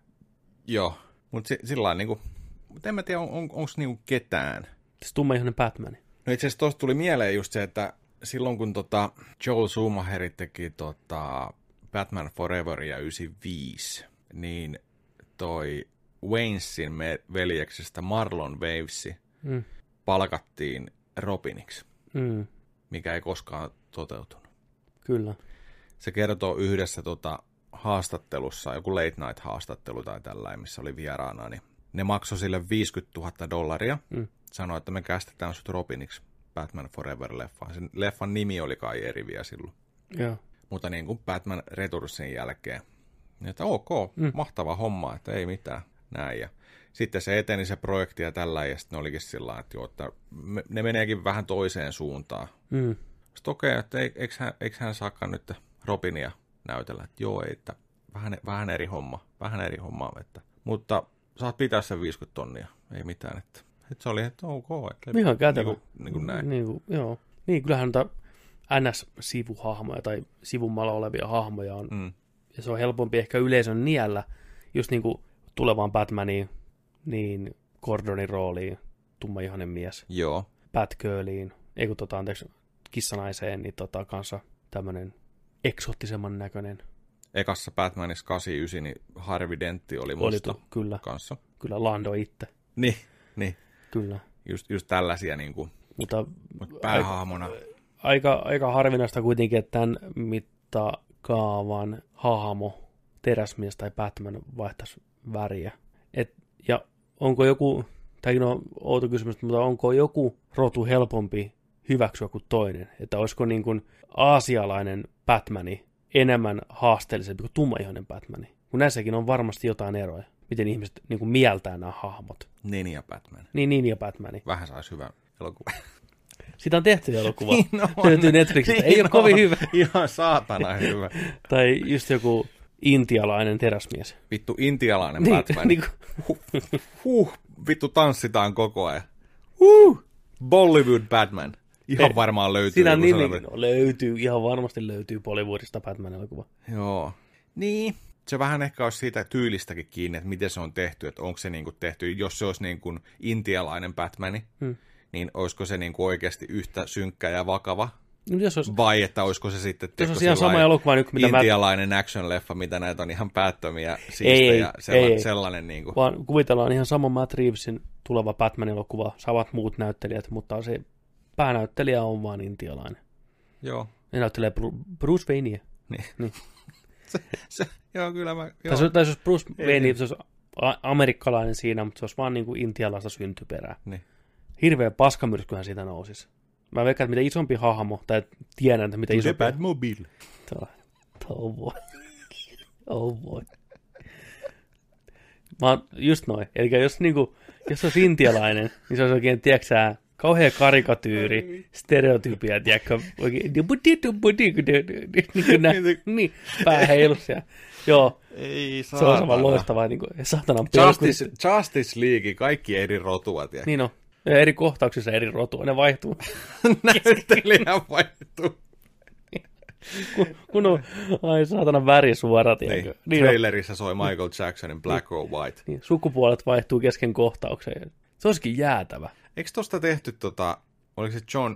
Joo. Mutta si, sillä lailla niinku, mut en mä tiedä, on, on, onko niinku ketään. Siis tummaihoinen Batman. No itse asiassa tuosta tuli mieleen just se, että silloin kun tota Joel Schumacher teki tota Batman Foreveria 95, niin toi Waynesin veljeksestä Marlon Wavesi Mm. palkattiin Robiniksi, Mm. mikä ei koskaan toteutunut. Kyllä. Se kertoo yhdessä tota haastattelussa, joku late night haastattelu tai tällainen, missä oli vieraana, niin ne maksoi sille 50 000 dollaria. Mm. Sanoi, että me kästetään sut Robiniksi Batman Forever-leffaan. Sen leffan nimi oli kai eri vielä silloin. Joo. Mutta niin kuin Batman Retursin jälkeen, niin että ok, mm. mahtava homma, että ei mitään, näin. Ja sitten se eteni se projekti ja tällä, ja sitten ne olikin sillä että, joo, että ne meneekin vähän toiseen suuntaan. Mm. Sitten okei, okay, että eikö hän, eikö hän saakaan nyt Robinia näytellä, että joo, ei, että vähän, vähän eri homma, vähän eri homma, että, mutta saat pitää sen 50 tonnia, ei mitään, että, että se oli, että ok, että Ihan kätevä. Niin kuin, niin kuin näin. Niin, kuin, joo. Niin, kyllähän noita NS-sivuhahmoja tai sivumalla olevia hahmoja on. Mm. Ja se on helpompi ehkä yleisön niellä, just niin kuin tulevaan Batmaniin, niin Gordonin rooliin, tummaihoinen mies, Joo, Batgirliin, ei kun tota, anteeksi, kissanaiseen, niin tota kanssa tämmönen eksoottisemman näköinen. Ekassa Batmanissa 89, niin Harvey Dentti oli Oli musta tu, kyllä, kanssa. kyllä Lando itse, Niin, niin. kyllä. Just, just tällaisia niin kuin, Mutta mut päähahmona. aika, aika harvinaista kuitenkin, että tämän mittakaavan hahmo, teräsmies tai Batman vaihtaisi väriä. Et, ja onko joku, tämäkin on outo kysymys, mutta onko joku rotu helpompi hyväksyä kuin toinen? Että olisiko niin kuin aasialainen Batmani enemmän haasteellisempi kuin tummaihoinen Batmani? Kun näissäkin on varmasti jotain eroja, miten ihmiset niin kuin mieltää nämä hahmot. Ninja Batman. Niin, niin ja Batmani. Vähän saisi hyvän elokuvan. Sitä on tehty elokuva. Niin on. Löytyy Netflixistä. Ei ole kovin hyvä. Ihan saatana hyvä. Tai just joku intialainen teräsmies. Vittu intialainen Batman. niin, Huh, huh, vittu tanssitaan koko ajan. Huh, Bollywood Batman. Ihan varmaan löytyy. siinä joku nimi no, löytyy, ihan varmasti löytyy Bollywoodista Batman-elokuva. Joo. Niin. Se vähän ehkä olisi siitä tyylistäkin kiinni, että miten se on tehty, että onko se niinku tehty, jos se olisi niinku intialainen Batmani, Hmm. niin olisiko se niinku oikeasti yhtä synkkä ja vakava, No, jos olisi, vai että olisiko se sitten jos olisi ihan sama elokuva nyt, mitä mä, intialainen action-leffa, mitä näitä on ihan päättömiä siistejä, ei, sellainen, ei. sellainen niinku. vaan kuvitellaan ihan sama Matt Reevesin tuleva Batman-elokuva, samat muut näyttelijät, mutta se päänäyttelijä on vaan intialainen. Joo. Ne näyttelee Bru- Bruce Wayneä. Niin. Niin. se, se, joo, kyllä mä, joo. Tai, se, tai se olisi Bruce Wayne, niin. se olisi amerikkalainen siinä, mutta se olisi vaan niin kuin intialaista syntyperää. Niin. Hirveä paskamyrskyhän siitä nousisi. Mä veikkaan, että mitä isompi hahmo, tai tiedän, että mitä The isompi... Batmobile. Tuo, oh boy. oh boy. Mä oon, just noin. Eli jos, niinku, jos olisi intialainen, niin se olisi oikein, tiedätkö kauhea karikatyyri, stereotypia, tiedätkö, oikein, niin kuin nä, niin, pää heilus ja, joo, Ei se on aivan loistavaa, niin kuin, saatanan Justice, Justice League, kaikki eri rotua, tiedätkö? Niin on. Ja eri kohtauksissa eri rotua, ne vaihtuu. Näyttelijä vaihtuu. kun, kun on, ai saatana värisuora, tiedätkö. Niin, Niin, on. trailerissa soi Michael Jacksonin Black or White. niin, sukupuolet vaihtuu kesken kohtauksen. Se olisikin jäätävä. Eikö tosta tehty, tota, oliko se John,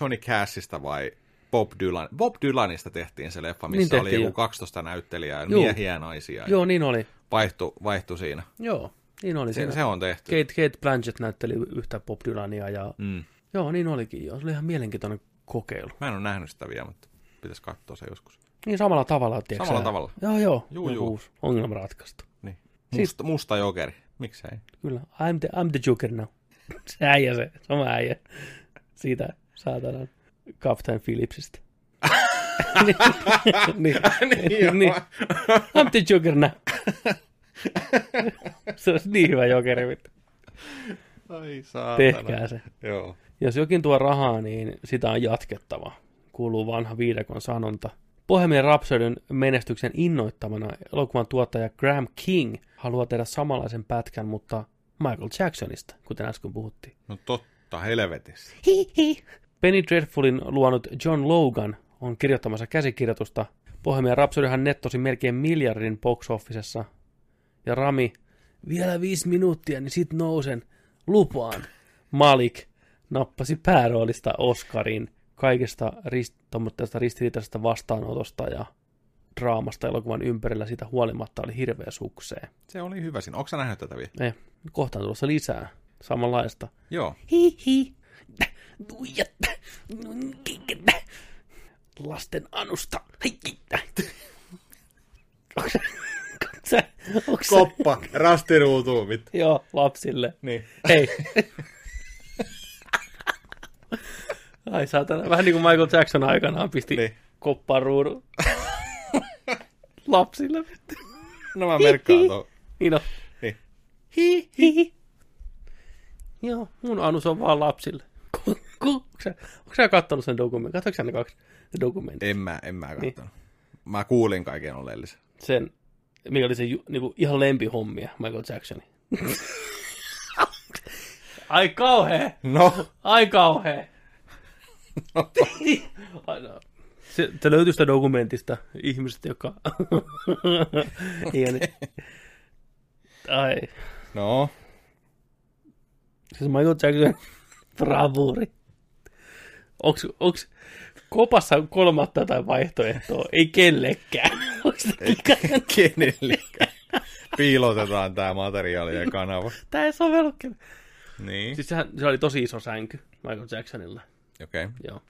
Johnny Cashista vai Bob Dylan? Bob Dylanista tehtiin se leffa, missä Niin oli tehtiin, joku joo. 12 näyttelijää, Juu. miehiä ja naisia. Joo, niin oli. Vaihtu, vaihtu siinä. Joo, niin oli. Siinä. se on tehty. Kate, Kate Blanchett näytteli yhtä Bob Dylania ja Mm. joo, niin olikin. Joo. Se oli ihan mielenkiintoinen kokeilu. Mä en ole nähnyt sitä vielä, mutta pitäisi katsoa se joskus. Niin samalla tavalla, tiedätkö Samalla sä? tavalla. Joo, joo. Juu, joku juu. Uusi ongelma ratkaistu. Niin. Siis- Musta, musta jokeri. Miksei? Kyllä. I'm the, I'm the Joker now. Se äijä se, sama äijä. Siitä saatanan Captain Phillipsistä. niin, niin, Niin, niin. I'm the Joker now. se olisi niin hyvä jokeri, vittu. Ai saatana. Tehkää se. Joo. Jos jokin tuo rahaa, niin sitä on jatkettava. Kuuluu vanha viidakon sanonta. Bohemian Rhapsodyn menestyksen innoittamana elokuvan tuottaja Graham King haluaa tehdä samanlaisen pätkän, mutta Michael Jacksonista, kuten äsken puhuttiin. No totta, helvetissä. Hihi. Penny Dreadfulin luonut John Logan on kirjoittamassa käsikirjoitusta. Bohemian Rhapsodyhan nettosi melkein miljardin box officessa. Ja Rami, vielä viisi minuuttia, niin sit nousen. Lupaan. Malik nappasi pääroolista Oscarin kaikesta rist, ristiriitaisesta vastaanotosta ja draamasta elokuvan ympärillä siitä huolimatta oli hirveä sukseen. Se oli hyvä siinä. Onko sä nähnyt tätä vielä? Eh, kohta on tulossa lisää samanlaista. Joo. Hihi. Lasten anusta. Sä, onko sä, onko sä, Koppa, rastiruutuumit. joo, lapsille. Niin. Hei. Ai saatana, vähän niin kuin Michael Jackson aikanaan pisti Niin. koppaan ruudun lapsille. No mä merkkaan tuon. Niin on. Niin. Hi, hi. Joo, mun anus on vaan lapsille. Onko, sä, onko sä kattonut sen dokumentin? Katsoitko sä ne kaksi dokumentit? En mä, en mä Niin. kattonut. Mä kuulin kaiken oleellisen. Sen, mikä oli se niinku, ihan lempihommia, Michael Jacksonin. Ai kauhea! No. Ai kauhea! Ai, no. Se, se löytyy sitä dokumentista ihmiset, joka... Ei, ole niin. Ai, No. siis Michael Jackson bravuuri. Onks, onks kopassa kolmatta tai vaihtoehtoa? Ei kellekään. Onks Ei kenellekään. Piilotetaan tää materiaali ja kanava. Tää ei sovellu Niin. Siis sehän, se oli tosi iso sänky Michael Jacksonilla. Okei. Okay. Joo.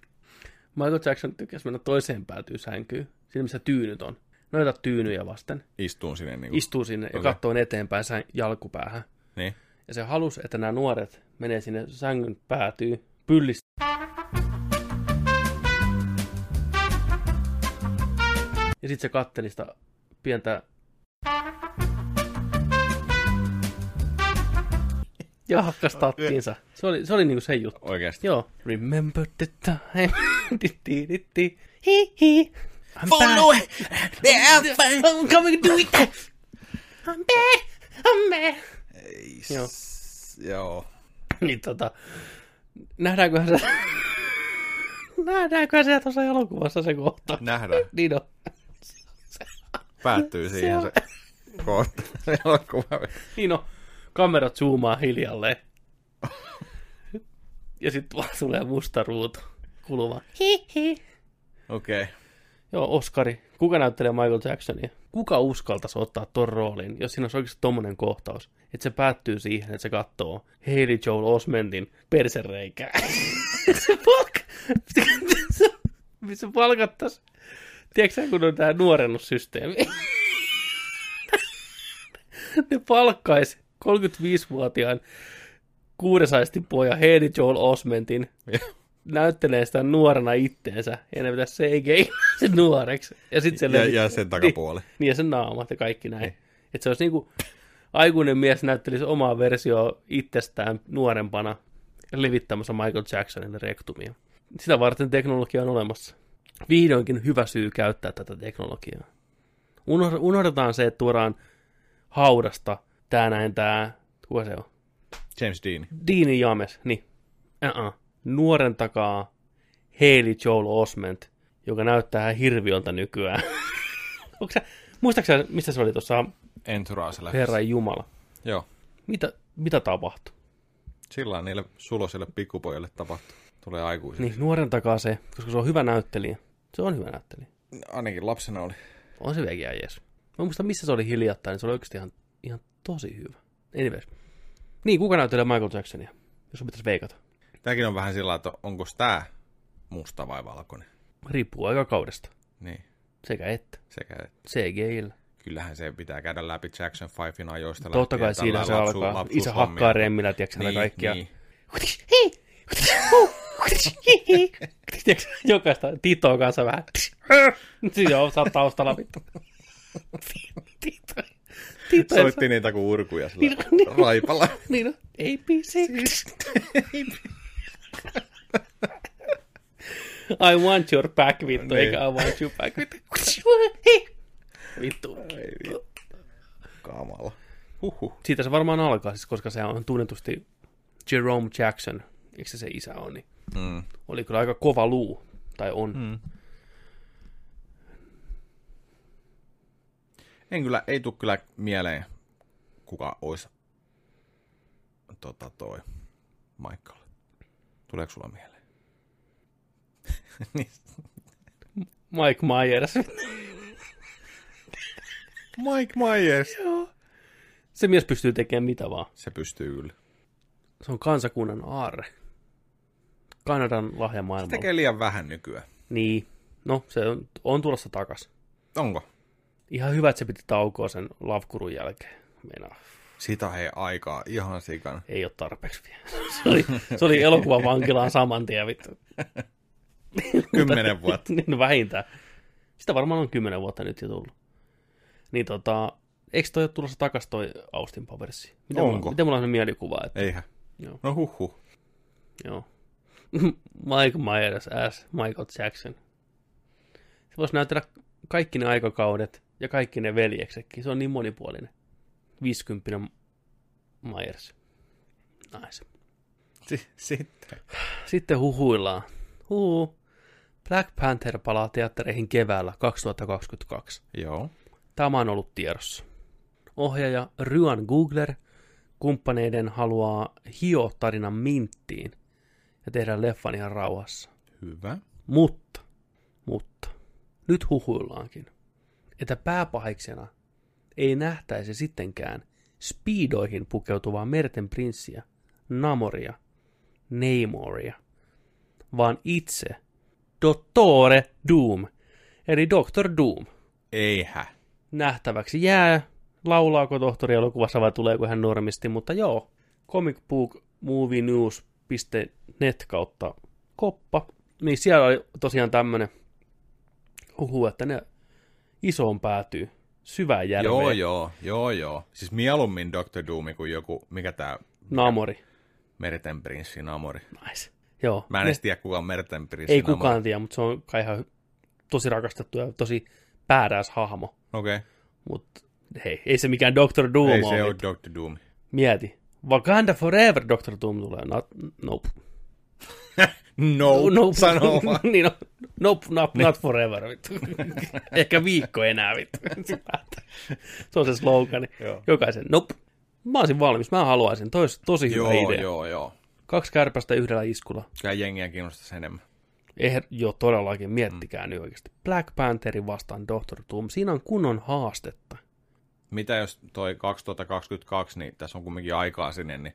Michael Jackson tykkäsi mennä toiseen päätyyn sänkyyn. Siinä missä tyynyt on. Noita tyynyjä vasten. Istuun sinne niinku. Istuu sinne ja Okei. katsoo eteenpäin sän, jalkupäähän. Niin. Ja se halusi, että nämä nuoret menee sinne sängyn päätyy, pyllistä. Ja sitten se katteli sitä pientä... Ja hakkas tattiinsa. Se oli, se oli niinku se juttu. Oikeesti. Joo. Remember the time. I'm Follow back. I'm coming to it. I'm back. I'm back. Ei, Joo. Joo. Niin tota, nähdäänköhän se, nähdäänköhän se tuossa elokuvassa se kohta. Nähdään. Niin on. Päättyy siihen on- se kohta. Elokuva. Niin on. Kamera zoomaa hiljalleen. Ja sitten vaan tulee musta ruutu kuluva. Hihi. Okei. Okay. Joo, Oskari. Kuka näyttelee Michael Jacksonia? Kuka uskaltaisi ottaa ton roolin, jos siinä olisi oikeasti tommonen kohtaus? Että se päättyy siihen, että se katsoo Haley Joel Osmentin persereikää. se palk... se palkattais. Tiedätkö kun on tää nuorennussysteemi? ne palkkais 35-vuotiaan kuudesaistin poja Haley Joel Osmentin näyttelee sitä nuorena itteensä, ja ne pitäisi CGI sen nuoreksi. Ja, sit se Ja, levi- ja sen takapuoli. Niin, niin, ja sen naamat ja kaikki näin. Että se olisi niinku aikuinen mies näyttelisi omaa versio itsestään nuorempana levittämässä Michael Jacksonille rektumia. Sitä varten teknologia on olemassa. Vihdoinkin hyvä syy käyttää tätä teknologiaa. Unoh- Unohdetaan se, että tuodaan haudasta tää näin tää, kuka se on? James Dean. Deani James, niin. Uh-uh. Nuoren takaa Haley Joel Osment, joka näyttää ihan hirviöltä nykyään. Sä, muistaaksä, mistä se oli tuossa Entourage Herran Jumala? Joo. Mitä, mitä tapahtui? Sillä niille sulosille pikkupojille tapahtuu. Tulee aikuisille. Niin, nuoren takaa se, koska se on hyvä näyttelijä. Se on hyvä näyttelijä. Ainakin lapsena oli. On se vieläkin jees. Mä muistan, missä se oli hiljattain, niin se oli oikeasti ihan, ihan tosi hyvä. Anyways. Niin, kuka näyttelee Michael Jacksonia? Jos sun pitäisi veikata. Tämäkin on vähän sillä että onko tää musta vai valkoinen. Riippuu aikakaudesta. Niin, Sekä että. sekä että CGIllä. kyllähän se pitää käydä läpi Jackson 5 ajoista Totta kai siinä se lapsu- alkaa. Isä lapsuushommia. hakkaa remmillä, tiedätkö niin, Niin, kaikkia. niin. Tiedätkö, jokaista Titoa kanssa vähän. Siinä on, oot taustalla vittu. Tito. Tito. Soitti niitä kuin urkuja sillä Niin, niin. raipalla. Niin on. ABC. I want your back, vittu, Niin. eikä I want you back, vittu. Vittu. Kamala. Huhhuh. Siitä se varmaan alkaa, siis, koska se on tunnetusti Jerome Jackson, eikö se se isä on, niin Mm. oli kyllä aika kova luu, tai on. Mm. En kyllä, ei tule kyllä mieleen, kuka olisi tota toi Michael. Tuleeko sulla mieleen? niin. Mike Myers. Mike Myers. se mies pystyy tekemään mitä vaan. Se pystyy kyllä. Se on kansakunnan aarre. Kanadan lahja maailmalla. Tekee liian vähän nykyään. Niin. No, se on, on tulossa takas. Onko? Ihan hyvä, että se piti taukoa sen lavkurun jälkeen. Meinaa, Sitä hei aikaa ihan sikana. ei ole tarpeeksi vielä. Se oli, se oli elokuvan vankilaan saman tien, vittu. Kymmenen vuotta. niin vähintään. Sitä varmaan on kymmenen vuotta nyt jo tullut. Niin tota, eikö toi ole tulossa takas toi Austin Powersi? Miten Onko? Mulla, miten mulla on mielikuva, että Eihän. joo, No huhhuh. joo. Mike Myers as Michael Jackson. Se voisi näytellä kaikki ne aikakaudet ja kaikki ne veljeksetkin. Se on niin monipuolinen. 50 Myers. Nice. Si- sitten. Sitten huhuillaan. Huu. Black Panther palaa teattereihin keväällä 2022. Joo. Tämä on ollut tiedossa. Ohjaaja Ryan Googler kumppaneiden haluaa hio tarinan minttiin ja tehdä leffan ihan rauhassa. Hyvä. Mutta, mutta, nyt huhuillaankin, että pääpahiksena ei nähtäisi sittenkään speedoihin pukeutuvaa merten prinssiä, Namoria, Neymoria, vaan itse Dottore Doom, eli Dr. Doom. Eihä. Nähtäväksi jää, laulaako tohtori elokuvassa vai tuleeko hän normisti, mutta joo, comicbookmovienews.net kautta koppa, niin siellä oli tosiaan tämmönen huhu, että ne isoon päätyy syvään järveen. Joo, joo, joo, joo. Siis mieluummin Dr. Doom kuin joku, mikä tää Namori. Merten prinssi Namori. Nice. Joo. Mä en edes tiedä, kuka on Merten prinssi ei Namori. kukaan tiedä, mutta se on kai ihan tosi rakastettu ja tosi päädäs hahmo. Okei. Okay. Mutta hei, ei se mikään Dr. Doom Ei ole. se ole. Dr. Doom. Mieti. Wakanda Forever Dr. Doom tulee. Not, nope. No, nope. sanoo vaan. niin, no, nope, not, not forever. Vittu. Ehkä viikko enää. Vittu. se on se slogani. Joo. Jokaisen, nope. Mä olisin valmis, mä haluaisin. Toi olisi tosi hyvä Joo, idea. joo, joo. Kaksi kärpästä yhdellä iskulla. Kyllä jengiä kiinnostaisi enemmän. Eh, jo todellakin, miettikää mm. nyt oikeasti. Black Pantherin vastaan Dr. Doom. Siinä on kunnon haastetta. Mitä jos toi 2022, niin tässä on kumminkin aikaa sinne, niin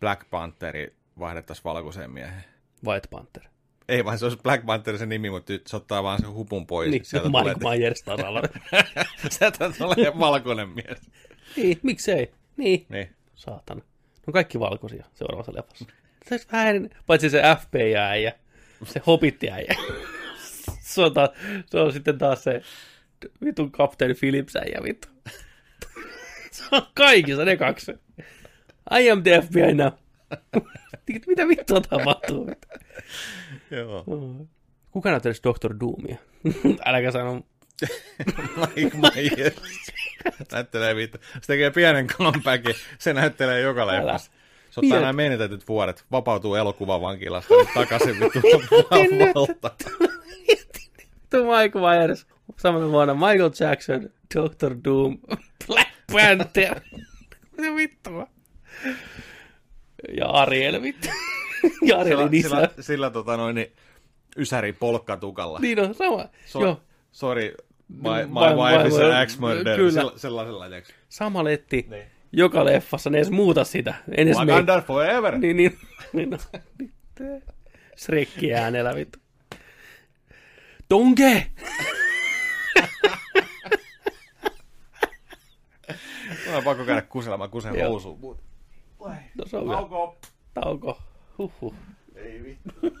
Black Pantheri vaihdettaisiin valkoiseen mieheen. White Panther. Ei vaan se olisi Black Panther se nimi, mutta nyt se ottaa vaan sen hupun pois. Niin, Sieltä Mike tulee, Myers tasalla. sieltä tulee valkoinen mies. Niin, miksei? Niin. Niin. Saatana. Ne on kaikki valkoisia seuraavassa leffassa. Se olisi vähän, paitsi se FBI-äijä, se hobitti-äijä. se, on taas, se on sitten taas se vitun kapteeni Phillips-äijä, vittu. se on kaikissa ne kaksi. I am the FBI now. Mitä vittua tapahtuu? Joo. Kuka näyttelisi Dr. Doomia? Äläkä sano. Mike Myers. näyttelee vittu. Se tekee pienen comebackin. Se näyttelee joka leffassa. Se ottaa nämä menetetyt vuodet, vapautuu elokuvavankilasta nyt takaisin vittu valta. Tuo Michael Myers. Samana vuonna Michael Jackson, Dr. Doom, Black Panther. Mitä vittua? Ja Ariel, vittu. Ja Arielin Sillä, isä. sillä, sillä tota noin, niin, ysäri polkkatukalla. Niin on sama. So, Joo, Sorry, my, my My- wife is an ex-murderer. kyllä. Sella, sellaisella, tiedätkö? sama letti. Niin. Joka leffassa ne edes muuta sitä. En edes me... Wakanda forever. Niin, niin. niin no. Shrekki äänellä, vittu. Tonke! Mä on pakko käydä kuselemaan kusen housuun. No se on hyvä. Tauko. Tauko. Huhhuh. Ei vittu.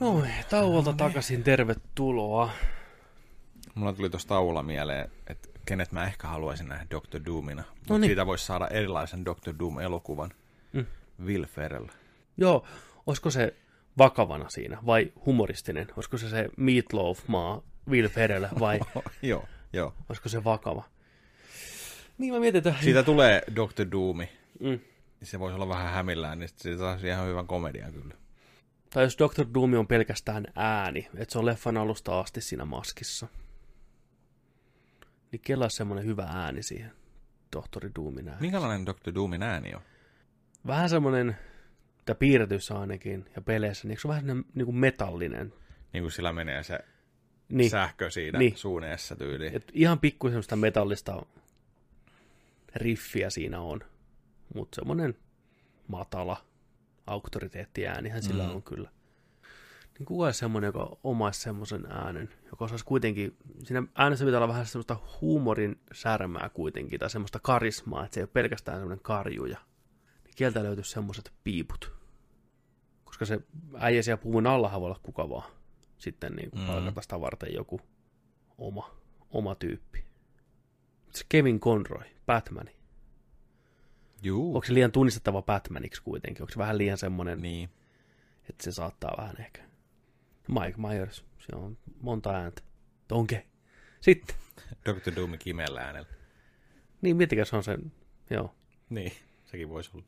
Noin, tauolta takaisin, tervetuloa. Mulla tuli tuosta tauolla mieleen, että kenet mä ehkä haluaisin nähdä Dr. Doomina. No niin. Siitä voisi saada erilaisen Dr. Doom-elokuvan. Mm. Will Ferrell. Joo, olisiko se vakavana siinä vai humoristinen? Olisiko se se Meatloaf-maa Will Ferrell vai joo, joo. olisiko se vakava? Niin mä mietin, että... Siitä tulee Dr. Doomi. Mm. Se voisi olla vähän hämillään, niin siitä saisi ihan hyvän komedian kyllä. Tai jos Dr. Doom on pelkästään ääni, että se on leffan alusta asti siinä maskissa. Niin kelaa semmoinen hyvä ääni siihen Tohtori Doomin ääni. Minkälainen Dr. Doomin ääni on? Vähän semmoinen, tai piirretyissä ainakin ja peleissä, niin se ole vähän semmoinen niin kuin metallinen? Niin kuin sillä menee se Niin, sähkö siinä Niin. suuneessa tyyliin. et ihan pikku semmoista metallista riffiä siinä on. Mutta semmoinen matala auktoriteettiäänihän sillä Mm. on kyllä. Niin kuka olisi semmoinen, joka omaisi semmoisen äänen, joka osaisi kuitenkin, siinä äänessä pitää olla vähän semmoista huumorin särmää kuitenkin, tai semmoista karismaa, että se ei ole pelkästään semmoinen karjuja. Niin kieltä löytyisi semmoiset piiput. Koska se äijä siellä puvun alla voi olla kuka vaan. Sitten niin kuin Mm. palkata sitä varten joku oma, oma tyyppi. Se Kevin Conroy, Batman. Juu. Onko se liian tunnistettava Batmaniksi kuitenkin? Onko se vähän liian semmoinen, Niin. että se saattaa vähän ehkä. Mike Myers, se on monta ääntä. Tonke. Sitten. Dr. Doomi kimeällä äänellä. Niin, miettikää, se on sen, joo. Niin, sekin voisi olla.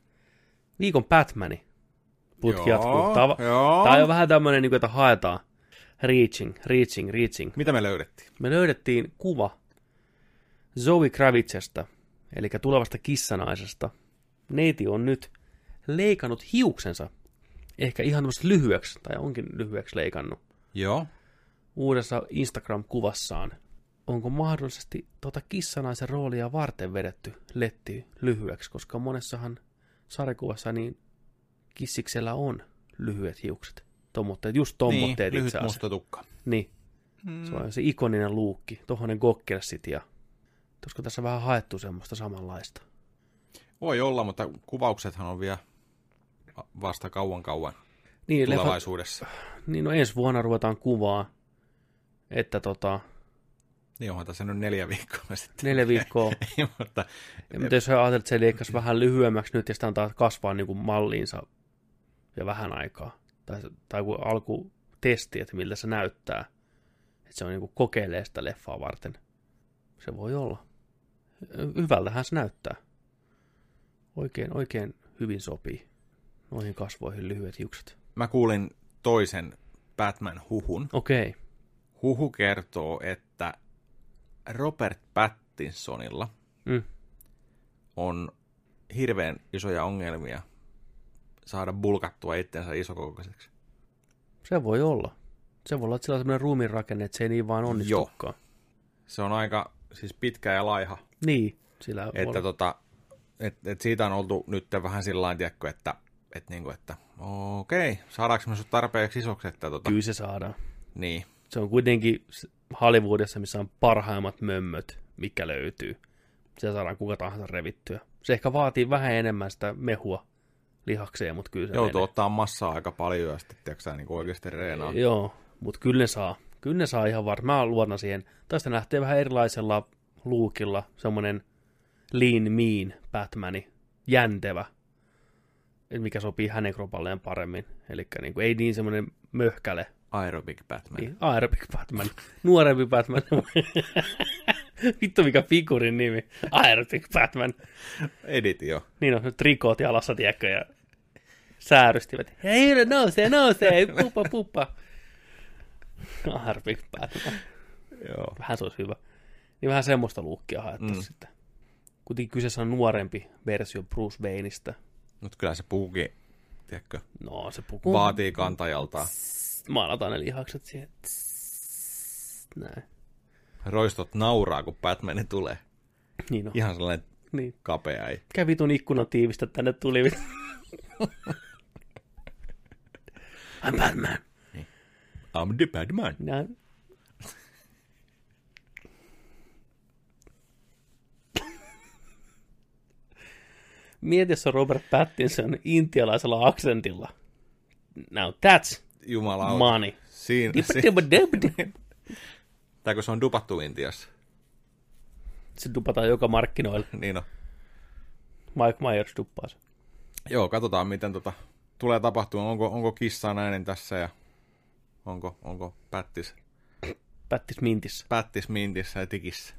Viikon Batmani. Putki Joo, jatkuu. Tämä, on- joo. tämä on vähän tämmöinen, niin kuin, että haetaan. Reaching, reaching, reaching. Mitä me löydettiin? Me löydettiin kuva Zoe Kravitzesta, eli tulevasta kissanaisesta. Neiti on nyt leikannut hiuksensa, ehkä ihan tämmöistä lyhyeksi, tai onkin lyhyeksi leikannut, Joo. uudessa Instagram-kuvassaan. Onko mahdollisesti tuota kissanaisen roolia varten vedetty letti lyhyeksi, koska monessahan sarjakuvassa niin kissiksellä on lyhyet hiukset. Tommotteet, just tommotteet niin, itse asiassa. musta tukka. Niin, se on se ikoninen luukki, tohon gokkelsit ja olisiko tässä vähän haettu semmoista samanlaista. Voi olla, mutta kuvauksethan on vielä vasta kauan kauan Niin, leffa, tulevaisuudessa. niin no ensi vuonna ruvetaan kuvaa, että tota, Niin onhan tässä nyt neljä viikkoa sitten. neljä viikkoa. Ei, mutta ja mitä jos ajattelee, että se leikkasi vähän lyhyemmäksi nyt ja sitä antaa kasvaa niin kuin malliinsa ja vähän aikaa. Tai, tai kun alku testi, että miltä se näyttää. Että se on niin kuin kokeilee sitä leffaa varten. Se voi olla. Hyvältähän se näyttää. Oikein, oikein hyvin sopii noihin kasvoihin lyhyet hiukset. mä kuulin toisen Batman-huhun. Okei. Huhu kertoo, että Robert Pattinsonilla Mm. on hirveän isoja ongelmia saada bulkattua itsensä isokokoiseksi. Se voi olla. Se voi olla, että sillä on sellainen ruumin rakenne, että se ei niin vaan onnistukaan. Se on aika siis pitkä ja laiha. Niin. Sillä voi Että, tota, et, et siitä on oltu nyt vähän sillä lailla, tiedätkö, että, et niinku, että okei, saadaanko me sut tarpeeksi isoksi, että tota, Kyllä se saadaan. niin, Se on kuitenkin Hollywoodissa, missä on parhaimmat mömmöt, mikä löytyy. Se saadaan kuka tahansa revittyä. Se ehkä vaatii vähän enemmän sitä mehua lihakseen, mutta kyllä se Joutuu menee. ottaa massaa aika paljon ja sitten, tiedätkö niin oikeasti reenaa. Joo, mutta kyllä ne saa. Kyllä ne saa ihan varmaan. Mä luotan siihen. Tästä lähtee vähän erilaisella luukilla. Semmoinen lean mean Batmani. Jäntevä. Mikä sopii hänen kropalleen paremmin. Eli niin kuin, ei niin semmoinen möhkäle. Aerobic Batman. Niin, aerobic Batman. Nuorempi Batman. Vittu mikä figurin nimi. Aerobic Batman. Edit jo. Niin on, trikoot jalassa, tiedätkö, ja säärystivät. Hei, nousee, nousee, puppa, puppa. Aerobic Batman. Joo. Vähän se olisi hyvä. Niin vähän semmoista luukkia haettaisiin Mm. sitten. Kuitenkin kyseessä on nuorempi versio Bruce Wayneista. Mutta kyllä se puukin, tiedätkö, No, se puku. vaatii kantajaltaan. Maalataan ne lihakset siihen. Näin. Roistot nauraa, kun Batman tulee. Niin on. Ihan sellainen Niin. kapea ei. Kävi vitun ikkunan tiivistä tänne tuli. I'm Batman. I'm the Batman. Näin. Mieti, jos on Robert Pattinson intialaisella aksentilla. Now that's Jumala money. Siinä, si- Dibba-dibba-dibba. tai kun se on dupattu Intiassa. Se dupataan joka markkinoilla. Niin on. Mike Myers duppaa se. Joo, katsotaan miten tota tulee tapahtumaan. Onko, onko kissaa näin tässä ja onko, onko Pättis, Pättis mintissä. Pättis mintissä ja tikissä.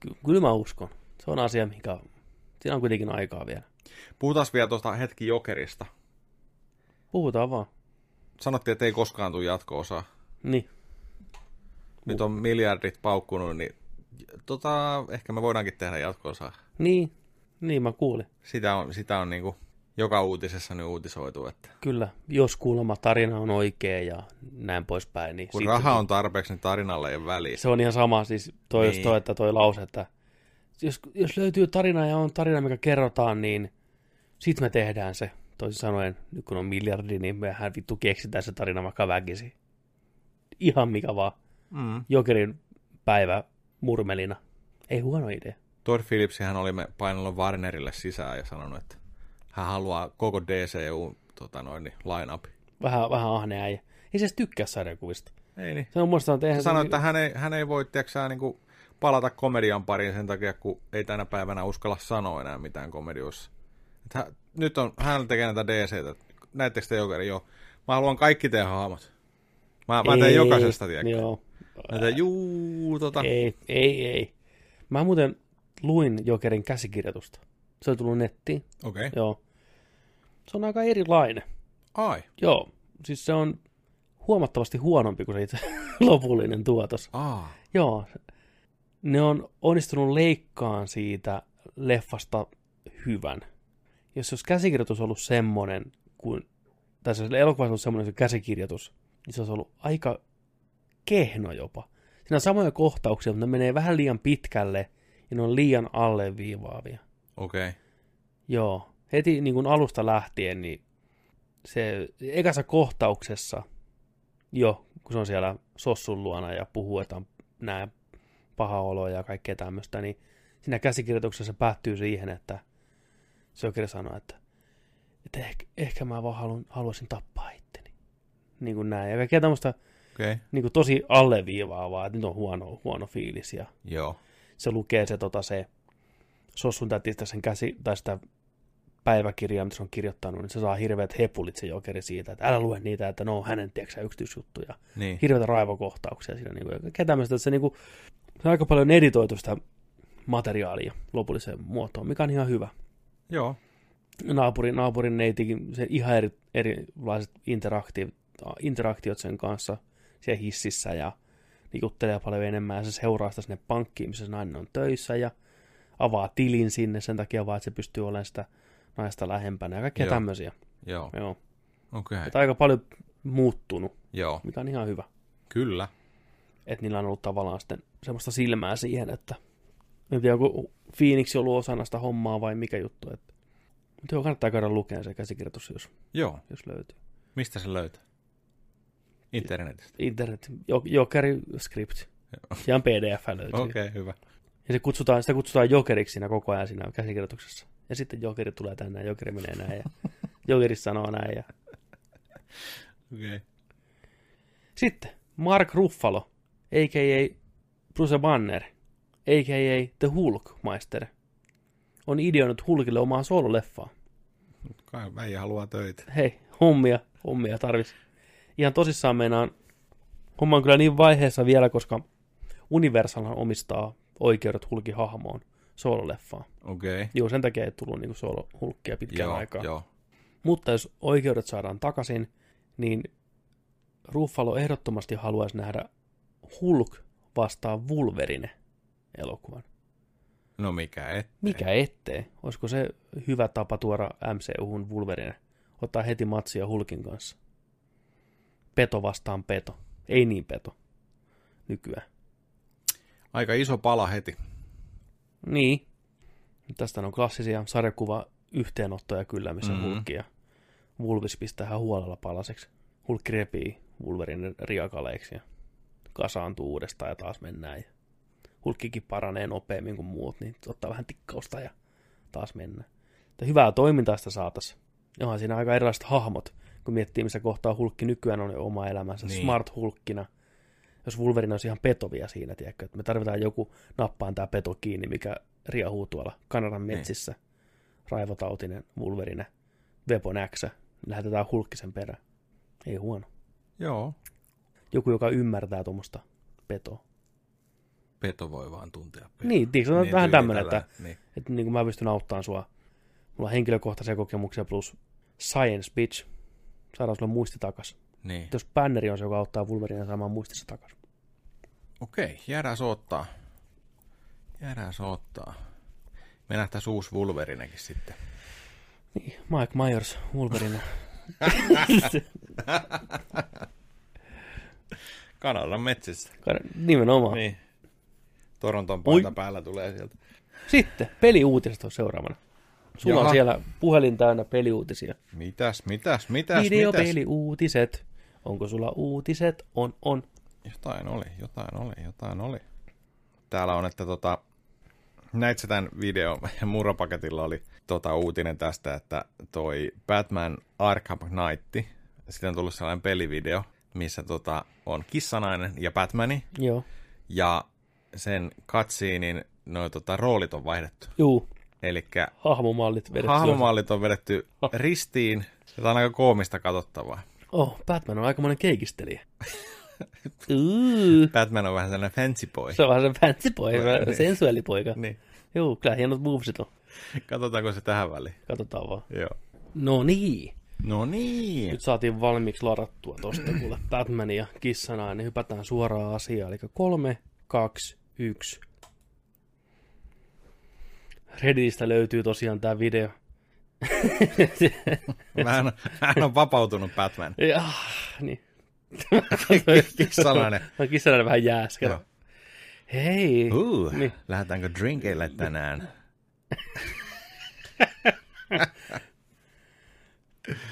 Ky- kyllä mä uskon. Se on asia, mikä... Siinä on kuitenkin aikaa vielä. Puhutaan vielä tuosta hetki Jokerista. Puhutaan vaan. Sanottiin, että ei koskaan tule jatko-osaa. Niin. Nyt on miljardit paukkunut, niin tota, ehkä me voidaankin tehdä jatko-osaa. Niin. Niin mä kuulin. Sitä on, sitä on niinku joka uutisessa nyt uutisoitu, että Kyllä, jos kuulemma tarina on oikea ja näin poispäin, niin kun raha on tarpeeksi, niin tarinalle ei ole väliä. se on ihan sama, siis toi, niin. Toi, että toi lause, että jos, jos löytyy tarina ja on tarina, mikä kerrotaan, niin sit me tehdään se. Toisin sanoen, nyt kun on miljardi, niin mehän vittu keksitään se tarina vaikka väkisin. Ihan mikä vaan. Mm. Jokerin päivä murmelina. Ei huono idea. Todd Phillips hän oli me painellut Warnerille sisään ja sanonut, että hän haluaa koko DCU tota noin, niin, line-up. Vähän, vähän ahne äijä. Ei se edes tykkää sarjakuvista. Ei niin. Se on muistanut, että eihän Hän sanoi, että hän ei, hän ei voi tiiäksä, niin kuin, palata komedian pariin sen takia, kun ei tänä päivänä uskalla sanoa enää mitään komedioissa. Että hän, nyt on, hän tekee näitä DCtä. Näettekö te Jokeri? Joo. Mä haluan kaikki tehdä hahmot. Mä, mä teen Ei, jokaisesta, tiedätkö? Joo. Mä teen, juu, tota. Ei, ei, ei. Mä muuten luin Jokerin käsikirjoitusta. Se on tullut nettiin. Okei. Okay. Joo. Se on aika erilainen. Ai. Joo. Siis se on huomattavasti huonompi kuin se itse lopullinen tuotos. Aa. Joo. Ne on onnistunut leikkaan siitä leffasta hyvän. Jos olisi käsikirjoitus ollut semmoinen, kuin, tai se elokuvassa ollut semmoinen se käsikirjoitus, niin se olisi ollut aika kehno jopa. Siinä on samoja kohtauksia, mutta ne menee vähän liian pitkälle ja ne on liian alleviivaavia. Okei. Okay. Joo. Heti niin kuin alusta lähtien, niin se ekassa kohtauksessa, jo, kun se on siellä Sossun luona ja puhuu, että on nämä paha olo ja kaikkea tämmöistä, niin siinä käsikirjoituksessa se päättyy siihen, että se oikein sanoo, että, että ehkä, ehkä mä vaan haluan, haluaisin tappaa itteni. Niin kuin näin. Ja kaikkea tämmöistä. Okay. niin kuin tosi alleviivaavaa, että nyt on huono, huono fiilis ja Joo. se lukee se, tota, se Sossun tätistä sen käsi, tai sitä päiväkirjaa, mitä se on kirjoittanut, niin se saa hirveät hepulit se jokeri siitä, että älä lue niitä, että ne on hänen, tiedätkö, yksityisjuttuja. Niin. Hirveitä raivokohtauksia siinä, niin kuin, ja tämmöistä, että se, niin kuin, se on aika paljon editoitu sitä materiaalia lopulliseen muotoon, mikä on ihan hyvä. Joo. Naapurin, naapurin neitikin, se ihan eri, erilaiset interakti, interaktiot sen kanssa siellä hississä ja niin juttelee paljon enemmän ja se seuraa sitä sinne pankkiin, missä se nainen on töissä ja avaa tilin sinne sen takia vaan, että se pystyy olemaan sitä naista lähempänä ja kaikkea Joo. tämmöisiä. Joo. Joo. Okei. Okay. Aika paljon muuttunut, Joo. mikä on ihan hyvä. Kyllä. Että niillä on ollut tavallaan sitten semmoista silmää siihen, että en tiedä, onko Phoenix ollut osana sitä hommaa vai mikä juttu. Että... Mutta joo, kannattaa käydä lukemaan se käsikirjoitus, jos, Joo. jos löytyy. Mistä se löytää? Internetistä. Internet, jo, Jokeri script. Ihan pdf löytyy. Okei, okay, hyvä. Ja se kutsutaan, sitä kutsutaan jokeriksi siinä koko ajan siinä käsikirjoituksessa. Ja sitten jokeri tulee tänne ja jokeri menee näin ja jokeri sanoo näin. Ja... Okei. Okay. Sitten Mark Ruffalo, a.k.a. Bruce Banner, a.k.a. The Hulk-meister, on ideoinut Hulkille omaa soololeffaa. Kai väijä haluaa töitä. Hei, hommia, hommia tarvis. Ihan tosissaan meinaan, homma on kyllä niin vaiheessa vielä, koska Universal omistaa oikeudet Hulkin hahmoon soololeffaan. Okei. Okay. Joo, sen takia ei tullut niin soolo-hulkkia pitkään Joo, aikaa. joo. Mutta jos oikeudet saadaan takaisin, niin Ruffalo ehdottomasti haluaisi nähdä Hulk vastaan Wolverine elokuvan. No mikä et. Mikä ettei? Olisiko se hyvä tapa tuoda MCUhun Wolverine? Ottaa heti matsia Hulkin kanssa. Peto vastaan peto. Ei niin peto. Nykyään. Aika iso pala heti. Niin. Tästä on klassisia sarjakuva yhteenottoja kyllä, missä Mhm. mm-hmm. Hulk ja Vulvis pistää ihan huolella palaseksi. Hulk repii Wolverine riakaleiksi ja kasaantuu uudestaan ja taas mennään. Ja Hulkkikin paranee nopeammin kuin muut, niin ottaa vähän tikkausta ja taas mennään. Mutta hyvää toimintaa sitä saataisiin. Onhan siinä aika erilaiset hahmot, kun miettii, missä kohtaa Hulkki nykyään on jo oma elämänsä. Niin. Niin. Smart Hulkkina. Jos Wolverine olisi ihan petovia siinä, tiedätkö, että me tarvitaan joku nappaan tämä peto kiinni, mikä riahuu tuolla Kanadan metsissä. Raivotautinen Wolverine, Weapon X, lähetetään Hulkkisen perään. Ei huono. Joo. Joku, joka ymmärtää tuommoista petoa. Peto voi vaan tuntea. Peto. Niin, tiiäks, on vähän tämmöinen, että, Niin. että niin kuin mä pystyn auttamaan sua. Mulla on henkilökohtaisia kokemuksia plus science bitch. Saadaan sulle muisti takas. niin. Että jos Banneri on se, joka auttaa Wolverinea saamaan muistissa takas. Okei, jäädään soottaa. Jäädään soottaa. Me nähtäis uusi Wolverinekin sitten. Niin, Mike Myers, Wolverine. Kanadan metsissä. Nimenomaan. Niin. Toronton Oi. paita päällä tulee sieltä. Sitten peliuutiset on seuraavana. Sulla Jaha. on siellä puhelin täynnä peliuutisia. Mitäs, mitäs, mitäs, mitäs? Videopeliuutiset. Onko sulla uutiset? On, on. Jotain oli, jotain oli, jotain oli. Täällä on, että tota, näit tämän video, murropaketilla oli tota uutinen tästä, että toi Batman Arkham Knight, sitten on tullut sellainen pelivideo, missä tota, on kissanainen ja Batmani, Joo. ja sen cutscenein noi tota, roolit on vaihdettu. Juu. Eli Hahmomallit vedetty. hahmomallit on vedetty ristiin, ja tämä on aika koomista katsottavaa. Oh, Batman on aikamoinen keikistelijä. Uu, Batman on vähän sellainen fancy boy. se on vähän se fancy boy, Niin. sensuaalipoika. Niin. Joo, kyllä hienot movesit on. Katsotaanko se tähän väliin. Katsotaan vaan. Joo. No niin. No niin. Nyt saatiin valmiiksi ladattua tosta kuule Batman ja kissana, niin hypätään suoraan asiaan. Eli kolme, kaksi, yksi. Redditistä löytyy tosiaan tämä video. Vähän, hän on vapautunut Batman. ja, niin. Kissalainen. No kissana vähän jääs. Joo. kato. Hei. Uh, Niin. lähdetäänkö drinkeille tänään?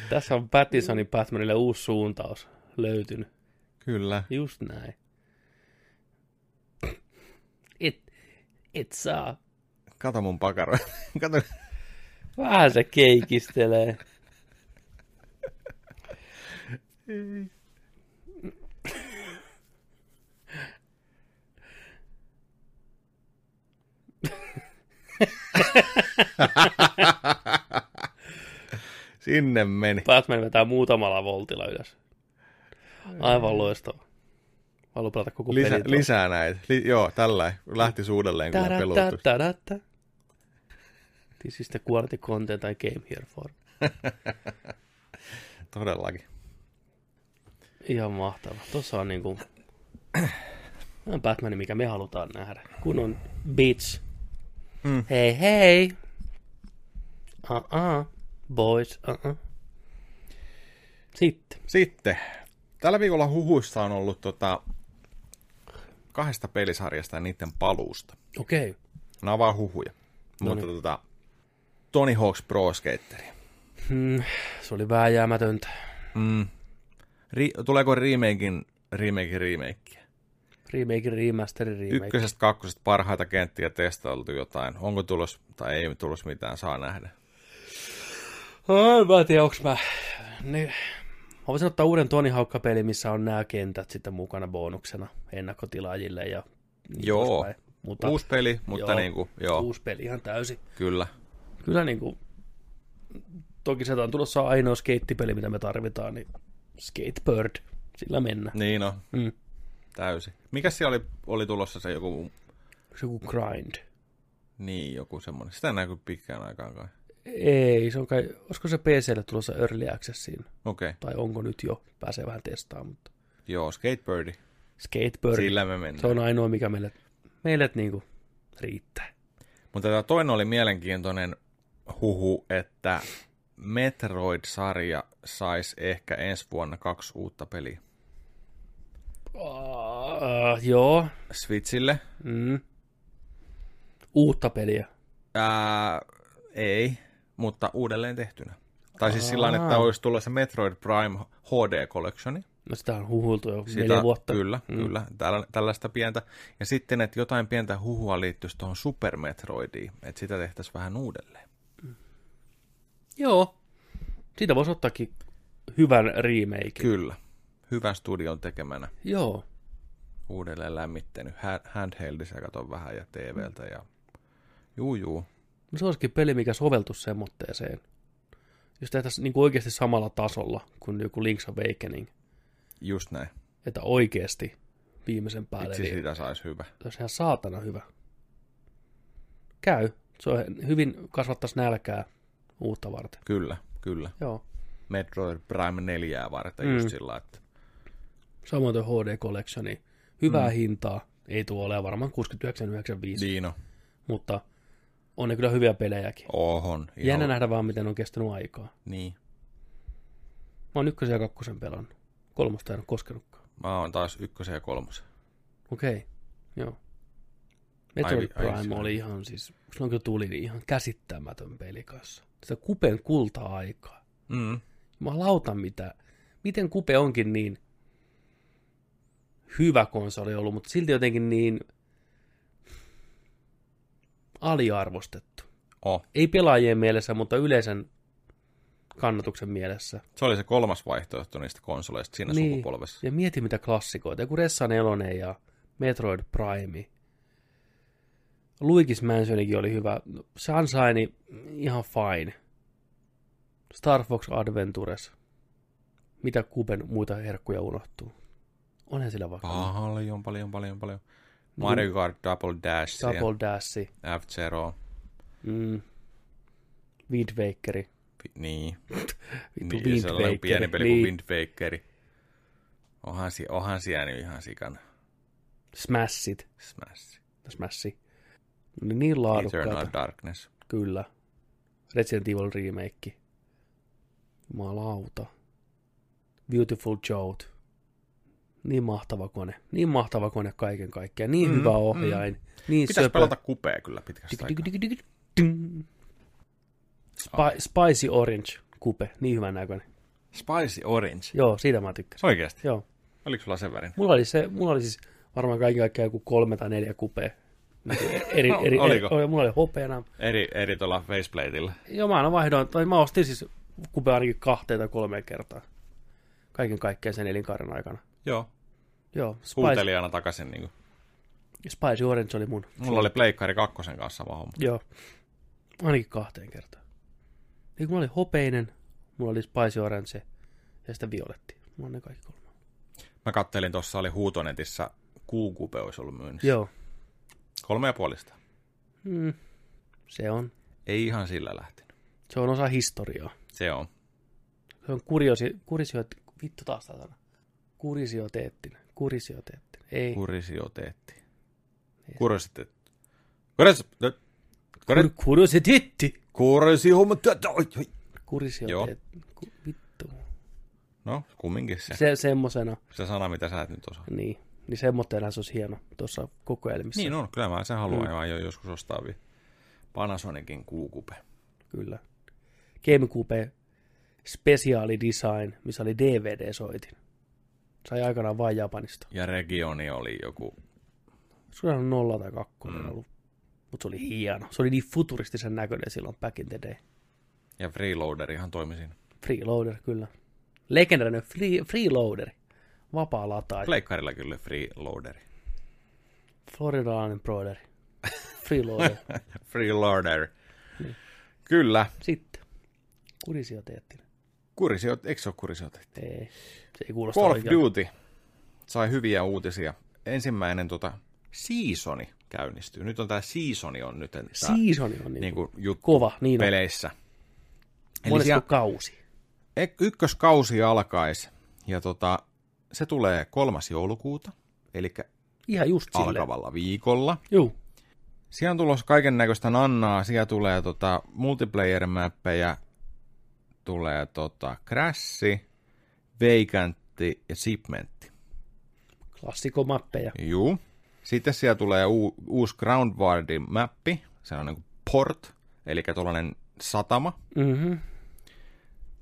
Tässä on Pattisonin Batmanille uusi suuntaus löytynyt. Kyllä. Just näin. Et, et saa. Kato mun pakaro. Kato. Vähän se keikistelee. Sinne meni. Batman vetää muutamalla voltilla ylös. Aivan loistava. Haluan pelata koko Lisä, peli. lisää näitä. Li, joo, tällä lähti uudelleen Tadada, pelutus. This is the quality content I came here for. Todellakin. Ihan mahtava. Tuossa on niinku... Batman, mikä me halutaan nähdä. Kun on bitch. Mm. Hei hei. Uh-uh. Boys. Uh-uh. Sitten. Sitten. Tällä viikolla huhuissa on ollut tota, kahdesta pelisarjasta ja niiden paluusta. Okei. Okay. Nämä on vaan huhuja. No Mutta niin. tota, Tony Hawk's Pro Skateri. Hmm, se oli vääjäämätöntä. Mm. Ri- tuleeko remakein, remakein remakeä? Remake, remaster, remake. Ykkösestä, kakkosesta parhaita kenttiä testailtu jotain. Onko tulos, tai ei tulos mitään, saa nähdä. Ai, mä en tiedä, onks mä... Ne... Mä voisin ottaa uuden Tony Hawk-peli, missä on nämä kentät sitten mukana bonuksena ennakkotilaajille ja niin Joo. Mutta Uusi peli, mutta Joo. niin kuin, joo, uusi peli ihan täysin. kyllä. Kyllä niin kuin, toki se on tulossa ainoa skeittipeli, mitä me tarvitaan, niin Skatebird, sillä mennään. Niin on, Mm. Täysin. Mikä siellä oli, oli tulossa se joku, Se joku grind. niin joku semmoinen. Sitä ei näky pitkään aikaan kai. Ei, se on kai, olisiko se PClle tulossa Early Accessiin, Okei, okay. tai onko nyt jo, pääsee vähän testaamaan, mutta joo, Skatebirdi. Skatebird, Sillä me mennään. se on ainoa, mikä meille, meille niinku riittää. Mutta tämä toinen oli mielenkiintoinen huhu, että Metroid-sarja saisi ehkä ensi vuonna kaksi uutta peliä. Uh, joo, Switchille? mm. uutta peliä. Ää, ei, mutta uudelleen tehtynä. Tai siis sillä että olisi tullut se Metroid Prime HD Collectioni. No sitä on huhuiltu jo Sitä, neljä vuotta. Kyllä, mm. kyllä. Tällä, tällaista pientä. Ja sitten, että jotain pientä huhua liittyisi tuohon Super Metroidiin. Että sitä tehtäisiin vähän uudelleen. Joo, siitä voisi ottaakin hyvän remake. Kyllä. Hyvän studion tekemänä. Joo, Uudelleen lämmittänyt. Ha- Handheldissa katon vähän ja TVltä. Ja... Juu, juu. no se olisikin peli, mikä soveltuisi semmoitteeseen. Jos tehtäisiin niin oikeasti samalla tasolla kuin joku Link's Awakening, Just näin. että oikeasti viimeisen päälle. Itse Niin, siitä saisi hyvä. se olisi ihan saatana hyvä. Käy. Se on hyvin kasvattaisi nälkää uutta varten. Kyllä, kyllä. Joo. Metroid Prime 4 varten Mm. mm. just sillä, että Samoin tuo HD Collectioni. Hyvää Mm. hintaa. Ei tuo ole varmaan 69,95, Dino, mutta on ne kyllä hyviä pelejäkin. ohon. Ihan, Jännä nähdä vaan, miten on kestänyt aikaa. Niin. Mä oon ykkösen ja kakkosen pelannut. Kolmosta en ole koskenutkaan. Mä oon taas ykkösen ja kolmosen. Okei, okay. joo. Metroid Prime oli ihan siis, silloin kun tuli, niin ihan käsittämätön peli kanssa. Sitä Kupen kulta-aikaa. Mm. Jumalauta mitä. Miten Kupe onkin niin hyvä konsoli ollut, mutta silti jotenkin niin aliarvostettu. Oh. Ei pelaajien mielessä, mutta yleisen kannatuksen mielessä. Se oli se kolmas vaihtoehto niistä konsoleista siinä Niin. sukupolvessa. Ja mieti mitä klassikoita. Joku Ressa 4 ja Metroid Prime. Luigi's Mansionikin oli hyvä. Sunshine ihan fine. Star Fox Adventures. Mitä Kuben muita herkkuja unohtuu? Onhan sillä vaikka Paljon, paljon, paljon, paljon. Mario Kart Double Dash, Double Dash, F-Zero, mm, Wind Wakeri. vi- niin. Vittu niin se oli pieni peli kuin niin. Wind Wakeri. Onhan, si- onhan siellä nyt ihan sikana. Smashit. Smash. Smashi. Ne oli niin laadukkaita. Eternal Darkness. Kyllä. Resident Evil remake. Jumalauta. Beautiful Joe. Niin mahtava kone. Niin mahtava kone kaiken kaikkiaan. Niin Mm, hyvä ohjain. Niin Pitäisi söpö. pelata kupea kyllä pitkästä. Spi- Spicy Orange kupe. Niin hyvän näköinen. Spicy Orange. Joo, siitä mä tykkäsin. Oikeasti? Joo. Oliko sulla sen värin? Mulla oli, se, mulla oli siis varmaan kaiken kaikkiaan joku kolme tai neljä kupea. Eri, No, eri, oliko? eri, mulla oli hopeana. Eri, eri tuolla faceplateilla. Joo, mä aina vaihdoin, tai mä ostin siis kupea ainakin kahteen tai kolmeen kertaan. Kaiken kaikkiaan sen elinkaaren aikana. Joo. Joo, Spice, takaisin. Niin kuin. Spicy Orange oli mun. Mulla oli Pleikkari kakkosen kanssa sama homma. Joo, ainakin kahteen kertaan. Niin mulla oli hopeinen, mulla oli Spicy Orange ja sitten violetti. Mulla on ne kaikki kolme. Mä kattelin, tuossa oli huutonetissä kuukupe olisi ollut myynnissä. Joo, Kolme ja puolista. mm, se on. Ei ihan sillä lähtenyt. Se on osa historiaa. Se on. Se on kuriosi, kurisio, vittu taas tää sana. Kurisioteettinen, kurisioteettinen. Ei, Kurisioteetti. Kuriositeetti. Kuriositeetti. Kur, kuriositeetti. Kurisioteetti. Kurisioteetti. Ku, vittu. No, kumminkin se. Se, semmosena, Se sana, mitä sä et nyt osaa. niin, niin semmoitteena se olisi hieno tuossa kokoelmissa. Niin on, kyllä mä sen haluan Mm. ja joskus ostaa vielä Panasonicin kuukupe. Kyllä. GameCube Special Design, missä oli DVD-soitin. Sai aikanaan vain Japanista. Ja regioni oli joku... Se oli nolla tai kakkonen mm. ollut. Mutta se oli hieno. Se oli niin futuristisen näköinen silloin back in the day. Ja Freeloaderihan toimi siinä. Freeloader, kyllä. Legendarinen free, freeloaderi. Vapaa lataaja. Pleikkarilla kyllä Freeloaderi. Floridalainen broideri. Freeloader. Freeloader. Kyllä. Sitten. Kurisioteettinen. Kurisiot, eikö se ole kurisioteetti? Ei. Se ei kuulosta Call of. Duty sai hyviä uutisia. Ensimmäinen tota, seasoni käynnistyy. Nyt on tämä seasoni on nyt tää, Season on niin, niin kuin juttu kova, niin on. peleissä. Eli Monesko siellä, kausi? ykköskausi alkaisi ja tota, se tulee kolmas joulukuuta, eli Ihan just silleen. alkavalla viikolla. Juu. Siellä on tulossa kaiken näköistä nannaa, siellä tulee tota, multiplayer-mäppejä, tulee tota, Crashi, Vacantti ja Shipmentti. Klassikomappeja. Juu. Sitten siellä tulee u- uusi Groundwardin mappi, se on niin port, eli tuollainen satama. Mm-hmm.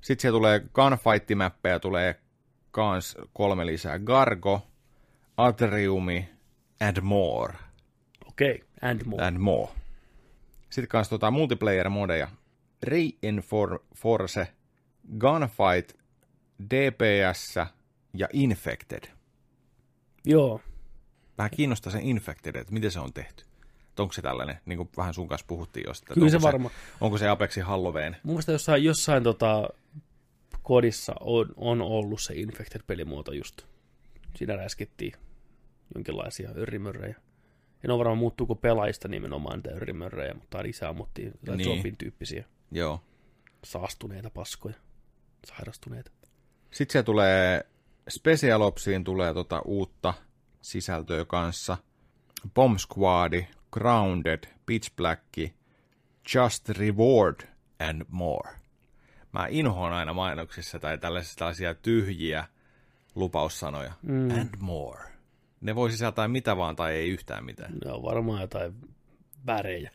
Sitten siellä tulee gunfight-mäppejä, tulee kans kolme lisää. Gargo, Atriumi, and more. Okei, okay. and more. And more. Sitten kans tota multiplayer-modeja. Reinforce, Gunfight, DPS ja Infected. Joo. Vähän kiinnostaa se Infected, että miten se on tehty. Onko se tällainen, niin kuin vähän sun kanssa puhuttiin jostain. että Kyllä se onko varma. onko se Apexin Halloween? Mun mielestä jossain, jossain tota, kodissa on, on ollut se Infected-pelimuoto just. Siinä räskittiin jonkinlaisia örrimörrejä. En ole varmaan muuttuuko pelaajista nimenomaan niitä örrimörrejä, mutta lisää ammuttiin Niin. niin. zombin tyyppisiä Joo. saastuneita paskoja, sairastuneita. Sitten se tulee, Special Opsiin tulee tota uutta sisältöä kanssa. Bomb Squad, Grounded, Pitch Black, Just Reward and More. Mä inhoan aina mainoksissa tai tällaisia, tällaisia tyhjiä lupaussanoja. Mm. And more. Ne voi sisältää mitä vaan tai ei yhtään mitään. Ne on varmaan jotain värejä.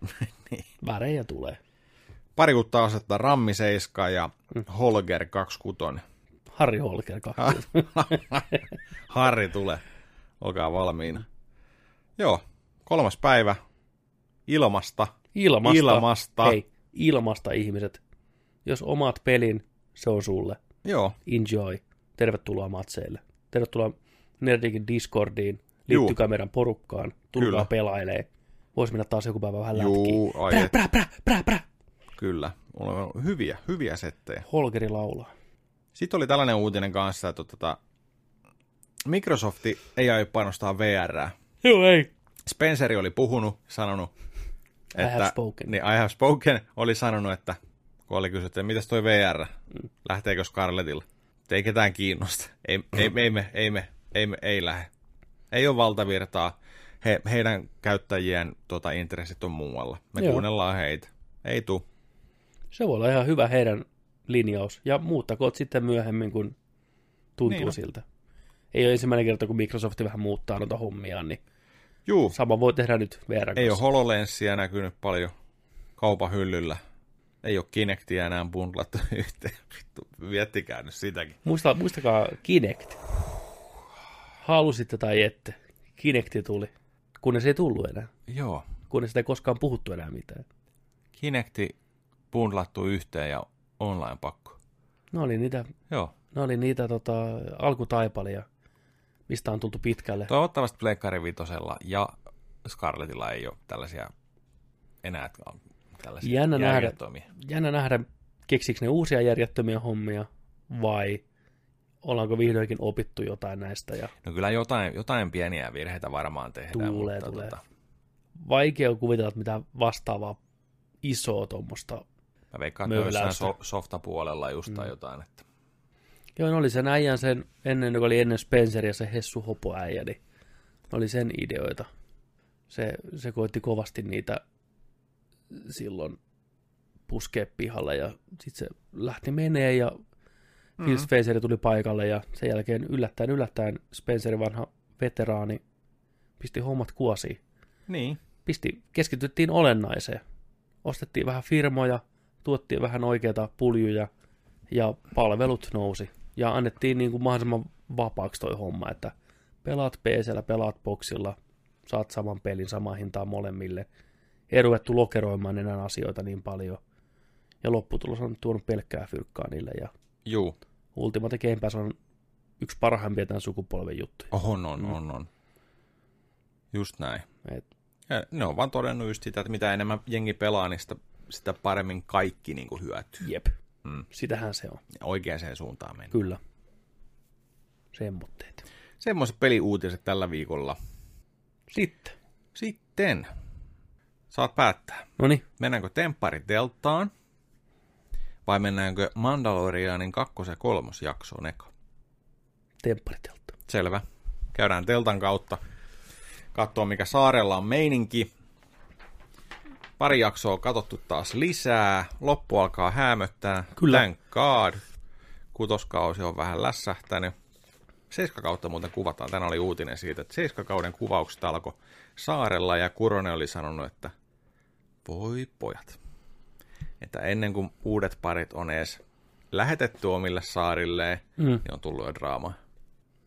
Niin. Värejä tulee. Pari uutta asetta, Rammi 7 ja Holger 26. Harri Holker Ah. 2. Harri tulee. Olkaa valmiina. Joo, kolmas päivä. Ilmasta. Ilmasta. Ilmasta. Hei, ilmasta ihmiset. Jos omat pelin, se on sulle. Joo, Enjoy. Tervetuloa matseille. Tervetuloa Nerdikin Discordiin. Juu. Liittykää meidän porukkaan. Tulkaa pelailee. Voisi mennä taas joku päivä vähän lätkiin. juu, Prä, prä, prä, prä, prä. Kyllä. On hyviä, hyviä settejä. Holgeri laulaa. Sitten oli tällainen uutinen kanssa, että tota, Microsofti ei aio panostaa VR. Joo, ei. Spenceri oli puhunut, sanonut, I että, have spoken. Niin, I have spoken oli sanonut, että kun oli kysytty, että mitäs toi VR, lähteekö Scarletilla? Et Ei ketään kiinnosta. Ei, ei, ei, me, ei, me, ei, me, ei lähde. Ei ole valtavirtaa. He, heidän käyttäjien tota, intressit on muualla. Me Joo. kuunnellaan heitä. Ei tuu. Se voi olla ihan hyvä heidän linjaus. Ja muuttakoot sitten myöhemmin, kun tuntuu Niin siltä. Ei ole ensimmäinen kerta, kun Microsoft vähän muuttaa noita hommiaan, niin Juu, sama voi tehdä nyt VR ei ole HoloLenssiä näkynyt paljon kaupan hyllyllä. Ei ole Kinectia enää bundlattu yhteen. Vittu, miettikää nyt sitäkin. Muista, muistakaa Kinect. Halusitte tai ette. Kinecti tuli, kunnes ei tullut enää. Joo, Kunnes sitä ei koskaan puhuttu enää mitään. Kinecti bundlattu yhteen ja online-pakko. Ne oli niitä, Joo. ne oli niitä tota, alkutaipalia, mistä on tultu pitkälle. Toivottavasti Pleikkari Vitosella ja Scarletilla ei ole tällaisia enää tällaisia Jännä nähdä. Jännä nähdä, keksikö ne uusia järjettömiä hommia vai ollaanko vihdoinkin opittu jotain näistä. Ja No kyllä jotain, jotain pieniä virheitä varmaan tehdään. Tuulee, mutta tulee. Tota, vaikea on kuvitella, että mitä vastaavaa isoa tuommoista. Mä veikkaan, että jossain so, softapuolella just tai jotain. Että. Joo, ne oli sen äijän sen, ennen, joka oli ennen Spenceria se Hessu Hopo äijä, niin oli sen ideoita. Se, se koitti kovasti niitä silloin puskea pihalle ja sitten se lähti menee ja mm. Phil Spencer tuli paikalle ja sen jälkeen yllättäen yllättäen Spencerin vanha veteraani pisti hommat kuosiin. Niin. Pisti, keskityttiin olennaiseen. Ostettiin vähän firmoja, tuottiin vähän oikeita puljuja ja palvelut nousi. Ja annettiin niin kuin mahdollisimman vapaaksi toi homma, että pelaat PCllä, pelaat boxilla, saat saman pelin samaan hintaan molemmille. Ei ruvettu lokeroimaan enää asioita niin paljon. Ja lopputulos on tuonut pelkkää fyrkkaa niille. Ja Juu. Ultimate Game Pass on yksi parhaimpia tämän sukupolven juttuja. On, on, Mm. on, on. Just näin. Et, Ja ne on vaan todennut just sitä, että mitä enemmän jengi pelaa, niin sitä, sitä paremmin kaikki niin kuin hyötyy. jep, Mm. sitähän se on. Ja Oikeaan suuntaan mennä. Kyllä. Semmoitteet. Semmoiset peliuutiset tällä viikolla. Sitten. Sitten saat päättää. No niin, Mennäänkö Temppari Deltaan vai mennäänkö Mandalorianin kakkos- ja kolmosjaksoon eka? tempparitelta. Selvä. Käydään teltan kautta. Katsoa, mikä saarella on meininki. Pari jaksoa katsottu taas lisää. Loppu alkaa hämöttää. Kyllä. Thank God. Kutoskausi on vähän lässähtänyt. Seiskakautta muuten kuvataan. Tänään oli uutinen siitä, että seiskakauden kuvaukset alkoi saarella ja Kuronen oli sanonut, että voi pojat. Että ennen kuin uudet parit on edes lähetetty omille saarilleen, Mm. niin on tullut jo draamaa.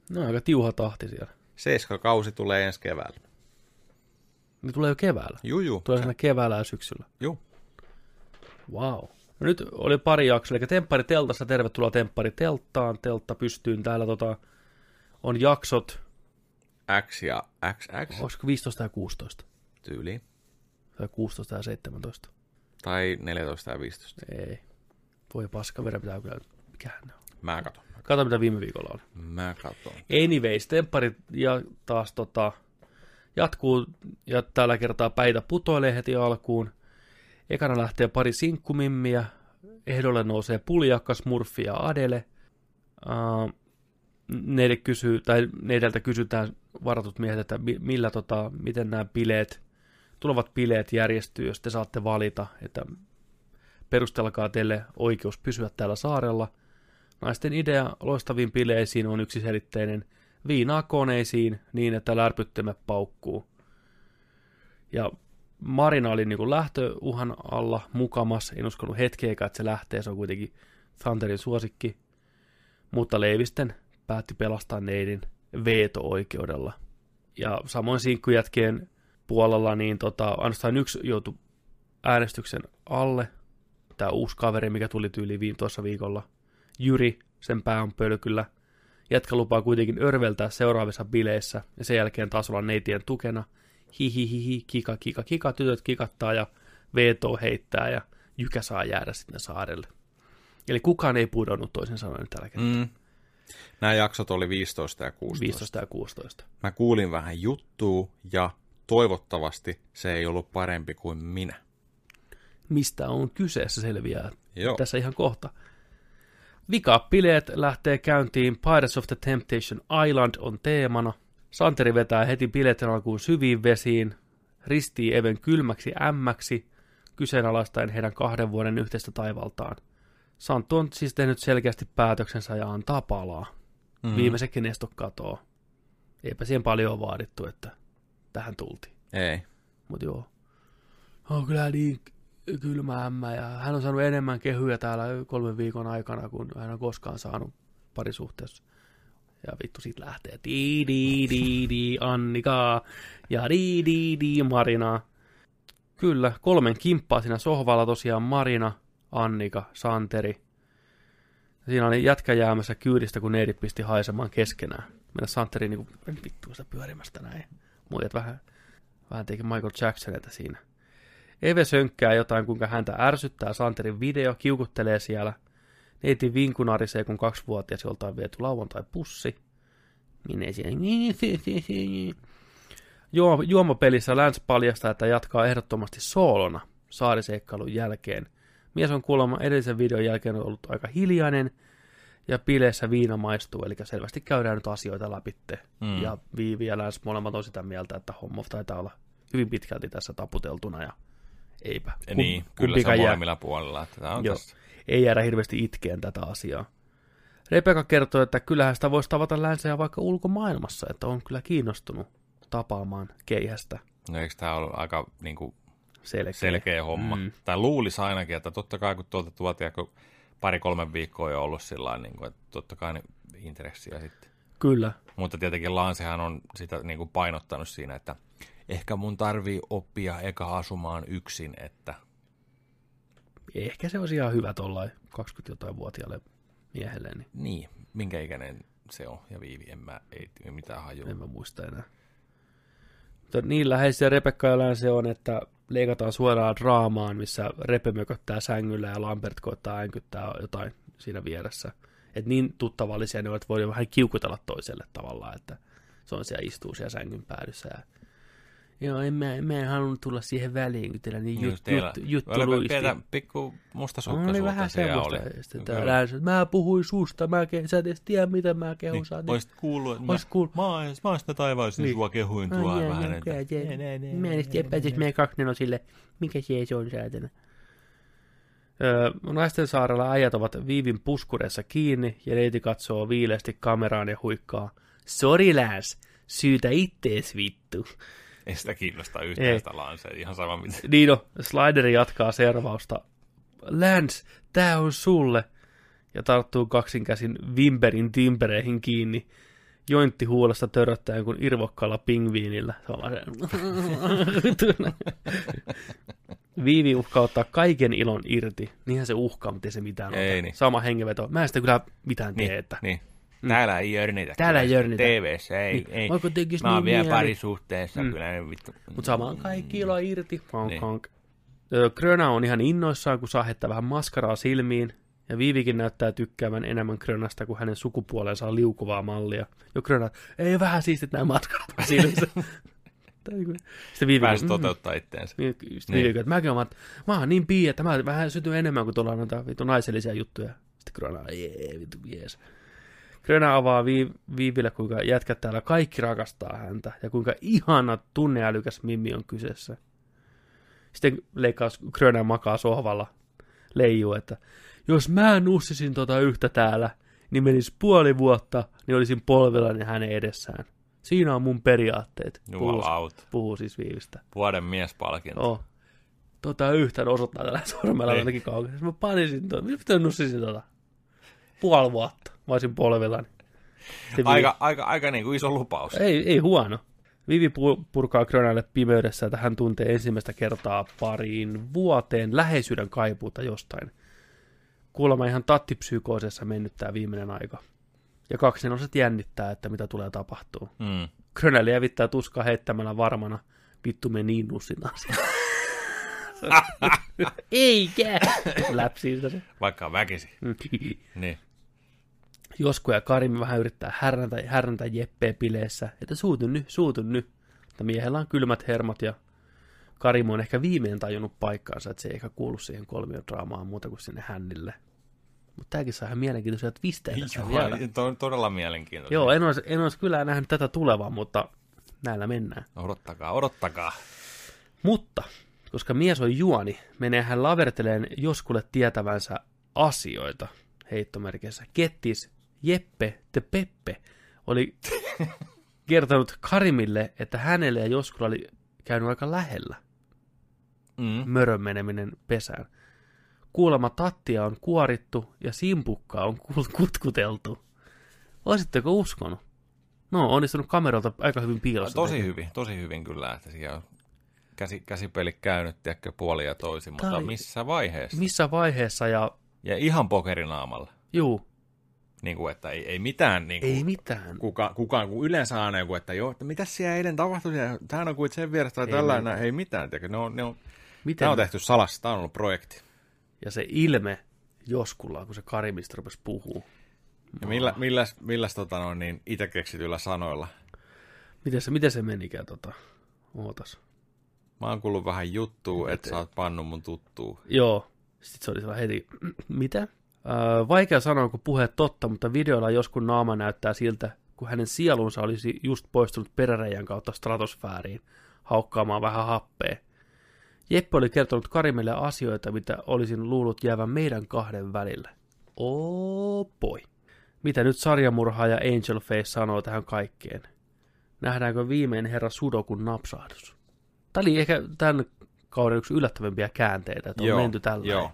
No aika tiuha tahti siellä. Seiskakausi tulee ensi keväällä. Ne tulee jo keväällä. Juu, juu. Tulee siinä keväällä ja syksyllä. Juu. Wow. No nyt oli pari jaksoa, eli Temppari Teltassa, tervetuloa Temppari Telttaan, Teltta pystyyn. Täällä tota, on jaksot, X ja XX olisiko 15 ja 16? tyyli. Tai 16 ja 17? Tai 14 ja 15. Ei. Voi paska, verran pitää kyllä, mikähän ne on. Mä katon. Kato mitä viime viikolla oli. Mä katon. Anyways, Temppari ja taas tota, jatkuu, ja tällä kertaa päitä putoilee heti alkuun. Ekana lähtee pari sinkkumimmiä, ehdolle nousee Puljakkas, Murphy ja Adele. Uh, neille kysyy, tai neideltä kysytään varatut miehet, että mi- millä, tota, miten nämä bileet, tulevat bileet järjestyy, jos te saatte valita, että perustelkaa teille oikeus pysyä täällä saarella. Naisten idea loistaviin bileisiin on yksiselitteinen viinaa koneisiin niin, että lärpyttimet paukkuu. Ja Marina oli niin lähtöuhan alla mukamas, en uskonut hetkeäkään, että se lähtee, se on kuitenkin Thunderin suosikki. Mutta Leivisten päätti pelastaa neidin veto-oikeudella. Ja samoin sinkkujätkien puolella, niin tota, ainoastaan yksi joutui äänestyksen alle. Tämä uusi kaveri, mikä tuli tyyliin viime tuossa viikolla. Jyri, sen pää on pölkyllä. Jätkä lupaa kuitenkin örveltää seuraavissa bileissä ja sen jälkeen taas olla neitien tukena. Hihihihi, kika, kika, kika, tytöt kikattaa ja veto heittää ja Jykä saa jäädä sitten saarelle. Eli kukaan ei pudonnut toisin sanoen tällä kertaa. Mm. Nämä jaksot oli 15 ja 16. 15 ja 16. Mä kuulin vähän juttua ja toivottavasti se ei ollut parempi kuin minä. Mistä on kyseessä selviää Joo. tässä ihan kohta. Vikapileet lähtee käyntiin. Pirates of the Temptation Island on teemana. Santeri vetää heti bileiden alkuun syviin vesiin, ristii Even kylmäksi ämmäksi, kyseenalaistaen heidän kahden vuoden yhteistä taivaltaan. Santtu on siis tehnyt selkeästi päätöksensä ja antaa palaa. Mm. Viimeisetkin esto katoo. Eipä siihen paljon vaadittu, että tähän tultiin. Ei. Mutta joo. On kyllä niin kylmä ämmä ja hän on saanut enemmän kehyjä täällä kolmen viikon aikana, kuin hän on koskaan saanut parisuhteessa. Ja vittu siitä lähtee. Di di di di Annika ja di di di Marina. Kyllä, kolmen kimppaa siinä sohvalla tosiaan Marina, Annika, Santeri. Siinä oli jätkä jäämässä kyydistä, kun neidit pisti haisemaan keskenään. Mennä Santeri niinku vittu sitä pyörimästä näin. Muijat vähän Vähän teki Michael Jacksonilta siinä. Eve sönkkää jotain, kuinka häntä ärsyttää Santerin video, kiukuttelee siellä. Neiti vinkunarisee, kun kaksivuotias jolta on viety lauantai pussi. Minne siellä? Juo, juomapelissä Lance paljastaa, että jatkaa ehdottomasti soolona saariseikkailun jälkeen. Mies on kuulemma edellisen videon jälkeen ollut aika hiljainen ja pileissä viina maistuu, eli selvästi käydään nyt asioita läpi. Mm. Ja Viivi ja Lance molemmat on sitä mieltä, että homma taitaa olla hyvin pitkälti tässä taputeltuna ja eipä. Ja niin, kyllä se on jää, molemmilla puolella. Että tää on Joo. tässä. ei jäädä hirveästi itkeen tätä asiaa. Rebecca kertoo, että kyllähän sitä voisi tavata länseä vaikka ulkomaailmassa, että on kyllä kiinnostunut tapaamaan keihästä No eikö tämä ole aika niin kuin, selkeä. selkeä homma? Mm. Tai luulisi ainakin, että totta kai kun tuolta tuotiin, kun pari-kolme viikkoa jo ollut sillä niin kuin, että totta kai ne intressiä sitten. Kyllä. Mutta tietenkin Lansehan on sitä niin kuin painottanut siinä, että ehkä mun tarvii oppia eka asumaan yksin, että Ehkä se olisi ihan hyvä tuollain 20-jotain-vuotiaalle miehelle, niin niin, minkä ikäinen se on ja Viivi, en mä ei, mitään hajua. en mä muista enää. Mutta niin läheisiä Rebekka ja Länsi on, että leikataan suoraan draamaan, missä Repe mököttää sängyllä ja Lambert koittaa äänkyttää jotain siinä vieressä. Et niin tuttavallisia ne ovat, että voi vähän kiukutella toiselle tavallaan, että se on siellä istuu siellä sängyn päädyssä ja Joo, en mä, mä en halunnut tulla siihen väliin, kun teillä niin Niin, jut, teillä- jut, juttu luisti. pientä pikku mustasukkaisuutta Oli vähän semmoista. oli. Mä puhuin susta, mä ke, sä et edes tiedä, mitä mä kehun Niin, saan. olisit kuullut, että Oisit mä, kuullut. mä, mä oon sitä taivaallisen Niin. sua kehuin jaa, vähän. että- Mä en edes tiedä, ne. meidän kaknenosille. Mikä se on säätänä? Öö, naisten saarella äijät ovat Viivin puskureissa kiinni ja neiti katsoo viileästi kameraan ja huikkaa. Sori lääs, syytä ittees vittu. Ei sitä kiinnosta Ei. yhtään sitä lansea, ihan sama mitä. Niino, Slideri jatkaa servausta. Lance, tää on sulle. Ja tarttuu kaksin käsin Vimberin timpereihin kiinni. Jointti huulesta töröttäen kuin irvokkaalla pingviinillä. Se on vaan se... Viivi uhkaa ottaa kaiken ilon irti. Niinhän se uhkaa, mutta ei se mitään Ei ota. niin. Sama hengenveto. Mä en sitä kyllä mitään tee, Niin, että... niin. Täällä ei jörnitä. Täällä ei jörnitä. TVssä ei. Niin, ei. tekis Mä oon niin vielä mieli. parisuhteessa, Mm. kyllä ne vittu. Mutta samaan kaikki ilo irti. Honk, Niin. honk. Ö, Gröna on ihan innoissaan, kun saa heittää vähän maskaraa silmiin. Ja Viivikin näyttää tykkäävän enemmän Grönasta kuin hänen sukupuolensa on liukuvaa mallia. Jo Gröna, ei vähän siistit nämä maskarat mun silmissä. Sitten Viivi, Pääsi mm, toteuttaa itteensä. niin, Sitten Niin. Viivi, että mäkin olen, mä oon niin pii, että mä vähän sytyn enemmän kuin tuolla noita vittu naisellisia juttuja. Sitten Gröna, jee, vittu, jees. Gröna avaa Viiv- Viiville, kuinka jätkät täällä kaikki rakastaa häntä, ja kuinka ihana tunneälykäs Mimmi on kyseessä. Sitten leikkaus Gröna makaa sohvalla, leijuu, että jos mä nussisin tota yhtä täällä, niin menisi puoli vuotta, niin olisin polvillani hänen edessään. Siinä on mun periaatteet. Puhuu, Jumalauta. puhuu siis Viivistä. Vuoden miespalkinto. Oh. Tota yhtään osoittaa tällä sormella Niin. jotenkin kaukaa. Mä panisin tuota. Mitä nussisin tota? Puoli vuotta. Mä olisin polvillani. Sitten Aika, aika, aika niin kuin iso lupaus. Ei, ei huono. Vivi pu- purkaa Grönalle pimeydessä, että hän tuntee ensimmäistä kertaa pariin vuoteen läheisyyden kaipuuta jostain. Kuulemma ihan tattipsykoosessa mennyt tämä viimeinen aika. Ja kaksi neloset jännittää, että mitä tulee tapahtuu. Mm. Grönell jävittää tuskaa heittämällä varmana. Vittu me niin siellä. Eikä! Läpsii sitä se. Vaikka väkisi. Niin. Josko ja Karim vähän yrittää härnätä, härnätä Jeppeä bileissä, että suutu nyt, suutu nyt. Mutta miehellä on kylmät hermot ja Karim on ehkä viimein tajunnut paikkaansa, että se ei ehkä kuulu siihen kolmiodraamaan muuta kuin sinne hännille. Mutta tämäkin saa ihan mielenkiintoisia twistejä tässä vielä. To, todella mielenkiintoista. Joo, en olisi, en olisi kyllä nähnyt tätä tulevan, mutta näillä mennään. Odottakaa, odottakaa. Mutta, koska mies on juoni, menee hän laverteleen joskulle tietävänsä asioita, heittomerkissä. Kettis Jeppe de Peppe oli kertonut Karimille, että hänelle ja Joskulla oli käynyt aika lähellä Mm. mörön meneminen pesään. Kuulemma tattia on kuorittu ja simpukkaa on kutkuteltu. Olisitteko uskonut? No, onnistunut kameralta aika hyvin piilossa. Tosi tekemään. hyvin, tosi hyvin kyllä, että siellä on käsi, käsipeli käynyt, tiedätkö, puoli ja toisin, mutta missä vaiheessa? Missä vaiheessa ja Ja ihan pokerinaamalla. juu, Niin kuin, että ei, ei mitään niin kuin, ei mitään. kuka, kukaan, kun yleensä aina joku, että joo, että mitä siellä eilen tapahtui, tämähän on kuin sen vierestä tai Ei tällainen, ei mitään, tiedätkö, ne on, ne on, Miten? tämä on tehty salassa, tämä on ollut projekti. Ja se ilme Joskulla, kun se Karimista rupesi puhuu. Ja millä, milläs, milläs tota no, niin itse keksityillä sanoilla? Miten se, miten se menikään tota? Ootas. Mä oon kuullut vähän juttua, että sä oot pannut mun tuttuu. Joo. Sitten se oli siellä heti, mitä? Öö, vaikea sanoa, kun puheet totta, mutta videolla joskus naama näyttää siltä, kun hänen sielunsa olisi just poistunut peräreijän kautta stratosfääriin, haukkaamaan vähän happea. Jeppe oli kertonut Karimelle asioita, mitä olisin luullut jäävän meidän kahden välille. Oh boy. Mitä nyt sarjamurhaaja Angel Face sanoo tähän kaikkeen? Nähdäänkö viimein herra Sudokun napsahdus? Tämä oli ehkä tämän kauden yksi yllättävimpiä käänteitä, että on menty tällä. joo.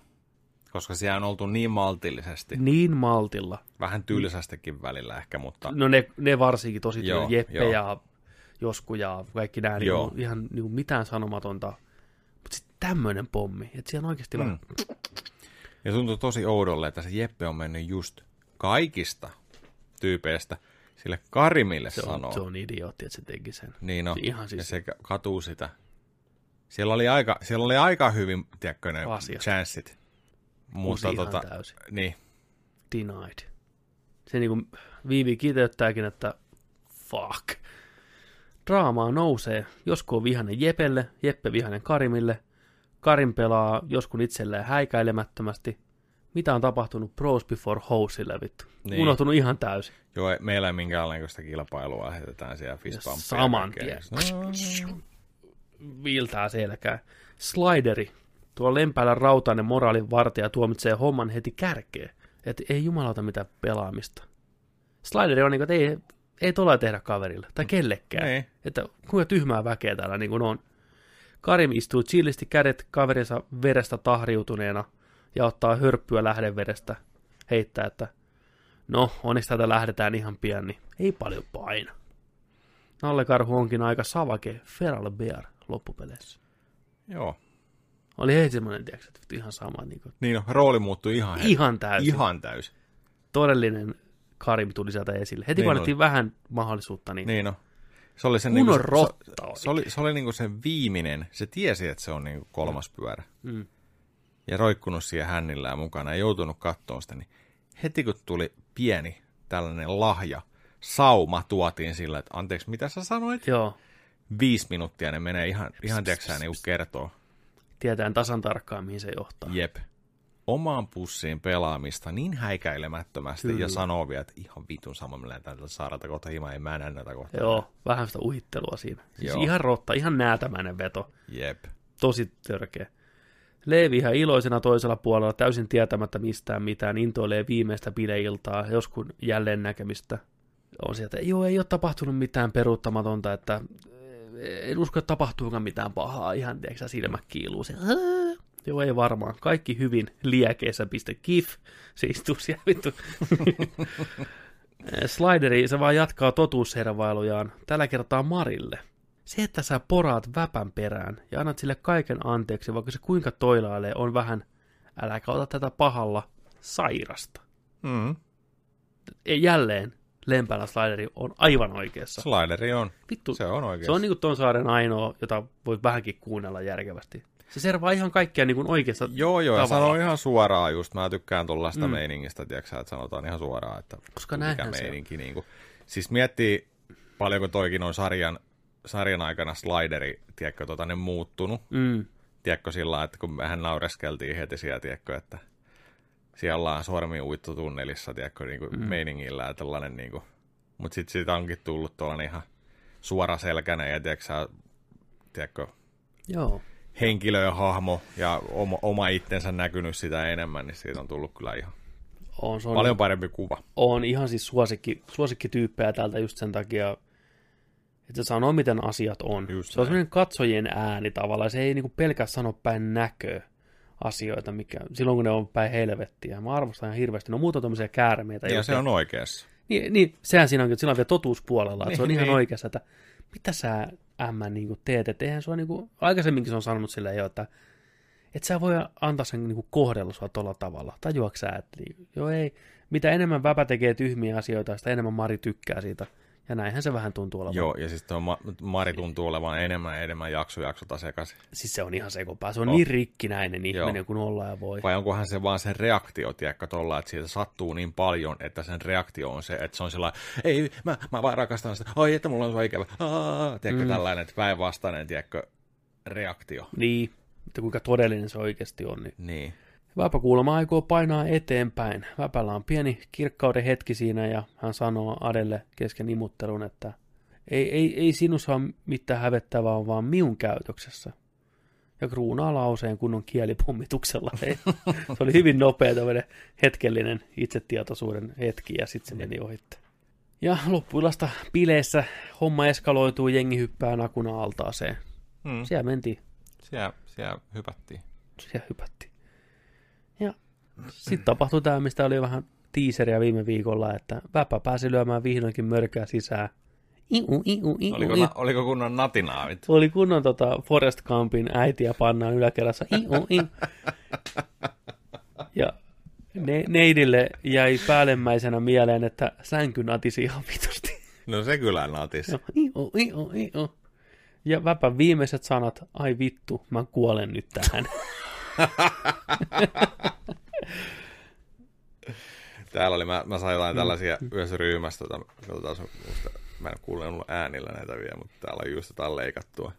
Koska siellä on oltu niin maltillisesti, Niin maltilla. vähän tylsästikin välillä ehkä, mutta No ne, ne varsinkin tosi Joo, joo, Jeppe joo. ja Josku ja kaikki nämä niinku, ihan niinku mitään sanomatonta. Mutta sitten tämmöinen pommi, että siellä on oikeasti mm. vähän... Ja tuntuu tosi oudolle, että se Jeppe on mennyt just kaikista tyypeistä sille Karimille Se sanoo. on, se on idiootti, että se teki sen. Niin no, Se ihan ja siis- se katuu sitä. Siellä oli aika, siellä oli aika hyvin, tiedätkö, ne Asiat. chanssit. Mutta ihan tota, täysin. niin, Denied. Se niinku Viivi kiteyttääkin, että fuck. Draamaa nousee. Josku on vihanen Jepelle, Jeppe vihanen Karimille. Karim pelaa joskun itselleen häikäilemättömästi. Mitä on tapahtunut Pros Before Hoselle, vittu? Niin. Unohtunut ihan täysin. joo, ei- meillä ei minkäänlaista kilpailua, heitetään siellä fistbumpia. saman tien. Viiltää selkää. Slideri. Tuo lempäällä rautainen moraalin vartija tuomitsee homman heti kärkeen. Että ei jumalauta mitään pelaamista. Slideri on niinku, että ei, ei tuolla tehdä kaverille tai kellekään. Niin. Että kuinka tyhmää väkeä täällä niin kuin on. Karim istuu chillisti kädet kaverinsa verestä tahriutuneena ja ottaa hörppyä lähdeverestä. Heittää, että no, onneksi täältä lähdetään ihan pian, niin ei paljon paina. Nallekarhu onkin aika savake Feral Bear loppupeleissä. Joo. Oli heti semmoinen, tiedätkö, että ihan sama. Niin kuin, Niin no, rooli muuttui ihan ihan täysin. Ihan täysin. Todellinen Karim tuli sieltä esille. Heti Niin kun vähän mahdollisuutta, niin, Niin no. Se oli se, kunnon niinku, niin se, rotta se, se, oli, se oli niinku se viimeinen. Se tiesi, että se on niinku kolmas pyörä. Mm. Ja roikkunut siihen hännillään mukana ja joutunut kattoon sitä. Niin heti kun tuli pieni tällainen lahja, sauma tuotiin sillä, että anteeksi, mitä sä sanoit? Joo, Viisi minuuttia ne menee ihan, ihan tiedätkö niinku kertoo. Tietään tasan tarkkaan, mihin se johtaa. Jep. Omaan pussiin pelaamista niin häikäilemättömästi Kyllä. ja sanoo vielä, että ihan vitun sama, millä täältä saarata kohta himaa, ei mä näe näitä kohta. Joo, vähän sitä uhittelua siinä. Siis Joo. ihan rotta, ihan näätämäinen veto. Jep. Tosi törkeä. Leevi ihan iloisena toisella puolella, täysin tietämättä mistään mitään, intoilee viimeistä bileiltaa, joskus jälleen näkemistä. On sieltä, joo, ei ole tapahtunut mitään peruuttamatonta, että en usko, että tapahtuukaan mitään pahaa, ihan tiedätkö sä, silmät kiiluu se. Joo, ei varmaan. Kaikki hyvin liekeissä. Piste kif. Se istuu siellä vittu. Slideri, se vaan jatkaa totuushervailujaan. Tällä kertaa Marille. Se, että sä poraat väpän perään ja annat sille kaiken anteeksi, vaikka se kuinka toilailee, on vähän, äläkä ota tätä pahalla, sairasta. Mm. Jälleen Lempälä Slideri on aivan oikeassa. Slideri on. Vittu, Se on oikein. se on niinku ton saaren ainoa, jota voi vähänkin kuunnella järkevästi. Se servaa ihan kaikkea niinku oikeassa Joo, joo, ja tavalla. sanoo ihan suoraan just. Mä tykkään tuollaista mm. Meiningistä, tiedätkö sä, että sanotaan ihan suoraan, että Koska mikä näinhän se meininki. Niin kuin. Siis miettii, paljonko toikin on sarjan, sarjan aikana slideri, tiedätkö, tota, ne muuttunut. Mm. Tiedätkö sillä että kun mehän naureskeltiin heti siellä, tiedätkö, että siellä ollaan sormi uittu tunnelissa, tiedätkö, niin kuin mm. meiningillä ja tällainen, niin kuin. mutta sitten siitä onkin tullut tuollainen ihan suoraselkäinen ja tiedätkö, tiedätkö, Joo. henkilö ja hahmo ja oma, oma itsensä näkynyt sitä enemmän, niin siitä on tullut kyllä ihan On, se on, paljon parempi kuva. on ihan siis suosikki, suosikkityyppejä täältä just sen takia, että se sanoo, miten asiat on. Just se on näin. semmoinen katsojien ääni tavallaan. Se ei niinku pelkästään sano päin näköä asioita, mikä, silloin kun ne on päin helvettiä. Mä arvostan ihan hirveästi. Ne on muuta tämmöisiä käärmeitä. Ja se on oikeassa. Niin, niin sehän siinä onkin, että sillä on vielä totuuspuolella, että se on Niin, ihan niin. oikeassa, että mitä sä ämmä niin teet, että eihän sua niin kuin, aikaisemminkin se on sanonut silleen jo, että et sä voi antaa sen niin kuin kohdella sua tuolla tavalla, tajuaks sä, että niin, joo ei, mitä enemmän Väpä tekee tyhmiä asioita, sitä enemmän Mari tykkää siitä, ja näinhän se vähän tuntuu olevan. Joo, ja siis tuo Ma- Mari tuntuu olevan enemmän ja enemmän jakso jaksota sekaisin. Siis se on ihan sekopää, se on Oh. niin rikkinäinen ihminen Joo. kuin olla ja voi. Vai onkohan se vaan sen reaktio, tiedätkö, tolla, että siitä sattuu niin paljon, että sen reaktio on se, että se on sellainen, ei, mä, mä vaan rakastan sitä, oi, että mulla on sua ikävä, Aa, tiedätkö, mm. tällainen, että päinvastainen, tiedätkö, reaktio. Niin, että kuinka todellinen se oikeasti on, niin Niin. Väpä aikoo painaa eteenpäin. Väpällä on pieni kirkkauden hetki siinä ja hän sanoo Adelle kesken imuttelun, että ei, ei, ei sinussa ole mitään hävettävää, on vaan miun käytöksessä. Ja kruunaa lauseen kunnon kielipommituksella. Se oli hyvin nopea tämmöinen hetkellinen itsetietoisuuden hetki ja sitten se meni ohitte. Ja loppuilasta bileissä homma eskaloituu, jengi hyppää nakuna altaaseen. Hmm. Siellä mentiin, Siellä, siellä hypättiin. siellä hypättiin. Sitten tapahtui tämä, mistä oli vähän tiiseriä viime viikolla, että Väpä pääsi lyömään vihdoinkin mörkää sisään. Iu, iu, iu, Oliko, iu. oliko kunnon natinaavit? Oli kunnon tota Forest Gumpin äitiä pannaan yläkerrassa. Iu, iu. Ja ne, neidille jäi päällemmäisenä mieleen, että sänky natisi ihan vitusti. No se kyllä natis. Ja, iu, iu, iu. ja Väpän viimeiset sanat, ai vittu, mä kuolen nyt tähän. Täällä oli, mä, mä sain jotain tällaisia yhdessä ryhmässä, tota, katsotaan, musta, mä en kuullut äänillä näitä vielä, mutta täällä on just jotain leikattua,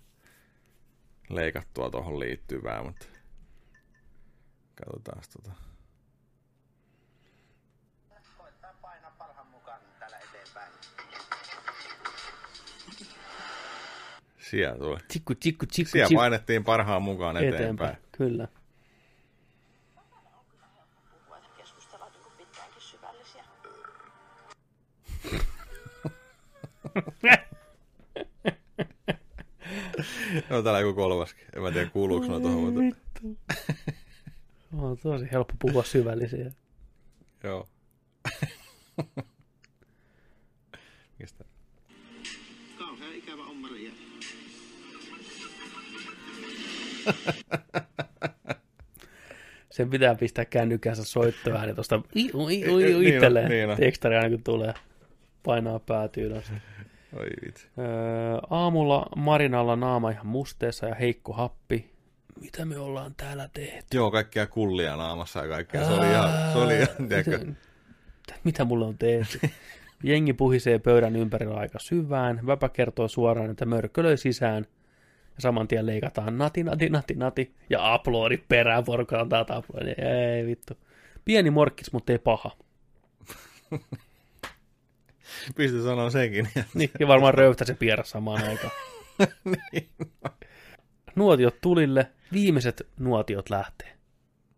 leikattua tuohon liittyvää, mutta katsotaan tota. Koittaa painaa parhaan mukaan täällä eteenpäin. Siellä tuli. Tsikku, tsikku, tsikku, Siellä tsikku. painettiin parhaan mukaan eteenpäin. eteenpäin. Kyllä. No täällä joku kolmaskin. En mä tiedä kuuluuko noin tuohon, mutta Vittu. On tosi helppo puhua syvällisiä. joo. Mistä? Kauhean ikävä ommari ja Sen pitää pistää kännykänsä soittoääni tuosta iu, iu, iu, Niin on, itselleen. niin on. Tekstari aina kun tulee. Painaa päätyyn asti. Oi vitsi. Öö, aamulla Marinalla naama ihan musteessa ja heikko happi. Mitä me ollaan täällä tehty? Joo, kaikkia kullia naamassa ja kaikkea. Se oli ihan, se oli ihan, tiedätkö, Mitä, mulle on tehty? Jengi puhisee pöydän ympärillä aika syvään. Väpä kertoo suoraan, että mörkö löi sisään. Ja saman tien leikataan nati, nati, nati, nati. Ja aplodit perään, porukka antaa aplodit. Ei vittu. Pieni morkkis, mutta ei paha. pysty sanoa senkin. Niin, ja varmaan röyhtä se pierä samaan aikaan. niin. Nuotiot tulille, viimeiset nuotiot lähtee.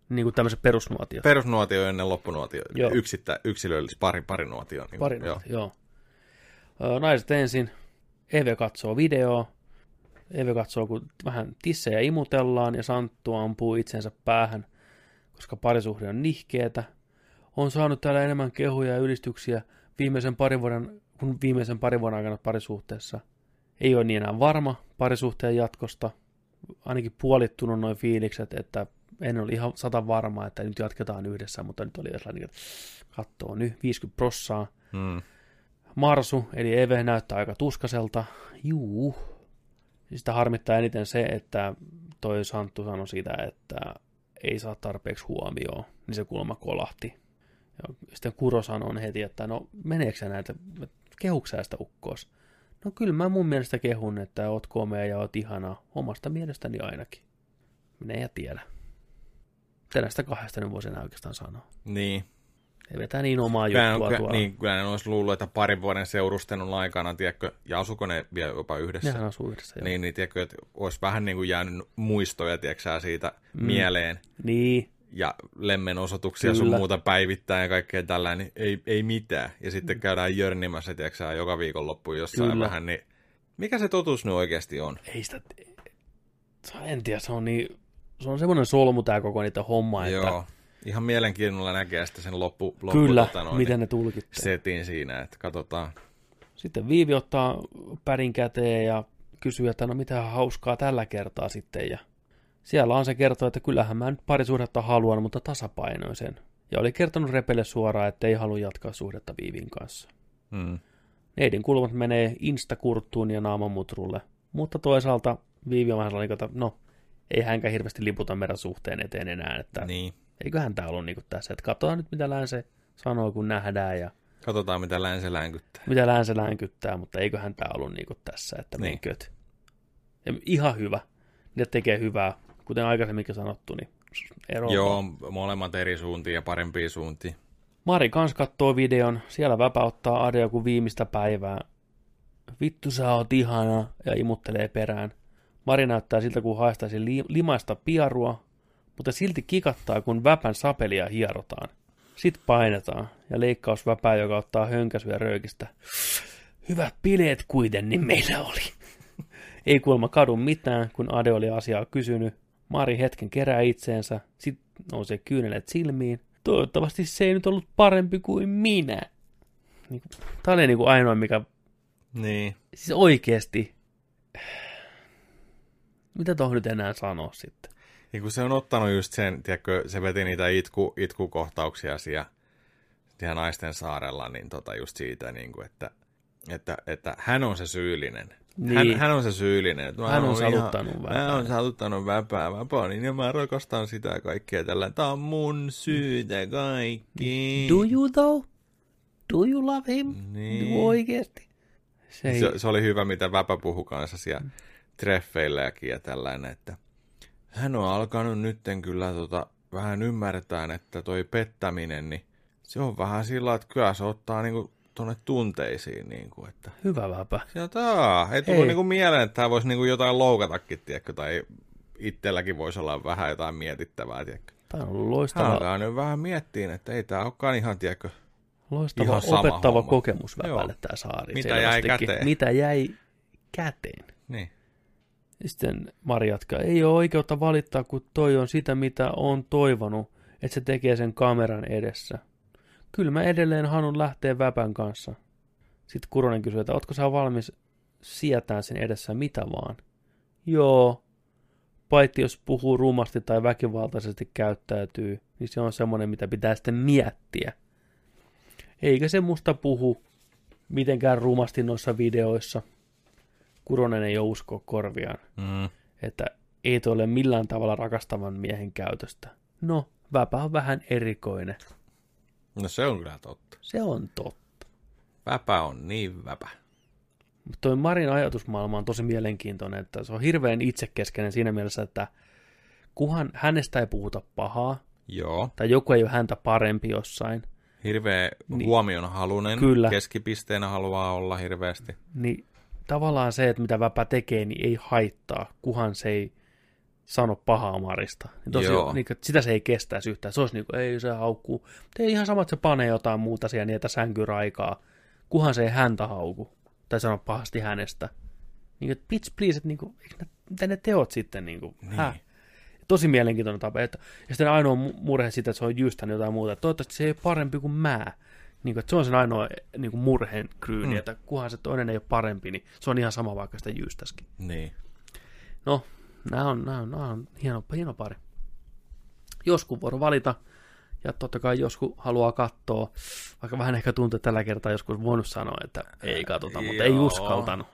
Niin kuin tämmöiset perusnuotiot. Perusnuotio ennen loppunuotio. Joo. Yksittä, yksilöllis, pari, pari nuotio. Niin, Pari joo. nuotiot, joo. Ö, Naiset ensin. Eve katsoo videoa. Eve katsoo, kun vähän tissejä imutellaan ja Santtu ampuu itsensä päähän, koska parisuhde on nihkeetä. On saanut täällä enemmän kehuja ja ylistyksiä viimeisen parin vuoden, kun viimeisen parin vuoden aikana parisuhteessa. Ei ole niin enää varma parisuhteen jatkosta. Ainakin puolittunut noin fiilikset, että en ole ihan sata varma, että nyt jatketaan yhdessä, mutta nyt oli sellainen, että katsoo nyt 50 prossaa. Mm. Marsu, eli Eve, näyttää aika tuskaselta. Juu. Sitä harmittaa eniten se, että toi Santtu sanoi sitä, että ei saa tarpeeksi huomioon, niin se kulma kolahti. Ja sitten Kuro sanoi heti, että no meneekö näitä, kehuksä sä sitä ukkoos? No kyllä mä mun mielestä kehun, että oot komea ja oot ihana, omasta mielestäni ainakin. Minä en tiedä. Mitä näistä kahdesta nyt voisi enää oikeastaan sanoa. Niin. Ei vetää niin omaa Kyllä, juttua kyllä, tuolla. niin, kyllä ne olisi luullut, että parin vuoden seurustelun aikana, tiedätkö, ja asuko ne vielä jopa yhdessä? Nehän asuu yhdessä. joo. Niin, niin tiedätkö, että olisi vähän niin kuin jäänyt muistoja, tiedätkö, siitä mm. mieleen. Niin, ja lemmen osoituksia sun muuta päivittäin ja kaikkea tällainen, niin ei, ei mitään. Ja sitten käydään jörnimässä, tiedätkö, joka viikonloppu jossain Kyllä. vähän, niin mikä se totuus nyt oikeasti on? ei sitä... En tiedä, se on niin... Se on semmoinen solmu tää koko niitä homma, että Joo, ihan mielenkiinnolla näkee sitten sen loppu, loppu kyllä, tota noin, miten niin ne tulkitsee. setin siinä, että katsotaan. Sitten Viivi ottaa pärin käteen ja kysyy, että no mitä hauskaa tällä kertaa sitten. Ja siellä on se kertoo, että kyllähän mä nyt parisuhdetta haluan, mutta tasapainoisen. Ja oli kertonut Repelle suoraan, että ei halua jatkaa suhdetta Viivin kanssa. Hmm. Neidin kulmat menee instakurttuun ja naamamutrulle. Mutta toisaalta Viivi on vähän sellainen, että no, ei hänkään hirveästi liputa meidän suhteen eteen enää, että Niin. eiköhän tämä ollut niinku tässä, että katsotaan nyt mitä länse sanoo, kun nähdään ja Katsotaan, mitä länsi länkyttää. mitä länse länkyttää, mutta eiköhän tämä ollut niinku tässä, että Niin. menköt. Ja ihan hyvä. Ne tekee hyvää, kuten aikaisemminkin sanottu, niin ero. Joo, molemmat eri suuntiin ja parempia suuntiin. Mari kans kattoo videon, siellä väpäuttaa Adea kuin viimeistä päivää. Vittu sä oot ihana, ja imuttelee perään. Mari näyttää siltä, kun haistaisi li- limaista piarua, mutta silti kikattaa, kun väpän sapelia hierotaan. Sitten painetaan, ja leikkaus väpää, joka ottaa hönkäsyä röykistä. Hyvät bileet kuitenkin meillä oli. Ei kuulemma kadu mitään, kun Ade oli asiaa kysynyt. Mari hetken kerää itseensä, sitten nousee kyynelet silmiin, toivottavasti se ei nyt ollut parempi kuin minä. Niin kuin, tämä oli niin kuin ainoa, mikä Niin. siis oikeasti, mitä tuohon nyt enää sanoa sitten? Ja kun se on ottanut just sen, tiedätkö, se veti niitä itku, itkukohtauksia siellä, siellä naisten saarella, niin tota just siitä, niin kuin, että, että, että hän on se syyllinen. Niin. Hän, hän on se syyllinen. Mä Hän on saluttanut ihan, väpää. Mä oon saluttanut väpää. On niin, ja mä rakastan sitä kaikkea tällä. Tää on mun syytä kaikki. Do you though? Do you love him? Niin. Oikeasti? Se ei, Se, se oli hyvä, mitä Väpä puhui kanssa siellä treffeilläkin ja tällainen, että hän on alkanut nytten kyllä tota, vähän ymmärtää, että toi pettäminen, niin se on vähän sillä, että kyllä se ottaa niinku tuonne tunteisiin, niinku, että hyvä väpä. sieltä, aa, ei tullut Ei. niinku mieleen, että tämä voisi niinku jotain loukatakin, tiedätkö, tai itselläkin voisi olla vähän jotain mietittävää, tiedätkö. Tämä on ollut loistava, alkaa nyt vähän miettiä, että ei tämä olekaan ihan, tiedätkö, loistava ihan sama opettava homma. kokemus väpälle tämä saari. Mitä jäi käteen? Mitä jäi käteen? niin. Sitten Mari jatkaa, ei ole oikeutta valittaa, kun toi on sitä, mitä on toivonut, että se tekee sen kameran edessä. Kyllä mä edelleen Hanun lähtee väpän kanssa. Sitten Kuronen kysyy, että ootko sä valmis sietään sen edessä mitä vaan? Joo. Paitsi jos puhuu rumasti tai väkivaltaisesti käyttäytyy, niin se on semmoinen, mitä pitää sitten miettiä. Eikä se musta puhu mitenkään rumasti noissa videoissa. Kuronen ei usko korviaan Mm. että ei toi ole millään tavalla rakastavan miehen käytöstä. No, väpä on vähän erikoinen. No se on kyllä totta. Se on totta. Väpä on niin väpä. Mutta toi Marin ajatusmaailma on tosi mielenkiintoinen, että se on hirveän itsekeskeinen siinä mielessä, että kunhan hänestä ei puhuta pahaa, Joo. tai joku ei ole häntä parempi jossain, Hirveä Niin. huomion halunen. Kyllä. Keskipisteenä haluaa olla hirveästi. niin tavallaan se, että mitä väpä tekee, niin ei haittaa, kunhan se ei sano pahaa Marista. Niin tosi, Joo. niin, että sitä se ei kestäisi yhtään. Se olisi niin kuin, ei se haukkuu. Ei ihan sama, että se panee jotain muuta siellä että sänkyraikaa, kunhan se ei häntä hauku. Tai sano pahasti hänestä. Niin kuin, bitch please, että niin kuin, mitä ne teot sitten? Niin kuin, Niin. Häh? Tosi mielenkiintoinen tapa. Että, ja sitten ainoa mu- murhe siitä, että se on jystänyt jotain muuta. Että toivottavasti se ei ole parempi kuin mä. Niin kuin, että se on sen ainoa niin kuin murheen kryyni. Mm. että kunhan se toinen ei ole parempi, niin se on ihan sama vaikka sitä jyystäskin. Niin. No, nämä on, nämä on, nämä on hieno, hieno pari. Joskus voi valita, ja totta kai joskus haluaa katsoa, vaikka vähän ehkä tuntuu että tällä kertaa joskus voinut sanoa, että ei katsota, mutta ei Joo. uskaltanut.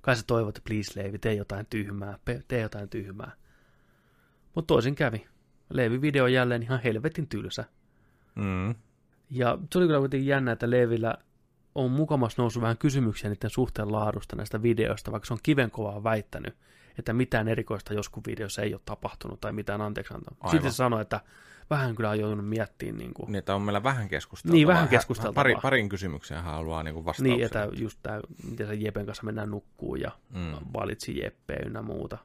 Kai se toivoo, että please Leivi, tee jotain tyhmää, tee jotain tyhmää. Mutta toisin kävi. Leivi video on jälleen ihan helvetin tylsä. Mm. Ja se oli kyllä kuitenkin jännä, että Leevillä on mukamas noussut vähän kysymyksiä niiden suhteen laadusta näistä videoista, vaikka se on kivenkovaa väittänyt, että mitään erikoista joskus videossa ei ole tapahtunut tai mitään anteeksi antaa. Sitten se sanoi, että vähän kyllä on joutunut miettimään, niin, kuin, Niin, että on meillä vähän keskusteltavaa. Niin, vähän Hän- keskusteltavaa. Pari, parin kysymykseen haluaa niinku vastauksia. niin että just tämä, miten se Jepen kanssa mennään nukkuun ja Mm. valitsi Jeppeä ynnä muuta.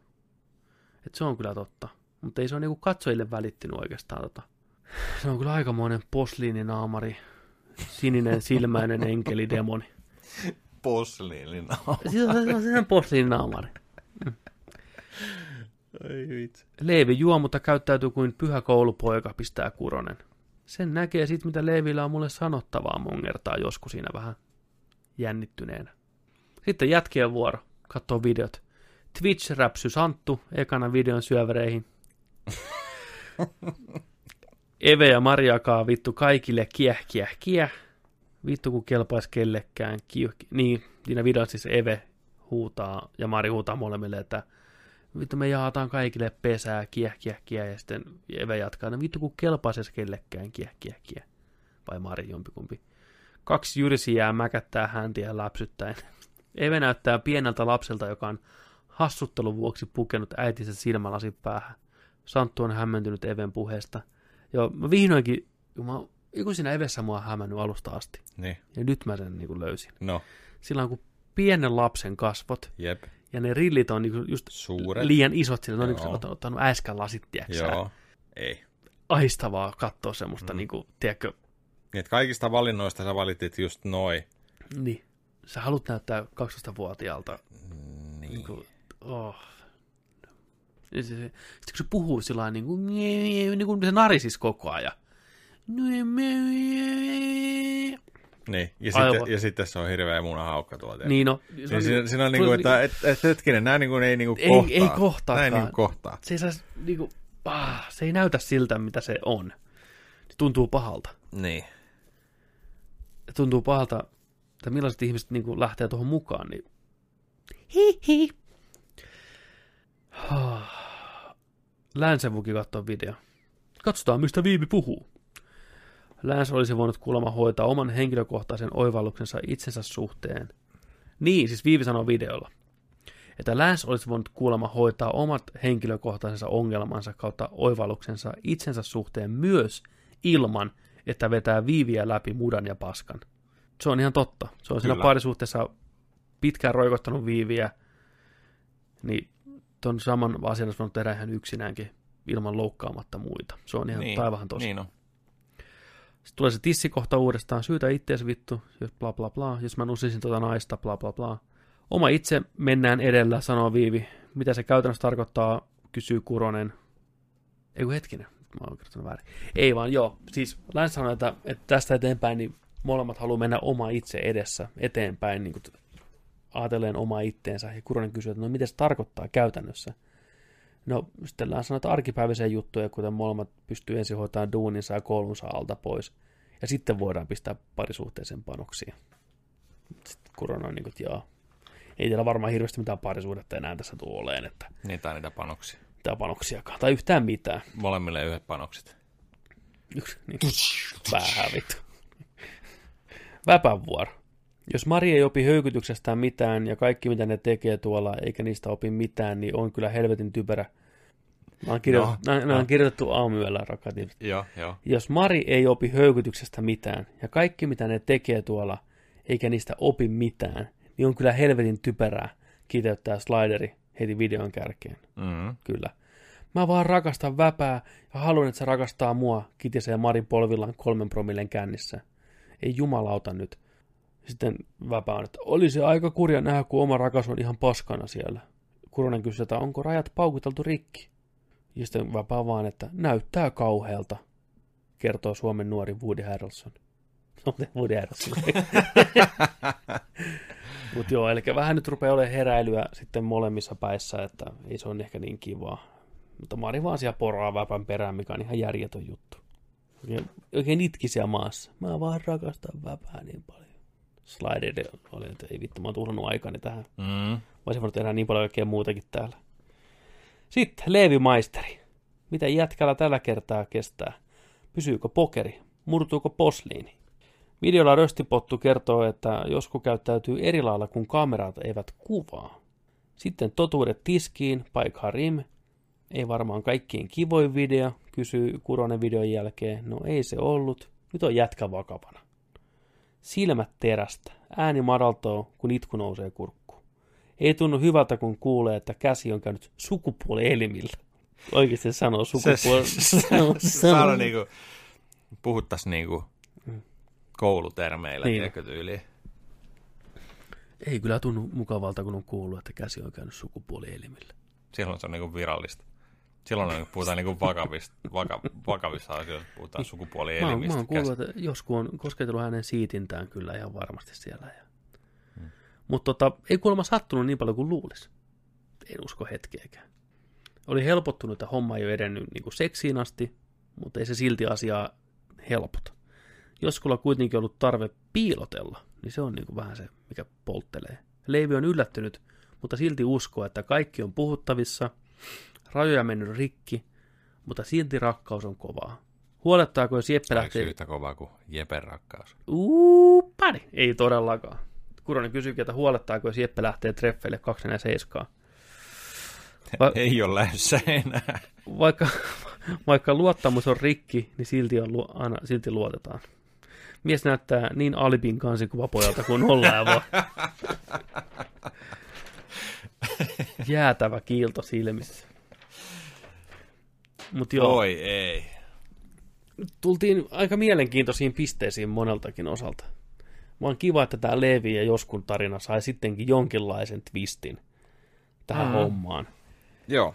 Et se on kyllä totta. Mutta ei se ole niinku katsojille välittynyt oikeastaan. Tota. Se on kyllä aikamoinen posliininaamari, sininen silmäinen enkeli demoni. Posliinina. Se on, se on posliininaamari. Ai vitsi. Leivi juo, mutta käyttäytyy kuin pyhä koulupoika, pistää Kuronen. Sen näkee sit, mitä Leivillä on mulle sanottavaa, mongertaa joskus siinä vähän jännittyneenä. Sitten jätkien vuoro, katsoo videot. Twitch räpsy Santtu ekana videon syövereihin. Eve ja Mariakaa vittu kaikille kieh, kieh, kieh. Vittu kun kelpaisi kellekään. Kieh. Niin, siinä videossa siis Eve huutaa ja Mari huutaa molemmille, että vittu me jaataan kaikille pesää, kieh, kieh, kieh, ja sitten Eve jatkaa, no vittu kun kelpaisi kellekään, kieh, kieh, kieh. Vai Mari jompikumpi. Kaksi jyrsiä mäkättää häntiä läpsyttäen. Eve näyttää pieneltä lapselta, joka on hassuttelun vuoksi pukenut äitinsä silmälasin päähän. Santtu on hämmentynyt Even puheesta. Joo, mä vihdoinkin, mä, joku siinä Evessä mua on hämännyt alusta asti. Niin. Ja nyt mä sen niin kuin löysin. No, Silloin kun pienen lapsen kasvot jep. Ja ne rillit on niin just Suuret. liian isot sille. Ne on Joo. niin ottanut, ottanut äskän lasit, tiedätkö? Joo. Ei. Aistavaa katsoa semmoista, Mm. niin kuin, tiedätkö, Niin, että kaikista valinnoista sä valitit just noi. niin. Sä haluat näyttää 12-vuotiaalta. Niin. Niin kuin, oh. Sitten kun se puhuu sillä niin kuin, niin kuin se narisis koko ajan. Niin, ja Aivan. sitten, ja sitten se on hirveä munahaukka tuolla. Niin no, se Niin on siinä, siinä on niinku- niinku, että et, et, hetkinen, nämä niinku, ei niinku Ei- kohtaa. ei kohtaakaan. Nämä ei niinku kohtaa. se ei saisi, niinku, ah, se ei näytä siltä, mitä se on. Se tuntuu pahalta. Niin. tuntuu pahalta, että millaiset ihmiset niin kuin lähtee tuohon mukaan, niin hi hi. Länsevuki katsoo video. Katsotaan, mistä Viivi puhuu. Läns olisi voinut kuulemma hoitaa oman henkilökohtaisen oivalluksensa itsensä suhteen. Niin, siis Viivi sanoo videolla. Että Läns olisi voinut kuulemma hoitaa omat henkilökohtaisensa ongelmansa kautta oivalluksensa itsensä suhteen myös ilman, että vetää viiviä läpi mudan ja paskan. Se on ihan totta. Se on siinä Kyllä. parisuhteessa pitkään roikottanut viiviä, niin ton saman asian olisi voinut tehdä ihan yksinäänkin ilman loukkaamatta muita. Se on ihan niin, taivahan tosi. Niin on. Sitten tulee se tissikohta uudestaan, syytä ittees vittu, jos bla bla bla, jos mä nusisin tota naista, bla bla bla. Oma itse mennään edellä, sanoo Viivi. Mitä se käytännössä tarkoittaa, kysyy Kuronen. Ei kun hetkinen, mä oon kirjoittanut väärin. Ei vaan joo, siis Läns sanoi, että, että tästä eteenpäin niin molemmat haluaa mennä oma itse edessä eteenpäin, niin kuin ajatellen omaa itteensä. Ja Kuronen kysyy, että no mitä se tarkoittaa käytännössä. No sanoi, että arkipäiväisiä juttuja, kuten molemmat pystyy ensin hoitamaan duuninsa ja koulunsa alta pois. Ja sitten voidaan pistää parisuhteeseen panoksia. Sitten Kuronen on niin kuin, että joo. Ei teillä varmaan hirveästi mitään parisuhdetta enää tässä tule oleen, että Niitä on niitä panoksia. mitään panoksiakaan. Tai yhtään mitään. Molemmille yhdet panokset. Yksi, niin kuin, päähän vittu. Väpänvuoro. Jos Mari ei opi höykytyksestään mitään ja kaikki mitä ne tekee tuolla eikä niistä opi mitään, niin on kyllä helvetin typerä. Nämä on, kirjo- No, nämä, no. on kirjoitettu aamuyöllä, rakkaat ihmiset. Joo, joo. Jos Mari ei opi höykytyksestä mitään ja kaikki mitä ne tekee tuolla eikä niistä opi mitään, niin on kyllä helvetin typerää kiteyttää slideri heti videon kärkeen. Mm. Kyllä. Mä vaan rakastan väpää ja haluan, että se rakastaa mua, kitisee Marin polvillaan kolmen promillen kännissä. Ei jumalauta nyt. Sitten väpä on, että olisi aika kurja nähdä, kun oma rakas on ihan paskana siellä. Kuronen kysyy, että onko rajat paukuteltu rikki? Ja sitten väpä vaan, että näyttää kauhealta, kertoo Suomen nuori Woody Harrelson. No, Woody Harrelson. Mutta joo, eli vähän nyt rupeaa olemaan heräilyä sitten molemmissa päissä, että ei se ole ehkä niin kivaa. Mutta Mari vaan siellä poraa väpän perään, mikä on ihan järjetön juttu. Oikein, oikein itki siellä maassa. Mä vaan rakastan väpää niin paljon. Slideri oli, että ei vittu, mä oon tuhlannut aikani tähän. Mm. Mä olisin voinut tehdä niin paljon oikein muutakin täällä. Sitten Leevi Maisteri. Mitä jätkällä tällä kertaa kestää? Pysyykö pokeri? Murtuuko posliini? Videolla Röstipottu kertoo, että joskus käyttäytyy eri lailla, kun kamerat eivät kuvaa. Sitten totuudet tiskiin, Paik Harim. Ei varmaan kaikkien kivoin video, kysyy Kuronen videon jälkeen. No ei se ollut. Nyt on jätkä vakavana. Silmät terästä. Ääni madaltoo, kun itku nousee kurkkuun. Ei tunnu hyvältä, kun kuulee, että käsi on käynyt sukupuolielimillä. Oikeasti se sanoo sukupuoli... Se, se, se, se on niinku, puhuttais niinku koulutermeillä, Niin. niin. tiedätkö tyyliin. Ei kyllä tunnu mukavalta, kun on kuullut, että käsi on käynyt sukupuolielimillä. Silloin se on niinku virallista. Silloin on, puhutaan niinku vakavista, vaka, vakavista asioista, puhutaan Mä oon, sukupuolielimistä. mä oon kuullut, että joskus on kosketellut hänen siitintään kyllä ihan varmasti siellä. Ja... Hmm. Mutta tota, ei kuulemma sattunut niin paljon kuin luulisi. En usko hetkeäkään. Oli helpottunut, että homma ei ole edennyt niin kuin seksiin asti, mutta ei se silti asiaa helpota. Jos kulla kuitenkin ollut tarve piilotella, niin se on niin kuin vähän se, mikä polttelee. Leivi on yllättynyt, mutta silti uskoo, että kaikki on puhuttavissa, rajoja mennyt rikki, mutta silti rakkaus on kovaa. Huolettaako, jos Jeppe Oliko lähtee... yhtä kovaa kuin Jepen rakkaus? Uuu, pari. Ei todellakaan. Kuronen kysyykin, että huolettaako, jos Jeppe lähtee treffeille 247. Va- Ei ole lähdössä enää. vaikka, vaikka luottamus on rikki, niin silti, on, lu- aina, silti luotetaan. Mies näyttää niin Alibin kansikuvapojalta kuin ollaan voi. Jäätävä kiilto silmissä. Mutta joo, Oi ei. tultiin aika mielenkiintoisiin pisteisiin moneltakin osalta. Vaan kiva, että tämä Levi ja Joskun tarina sai sittenkin jonkinlaisen twistin tähän Mm. hommaan. Joo.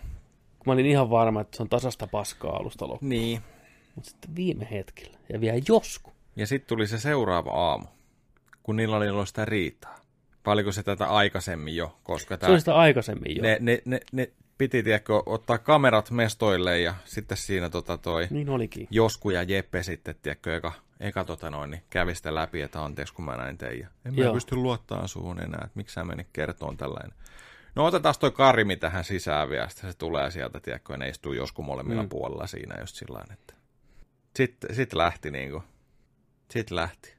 Kun mä olin ihan varma, että se on tasasta paskaa alusta loppuun. Niin. Mutta sitten viime hetkellä, ja vielä joskus. Ja sitten tuli se seuraava aamu, kun niillä oli ollut sitä riitaa. Paljonko se tätä aikaisemmin jo, koska Se tää, oli sitä aikaisemmin jo. ne, ne, ne, ne piti tiedätkö, ottaa kamerat mestoille ja sitten siinä tota toi Niin olikin. Josku ja Jeppe sitten, tiedätkö, eka, eka tota noin, niin kävi sitä läpi, että anteeksi kun mä näin tein. Ja en mä Joo. pysty luottaa suun enää, että miksi sä menit kertoon tällainen. No otetaan toi Karimi tähän sisään vielä, sitten se tulee sieltä, tiedätkö, ja ne istuu joskus molemmilla mm. puolella siinä just sillä että... Sitten sit lähti niinku, sit lähti.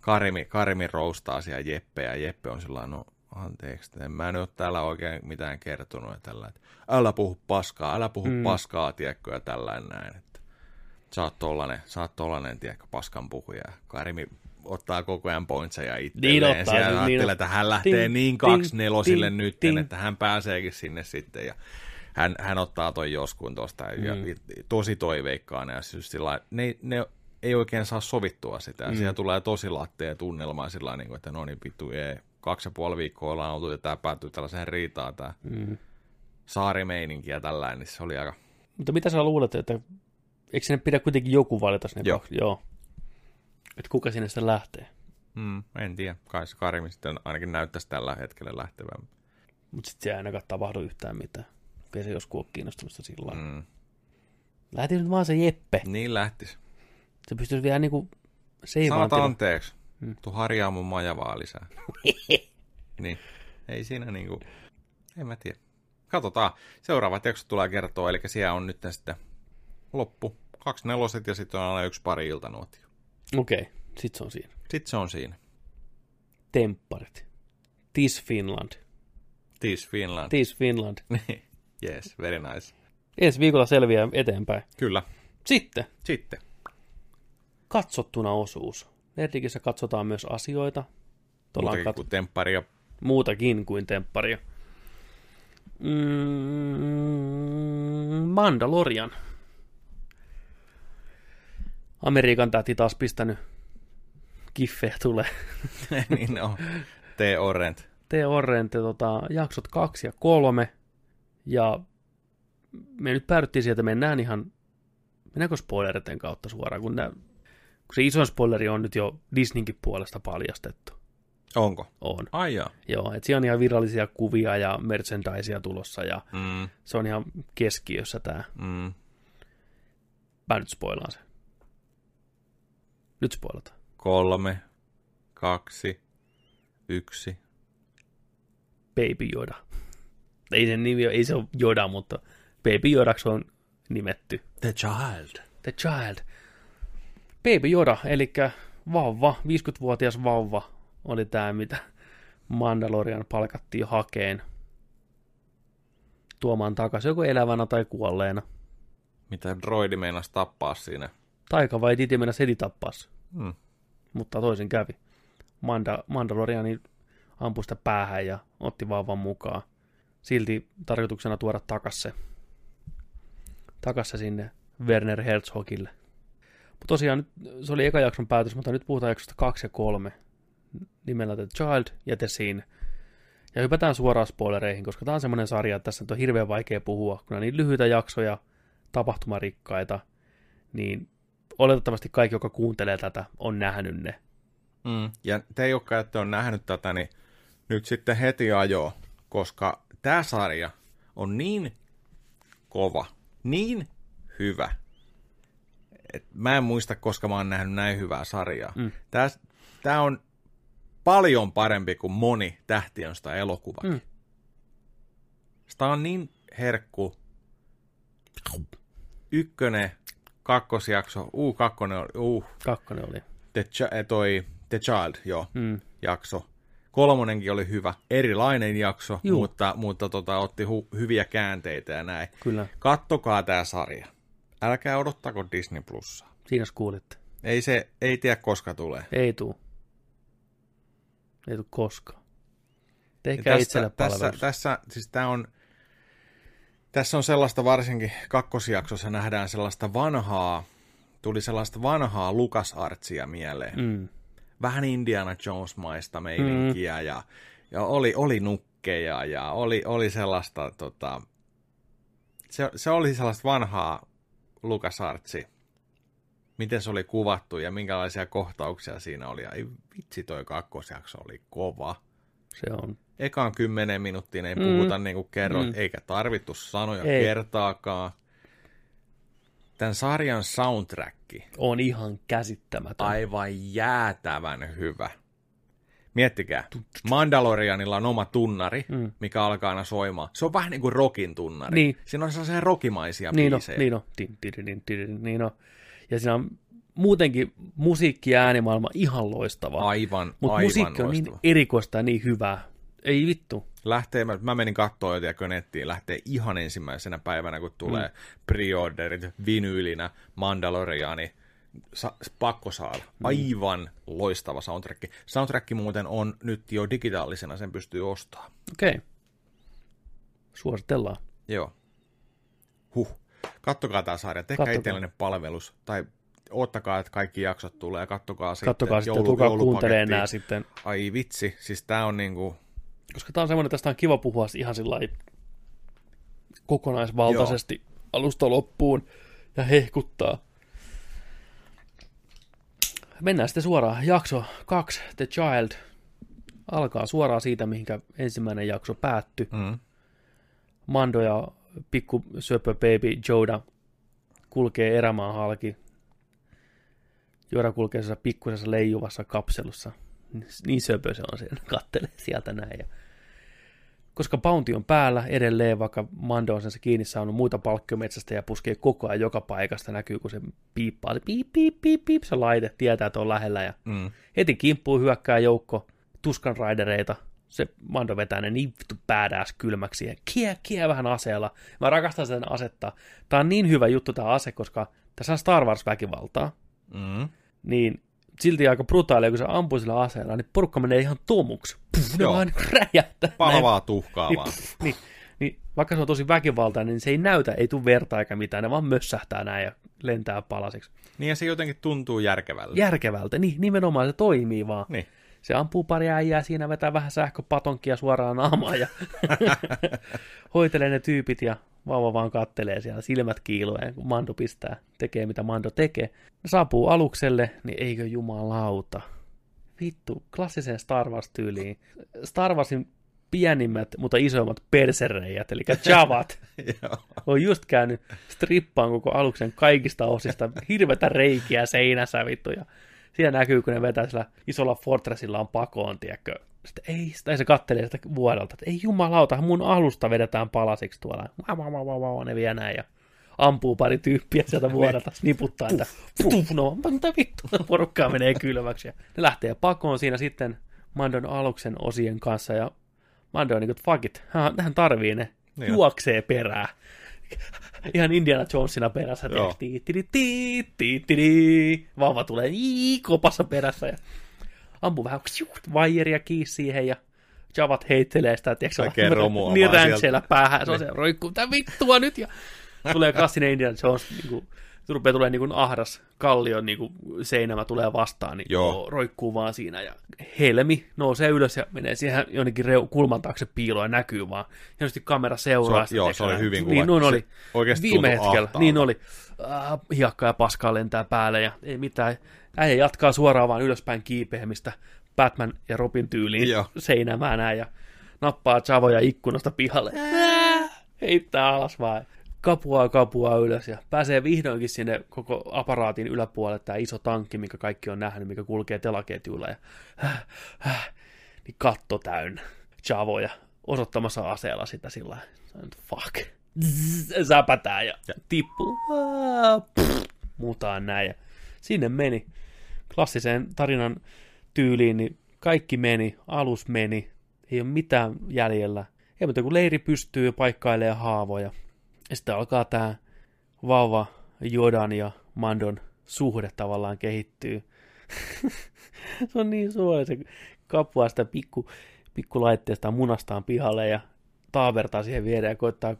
Karimi, Karimi roustaa siellä Jeppe, ja Jeppe on sillä no anteeksi, en mä nyt ole täällä oikein mitään kertonut ja tällä, että älä puhu paskaa, älä puhu mm. paskaa, tiedätkö, ja tällainen näin, että sä oot tollanen, sä oot tollanen, tiedätkö, paskan puhuja. Karimi ottaa koko ajan pointseja itselleen. Niin ja ottaa, siellä niin ajattelee, ottaa. että hän lähtee Ting, niin kaksi nelosille nyt, että hän pääseekin sinne sitten. Ja hän, hän ottaa ton joskuun tosta ja Mm. tosi toiveikkaana. Ja siis sillä ne, ne ei oikein saa sovittua sitä. Ja Mm. siellä tulee tosi lattea tunnelmaa sillä niin kuin, että no niin vittu, ei, kaksi ja puoli viikkoa ollaan oltu ja tämä päättyy tällaiseen riitaan, tämä Mm. saarimeininki ja tällainen, niin se oli aika... Mutta mitä sä luulet, että eikö sinne pidä kuitenkin joku valita sinne Joo. kaksi? Joo. Että kuka sinne sitten lähtee? Mm, en tiedä, kai se Karimi sitten ainakin näyttäisi tällä hetkellä lähtevän. Mutta sitten se ei ainakaan tapahdu yhtään mitään. Okei se joskus ole kiinnostamista sillä lailla. Mm. Lähti nyt vaan se Jeppe. Niin lähtis. Se pystyisi vielä niinku seivaan Saat tila- anteeksi. Mm. Tuu harjaa mun majavaa lisää. niin. Ei siinä niinku... En mä tiedä. Katsotaan. Seuraavat jaksot tulee kertoa, eli siellä on nyt sitten loppu. Kaksi neloset ja sitten on aina yksi pari iltanuotio. Okei, okay. sit se on siinä. Sitten se on siinä. Tempparit. Tis Finland. Tis Finland. Tis Finland. Niin. yes, very nice. Ensi viikolla selviää eteenpäin. Kyllä. Sitten Sitten. katsottuna osuus. Nerdikissä katsotaan myös asioita. Tuolla Muutakin kat- kuin temppari ja muutakin kuin tempparia. Mm, Mandalorian. Amerikan täti taas pistänyt kiffejä tulee. niin on. Tee Orrent. Tee Orrente tota, jaksot kaksi ja kolme. Ja me nyt päädyttiin sieltä, mennään ihan, mennäänkö spoileriten kautta suoraan, kun, kun se iso spoileri on nyt jo Disneykin puolesta paljastettu. Onko? On. Ai jaa. Joo, että siellä on ihan virallisia kuvia ja merchandisea tulossa ja Mm, se on ihan keskiössä tämä. mm. Mä nyt spoilaan sen. Nyt spoilataan. Kolme, kaksi, yksi. Baby Yoda. Ei sen nimi ei se ole Yoda, mutta Baby Yodaksi on nimetty. The Child. The Child. Baby Yoda, eli vauva, 50-vuotias vauva oli tämä, mitä Mandalorian palkattiin hakeen tuomaan takaisin joko elävänä tai kuolleena. Mitä droidi meinasi tappaa siinä? Taika vai Didi mennä sedi tappas, Mm. mutta toisin kävi. Manda, Mandaloriani ampui sitä päähän ja otti vauvan mukaan. Silti tarkoituksena tuoda takas se, takas se sinne Werner Herzogille. Mutta tosiaan se oli eka jakson päätös, mutta nyt puhutaan jaksosta kaksi ja kolme nimellä The Child ja The Scene. Ja hypätään suoraan spoilereihin, koska tämä on semmoinen sarja, että tässä on hirveän vaikea puhua, kun on niin lyhyitä jaksoja, tapahtumarikkaita, niin oletettavasti kaikki, joka kuuntelee tätä, on nähnyt ne. Mm. Ja te, jotka ette ole nähnyt tätä, niin nyt sitten heti ajoa, koska tämä sarja on niin kova, niin hyvä. Et mä en muista, koska mä oon nähnyt näin hyvää sarjaa. Mm. Tää, tää on paljon parempi kuin moni tähtien sitä elokuva. Mm. Sitä on niin herkku. Ykkönen, kakkosjakso, uu, kakkonen, oli- uu, Kakkonen oli. The, Chi- eh, toi, The Child, joo, Mm. jakso. Kolmonenkin oli hyvä, erilainen jakso, Juu. mutta, mutta tota, otti hu- hyviä käänteitä ja näin. Kyllä, Kattokaa tämä sarja. Älkää odottako Disney Plussaa. siinä kuulitte. Ei se, ei tiedä koska tulee. Ei tuu. Ei tuu koskaan. Tehkää itselle tässä, palvelus. tässä, siis tää on, tässä on sellaista varsinkin kakkosjaksossa nähdään sellaista vanhaa, tuli sellaista vanhaa LucasArtsia mieleen. Mm. Vähän Indiana Jones-maista meininkiä mm. ja, ja oli, oli nukkeja ja oli, oli sellaista, tota, se, se oli sellaista vanhaa LucasArtsia. miten se oli kuvattu ja minkälaisia kohtauksia siinä oli. Ai vitsi, toi kakkosjakso oli kova. Se on. Ekaan kymmenen minuuttiin ei Mm. puhuta niin kuin kerroit, Mm. eikä tarvittu sanoja Ei. kertaakaan. Tämän sarjan soundtrack, On ihan käsittämätön. aivan jäätävän hyvä. Miettikää, Mandalorianilla on oma tunnari, Mm. mikä alkaa aina soimaan. Se on vähän niin kuin rockin tunnari. Niin. Siinä on sellaisia rokimaisia Niin biisejä. niin on. Niin on. Ja siinä on muutenkin musiikki ja äänimaailma ihan loistavaa. Aivan, Mutta aivan musiikki on loistava. niin erikoista ja niin hyvää. Ei vittu. Lähtee, mä, mä menin katsoa jo tiedätkö, nettiin, lähtee ihan ensimmäisenä päivänä, kun tulee mm. preorderit, vinyylinä, Mandaloriani, sa, pakko saada. Aivan loistava soundtrack. Soundtrack muuten on nyt jo digitaalisena, sen pystyy ostamaan. Okei. Okay. Suositellaan. Joo. Huh. Kattokaa tämä sarja, tehkää itsellenne palvelus, tai ottakaa, että kaikki jaksot tulee, kattokaa sitten. Kattokaa sitten, joulu- tulkaa joulupakettiin. nämä sitten. Ai vitsi, siis tää on niinku, Koska tämä on semmoinen, tästä on kiva puhua ihan sillä kokonaisvaltaisesti alusta loppuun ja hehkuttaa. Mennään sitten suoraan. Jakso 2, The Child, alkaa suoraan siitä, mihinkä ensimmäinen jakso päättyi. mm, Mando ja pikku söpö baby Joda kulkee erämaan halki. Joda kulkee sellaisessa pikkusessa leijuvassa kapselussa. Niin söpö se on siellä, kattelee sieltä näin. Ja koska Bounty on päällä edelleen, vaikka Mando on sen se kiinni saanut muita palkkiometsästä ja puskee koko ajan joka paikasta, näkyy kun se piippaa, se piip, piip, piip, piip, se laite, tietää, että on lähellä ja mm, heti kimppuu hyökkää joukko tuskan raidereita. Se Mando vetää ne niin vittu badass kylmäksi ja kie, kie vähän aseella. Mä rakastan sen asetta. Tää on niin hyvä juttu tää ase, koska tässä on Star Wars väkivaltaa. mm. Niin silti aika brutaalia, kun se ampuu sillä aseella, niin porukka menee ihan tomuksi. Puh, ne Joo. vaan räjähtää. Palavaa tuhkaa Niin, vaan. pff, niin, niin, vaikka se on tosi väkivaltainen, niin se ei näytä, ei tule verta eikä mitään, ne vaan mössähtää näin ja lentää palasiksi. Niin ja se jotenkin tuntuu järkevälle. Järkevältä, niin nimenomaan se toimii vaan. Niin. Se ampuu pari äijää siinä, vetää vähän sähköpatonkia suoraan naamaan ja hoitelee ne tyypit ja vauva vaan kattelee siellä silmät kiiluen, kun Mando pistää, tekee mitä Mando tekee. Ne saapuu alukselle, niin eikö jumalauta. Vittu, klassiseen Star Wars-tyyliin. Star Warsin pienimmät, mutta isoimmat persereijät, eli Javat, on just käynyt strippaan koko aluksen kaikista osista, hirvetä reikiä seinässä vittu, ja siellä näkyy, kun ne vetää sillä isolla fortressilla on pakoon, tiedätkö. Sitten ei, tai se kattelee sitä vuodelta, että ei jumalauta, mun alusta vedetään palasiksi tuolla. Vau, vau, vau, vau, ne vie näin ja ampuu pari tyyppiä sieltä vuodelta, niputtaa niitä. Puff, no, mitä vittu, porukkaa menee kylmäksi. Ja ne lähtee pakoon siinä sitten Mandon aluksen osien kanssa ja Mando on niin kuin, fuck it, hän, hän tarvii ne, Niin. juoksee perää. Ihan Indiana Jonesina perässä, vauva tulee ii, kopassa perässä ja ampuu vähän vaijeria kiinni siihen ja Javat heittelee sitä, tiedätkö, Kaikkea romua niin vaan räntseillä päähän, se on se roikkuu, mitä vittua nyt, ja tulee klassinen Indiana Jones, niin kuin, rupeaa tulee niin kuin ahdas kallion niin kuin seinämä tulee vastaan, niin Joo. roikkuu vaan siinä ja helmi nousee ylös ja menee siihen jonnekin reu- kulman taakse piiloon ja näkyy vaan. Hienosti kamera seuraa. Se on- joo, se oli hyvin Niin, kuvattu. noin Se oli. oikeasti Viime hetkellä, ahtaalta. niin oli. Äh, hiakka ja paskaa lentää päälle ja ei mitään. Äijä jatkaa suoraan vaan ylöspäin kiipeämistä Batman ja Robin tyyliin Joo. seinämään näin ja nappaa Chavoja ikkunasta pihalle. Äh, heittää alas vaan. Kapuaa kapuaa ylös ja pääsee vihdoinkin sinne koko aparaatin yläpuolelle tämä iso tankki, minkä kaikki on nähnyt, mikä kulkee telaketjuilla ja äh, äh, niin katto täynnä Chavoja osoittamassa aseella sitä sillä fuck. Zzz, Säpätää ja, ja. tippuu. Mutaan näin ja sinne meni. Klassiseen tarinan tyyliin, niin kaikki meni, alus meni, ei ole mitään jäljellä. Ei muuta kuin leiri pystyy paikkailee haavoja. Ja sitten alkaa tämä vauva Jodan ja Mandon suhde tavallaan kehittyy. se on niin suora, se kapuaa sitä pikku, pikkulaitteesta munastaan pihalle ja taavertaa siihen viereen ja koittaa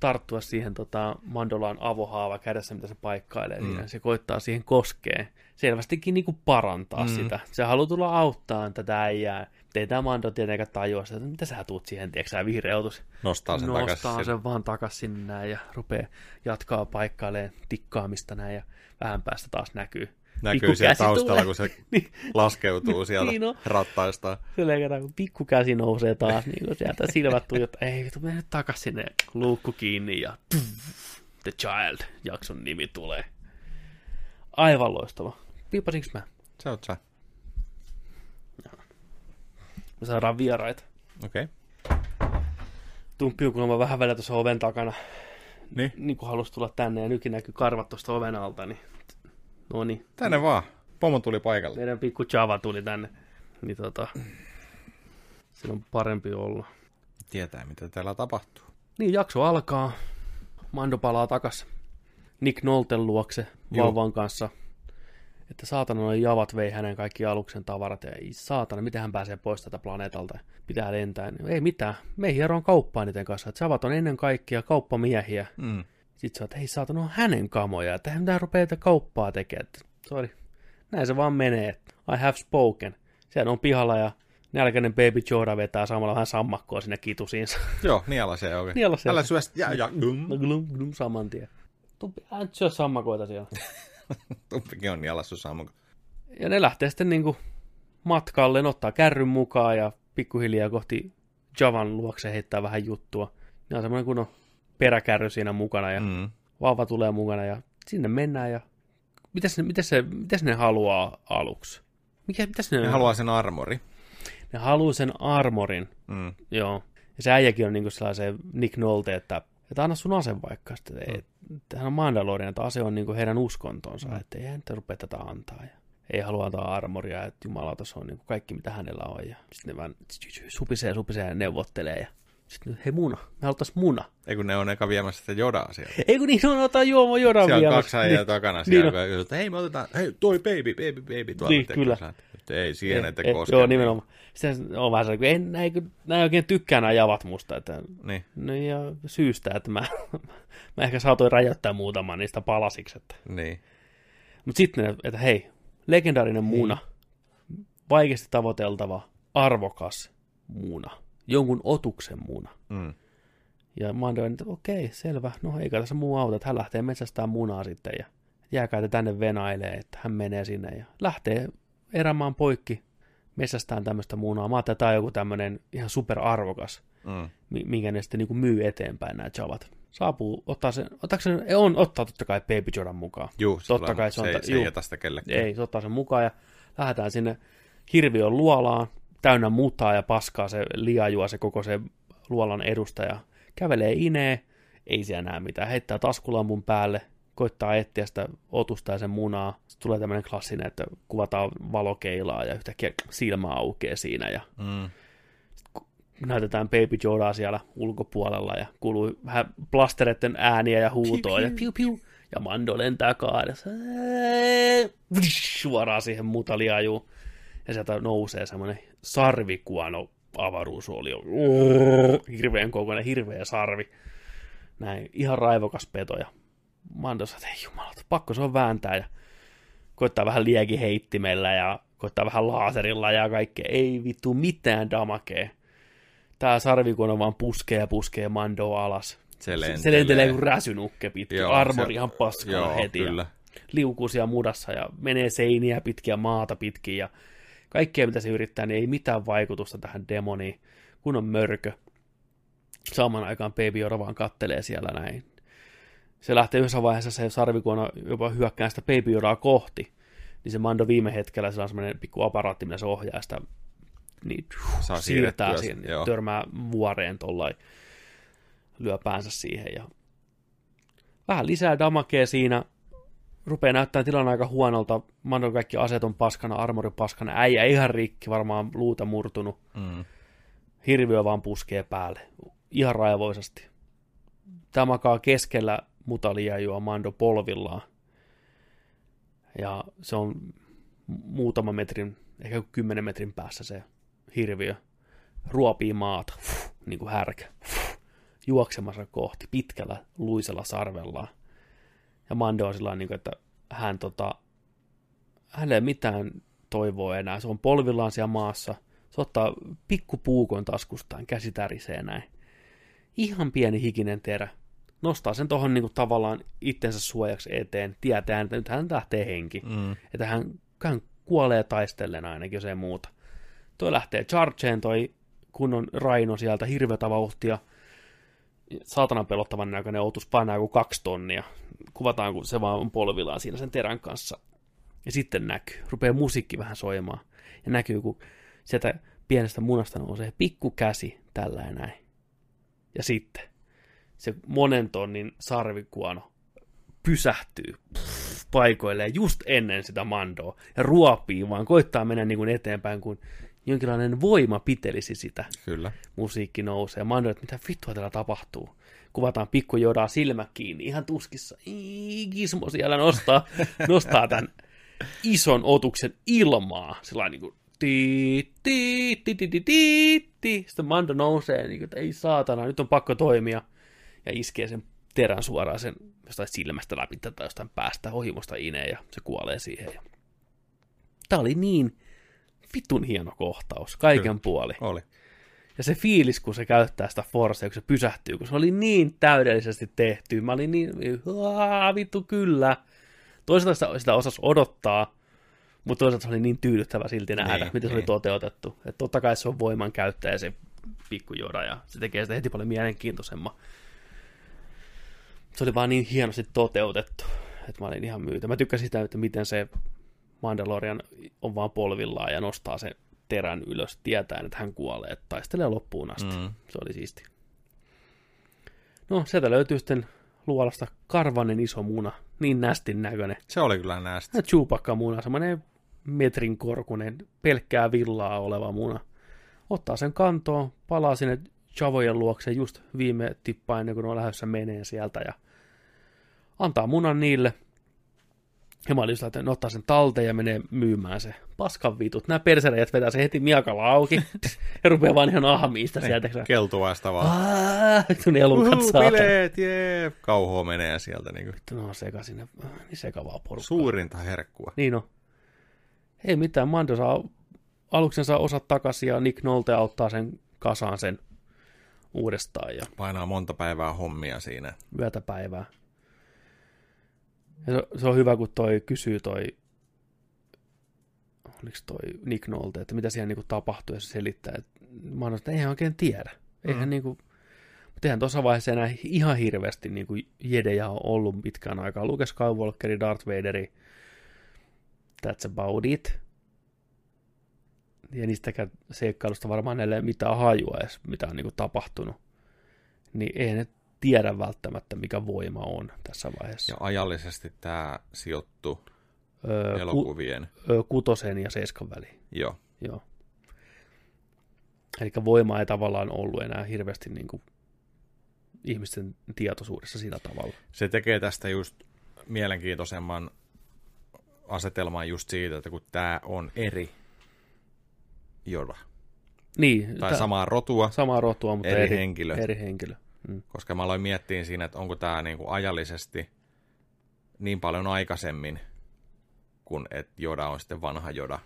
tarttua siihen tota, Mandolaan avohaava kädessä, mitä se paikkailee Mm. siinä. Se koittaa siihen koskee. Selvästikin niin kuin parantaa mm. sitä. Se haluaa tulla auttaa tätä äijää. Ei tämä Mando tietenkään tajua sitä, että mitä sä tuut siihen, tiedätkö sä vihreutus. Nostaa sen Nostaa takaisin. sen vaan takas sinne näin ja rupeaa jatkaa paikkailemaan tikkaamista näin ja vähän päästä taas näkyy. Näkyy Pikku siellä taustalla, tulee. kun se Niin. laskeutuu sieltä Niin on. rattaista. Silleen kato, kun pikku käsi nousee taas, niin kun sieltä silmät tuijottaa, ei vitu, mene nyt takas sinne, luukku kiinni ja The Child, jakson nimi tulee. Aivan loistava. Piipasinko mä? Se oot sä. Me saadaan vieraita. Okei. Tumppi on kuulemma vähän välillä tuossa oven takana, Niin. niin kuin halusi tulla tänne ja nytkin näkyy karvat tuosta oven alta, niin no niin, Tänne vaan. Pomo tuli paikalle. meidän pikku Java tuli tänne, niin tota, sillä on parempi olla. Tietää, mitä täällä tapahtuu. Niin, jakso alkaa. Mando palaa takas Nick Nolten luokse Joo. vauvan kanssa. Että saatana noin javat vei hänen kaikki aluksen tavarat. Ja ei saatana, miten hän pääsee pois tätä planeetalta. Pitää lentää. Ei mitään. Me hieroon kauppaa niiden kanssa. Että javat on ennen kaikkea kauppamiehiä. Mm. Sitten sä oot, hei saatana, on hänen kamoja. Että hän pitää rupea tätä kauppaa tekemään. Sorry. Näin se vaan menee. I have spoken. Siellä on pihalla ja nälkäinen Baby Yoda vetää samalla vähän sammakkoa sinne kitusiinsa. Joo, nielasee oikein. Nielasee. Älä syö. Ja, ja. No glum, glum saman tien. Tumpi, älä nyt syö sammakoita siellä. Tumpikin on nielassu sammu. Ja ne lähtee sitten niinku matkalle, ne ottaa kärryn mukaan ja pikkuhiljaa kohti Javan luokse heittää vähän juttua. Ne on semmoinen kunnon peräkärry siinä mukana ja mm. Mm. vauva tulee mukana ja sinne mennään ja mitäs ne, mitäs se, mitäs ne haluaa aluksi? Mikä, mitäs ne, Ne haluaa sen armori. ne haluaa sen armorin, Mm. joo. Ja se äijäkin on niinku sellaisen Nick Nolte, että, että anna sun ase vaikka. Sitten, mm. hän on Mandalorian, että ase on niinku heidän uskontonsa, mm. että ei hän nyt rupea tätä antaa. Ja ei halua antaa armoria, että jumalauta se on niinku kaikki mitä hänellä on. Ja sitten ne vaan supisee supisee ja neuvottelee. Ja sitten hei muna, me haluttais muna. Ei kun ne on eka viemässä sitä jodaa sieltä. Ei kun niin on, ota juomo jodan Siellä on kaksi äijää Niin. takana siellä, Niin niin että hei me otetaan, hei toi baby, baby, baby tuolta. Niin, kyllä. Että ei siihen, että koske. Joo, nimenomaan. Sitten on vähän sellainen, kun ei, näin, näin oikein tykkää nämä javat musta, että Niin, No ja syystä, että mä, mä ehkä saatoin räjäyttää muutaman niistä palasiksi. Että. niin. Mutta sitten, että hei, legendaarinen muna, vaikeasti tavoiteltava, arvokas muna, jonkun otuksen muna. Mm. Ja mä andoin, että okei, selvä, no eikä tässä muu auta, että hän lähtee metsästään munaa sitten ja jääkää te tänne venailee, että hän menee sinne ja lähtee erämaan poikki metsästään tämmöistä munaa. Mä ajattelin, että tämä on joku tämmöinen ihan superarvokas Mm. mi- minkä ne sitten niin myy eteenpäin nämä javat. Saapuu, ottaa sen, ottaako sen, on, ottaa totta kai Baby Jordan mukaan. Juu, Totta kai se on se, ta- ei, se ei jätä sitä kellekään. Ei, se ottaa sen mukaan ja lähdetään sinne hirviön luolaan, täynnä mutaa ja paskaa se liajua se koko se luolan edustaja. Kävelee inee, ei siellä näe mitään, heittää taskulampun päälle, koittaa etsiä sitä otusta ja sen munaa. Sitten tulee tämmöinen klassinen, että kuvataan valokeilaa ja yhtäkkiä silmä aukeaa siinä ja Mm. näytetään Baby Yodaa siellä ulkopuolella ja kuuluu vähän plastereiden ääniä ja huutoa ja piu piu. Ja Mando lentää kaadessa. Suoraan siihen mutaliajuun. Ja sieltä nousee semmoinen sarvikuono avaruusolio. Hirveän kokoinen, hirveä sarvi. Näin, ihan raivokas peto. Ja Mando sanoo, että ei jumalata, pakko se on vääntää. Ja koittaa vähän liekin heittimellä ja koittaa vähän laaserilla ja kaikkea. Ei vittu mitään damakee. Tää sarvikuono vaan puskee ja puskee Mandoa alas. Se lentelee. Se lentelee kuin räsynukke pitkin. Joo, Armori se- ihan paskana Joo, heti. ja kyllä. liukuu siellä mudassa ja menee seiniä pitkin ja maata pitkin ja kaikkea mitä se yrittää, niin ei mitään vaikutusta tähän demoniin, kun on mörkö. Saman aikaan Baby Yoda vaan kattelee siellä näin. Se lähtee yhdessä vaiheessa se sarvikuona jopa hyökkää sitä Baby Yodaa kohti. Niin se Mando viime hetkellä, sillä on semmoinen pikku aparaatti, millä se ohjaa sitä, niin Saa siirtää sen, joo. törmää vuoreen tollain, lyö päänsä siihen ja vähän lisää damakea siinä, rupeaa näyttää tilanne aika huonolta, Mandon kaikki aseet on paskana, armori paskana, äijä ihan rikki, varmaan luuta murtunut, Mm. hirviö vaan puskee päälle, ihan raivoisasti. Tämä makaa keskellä mutaliajua Mando polvillaan, ja se on muutama metrin, ehkä kymmenen metrin päässä se hirviö, ruopii maata, niin kuin härkä, juoksemassa kohti pitkällä luisella sarvella. Ja Mando on sillä niin kuin, että hän tota, hänellä ei mitään toivoa enää. Se on polvillaan siellä maassa. Se ottaa pikkupuukon taskustaan, käsi tärisee näin. Ihan pieni hikinen terä. Nostaa sen tuohon niin tavallaan itsensä suojaksi eteen. Tietää, että nyt hän lähtee henki. Mm. Että hän, hän kuolee taistellen ainakin, jos ei muuta. Toi lähtee chargeen, toi kunnon Raino sieltä, hirveätä vauhtia. Saatanan pelottavan näköinen otus painaa kuin kaksi tonnia. Kuvataan, kun se vaan on polvillaan siinä sen terän kanssa. Ja sitten näkyy, rupeaa musiikki vähän soimaan. Ja näkyy, kun sieltä pienestä munasta nousee pikku käsi tällä ja näin. Ja sitten se monen tonnin sarvikuono pysähtyy pff, paikoilleen just ennen sitä mandoa ja ruopii, vaan koittaa mennä niin kuin eteenpäin, kun jonkinlainen voima pitelisi sitä. Kyllä. Musiikki nousee. Mando, että mitä vittua täällä tapahtuu. Kuvataan pikku jodaa silmä kiinni, ihan tuskissa. Gizmo siellä nostaa, nostaa tämän ison otuksen ilmaa. Sellainen niin kuin ti, ti, ti, ti, ti, ti, ti. Sitten Mando nousee, niin kuin, että ei saatana, nyt on pakko toimia. Ja iskee sen terän suoraan sen jostain silmästä läpi tai jostain päästä ohimosta ineen ja se kuolee siihen. Ja... Tämä oli niin vitun hieno kohtaus, kaiken Kyllä. puoli. Oli. Ja se fiilis, kun se käyttää sitä Forcea, kun se pysähtyy, kun se oli niin täydellisesti tehty. Mä olin niin, vittu kyllä. Toisaalta sitä, sitä osasi odottaa, mutta toisaalta se oli niin tyydyttävä silti nähdä, Niin, miten se oli niin. toteutettu. Että totta kai se on voiman käyttäjä se pikkujoda ja se tekee sitä heti paljon mielenkiintoisemman. Se oli vaan niin hienosti toteutettu, että mä olin ihan myytä. Mä tykkäsin sitä, että miten se Mandalorian on vaan polvillaan ja nostaa sen terän ylös, tietäen, että hän kuolee, että taistelee loppuun asti. Mm. Se oli siisti. No, sieltä löytyy sitten luolasta karvanen iso muna, niin nästin näköinen. Se oli kyllä näistä. Chewbacca muna, semmoinen metrin korkunen, pelkkää villaa oleva muna. Ottaa sen kantoon, palaa sinne Chavojen luokse just viime tippa ennen kuin on lähdössä menee sieltä ja antaa munan niille. Ja mä olin laittanut, että ne ottaa sen talteen ja menee myymään se. Paskan vitut. Nämä persereijät vetää se heti miakalla auki ja rupeaa vaan ihan ahmiista sieltä. Keltuvaista vaan. Aah, kun elukat Uhu, bileet, jee. Kauhoa menee sieltä. Niin kuin. No seka sinne, niin sekavaa porukkaa. Suurinta herkkua. Niin on. Ei mitään, Mando saa aluksensa osat takaisin ja Nick Nolte auttaa sen kasaan sen uudestaan ja Painaa monta päivää hommia siinä. yötä päivää. Ja se, on hyvä, kun toi kysyy toi, oliko toi Nick Nolte, että mitä siellä niinku tapahtuu, ja se selittää, että mä sanoin, että eihän oikein tiedä. Eihän Mm. niinku, mutta eihän tuossa vaiheessa enää ihan hirveästi niinku jedejä on ollut pitkään aikaa. Luke Skywalkeri, Darth Vaderi, that's about it. Ja niistäkään seikkailusta varmaan ei ole mitään hajua edes, mitä on niinku tapahtunut. Niin ei ne tiedä välttämättä, mikä voima on tässä vaiheessa. Ja ajallisesti tämä sijoittuu Öö, ku, elokuvien. öö, kutosen ja seiskan väliin. Joo. Joo. Eli voima ei tavallaan ollut enää hirveästi niin kuin ihmisten tietoisuudessa sillä tavalla. Se tekee tästä just mielenkiintoisemman asetelman just siitä, että kun tämä on eri Yoda. Niin, Tai samaa rotua, samaa rotua, mutta eri eri, henkilö. Eri henkilö. Mm. koska mä aloin miettiä siinä, että onko tämä niinku ajallisesti niin paljon aikaisemmin, kun että Joda on sitten vanha Joda.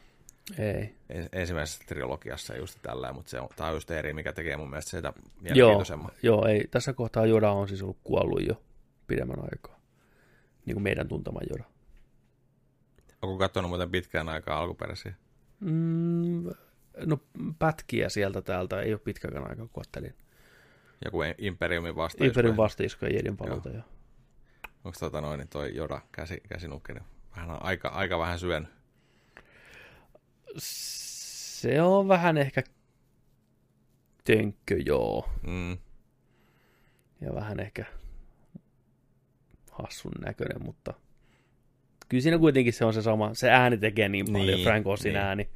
Ei. En- Ensimmäisessä trilogiassa just tällä, mutta se on, tämä on just eri, mikä tekee mun mielestä sitä Joo, mielenkiintoisemman. joo, ei. Tässä kohtaa Joda on siis ollut kuollut jo pidemmän aikaa. Niin kuin meidän tuntema Joda. Onko katsonut muuten pitkään aikaa alkuperäisiä? Mm, no pätkiä sieltä täältä, ei ole pitkäkään aikaa, kun. Joku Imperiumin vasta. Imperium vastaisko ja Jedin paluuta, joo. Onko tota noin, niin toi Joda käsi, käsinukki, niin vähän on aika, aika vähän syönyt. Se on vähän ehkä tönkkö, joo. Mm. Ja vähän ehkä hassun näköinen, mutta kyllä siinä kuitenkin se on se sama. Se ääni tekee niin paljon, Niin, Frank Ossin niin. ääni.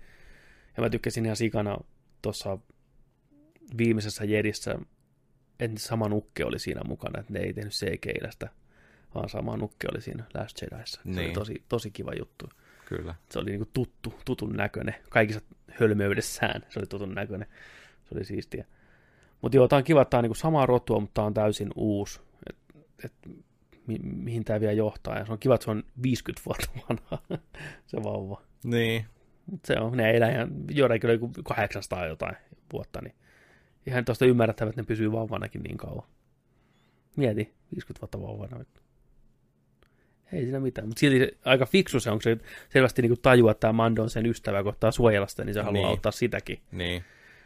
Ja mä tykkäsin ihan sikana tuossa viimeisessä Jedissä, että sama nukke oli siinä mukana, että ne ei tehnyt CGI vaan sama nukke oli siinä Last Jediissa. Se oli Niin. tosi, tosi kiva juttu. Kyllä. Se oli niinku tuttu, tutun näköinen. Kaikissa hölmöydessään se oli tutun näköinen. Se oli siistiä. Mutta joo, tää on kiva, että tää on niinku samaa rotua, mutta tää on täysin uusi. Et, et, mi, mihin tämä vielä johtaa. Ja se on kiva, että se on 50 vuotta vanha, se vauva. Niin. Mut se on, ne elää ihan, joidenkin kyllä joku 800 jotain vuotta, niin ihan tuosta ymmärrettävä, että ne pysyy vauvanakin niin kauan. Mieti, 50 vuotta vauvana. Ei siinä mitään, mutta silti se, aika fiksu se on, kun se selvästi niin tajua, että tämä Mando on sen ystävä, kohtaa suojella sitä, niin se haluaa Niin. auttaa sitäkin. Niin.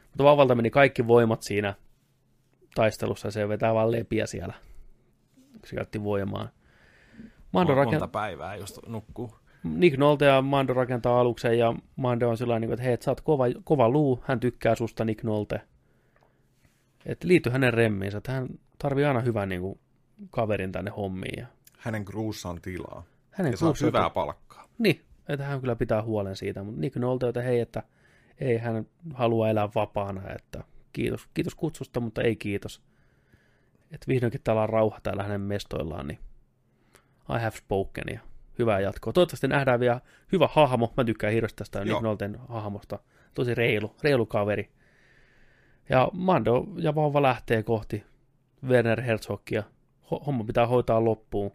Mutta vauvalta meni kaikki voimat siinä taistelussa, ja se vetää vaan lepiä siellä, se käytti voimaa. Mando Monta rakentaa... päivää just nukkuu. Nick Nolte ja Mando rakentaa aluksen ja Mando on sellainen, että hei, sä oot kova, kova luu, hän tykkää susta Nick Nolte. Että liity hänen remmiinsä, että hän tarvii aina hyvän niin kuin, kaverin tänne hommiin. Ja Hänen kruussa on tilaa. hänen Ja saa hyvää palkkaa. Niin, että hän kyllä pitää huolen siitä, mutta Nick Nolte, että hei, että ei hän halua elää vapaana, että kiitos, kiitos kutsusta, mutta ei kiitos. Että vihdoinkin täällä on rauha täällä hänen mestoillaan, niin I have spoken ja hyvää jatkoa. Toivottavasti nähdään vielä hyvä hahmo. Mä tykkään hirveästi tästä Nick. Nolten hahmosta. Tosi reilu, reilu kaveri. Ja Mando ja vauva lähtee kohti Werner Herzogia. Ho- Homma pitää hoitaa loppuun.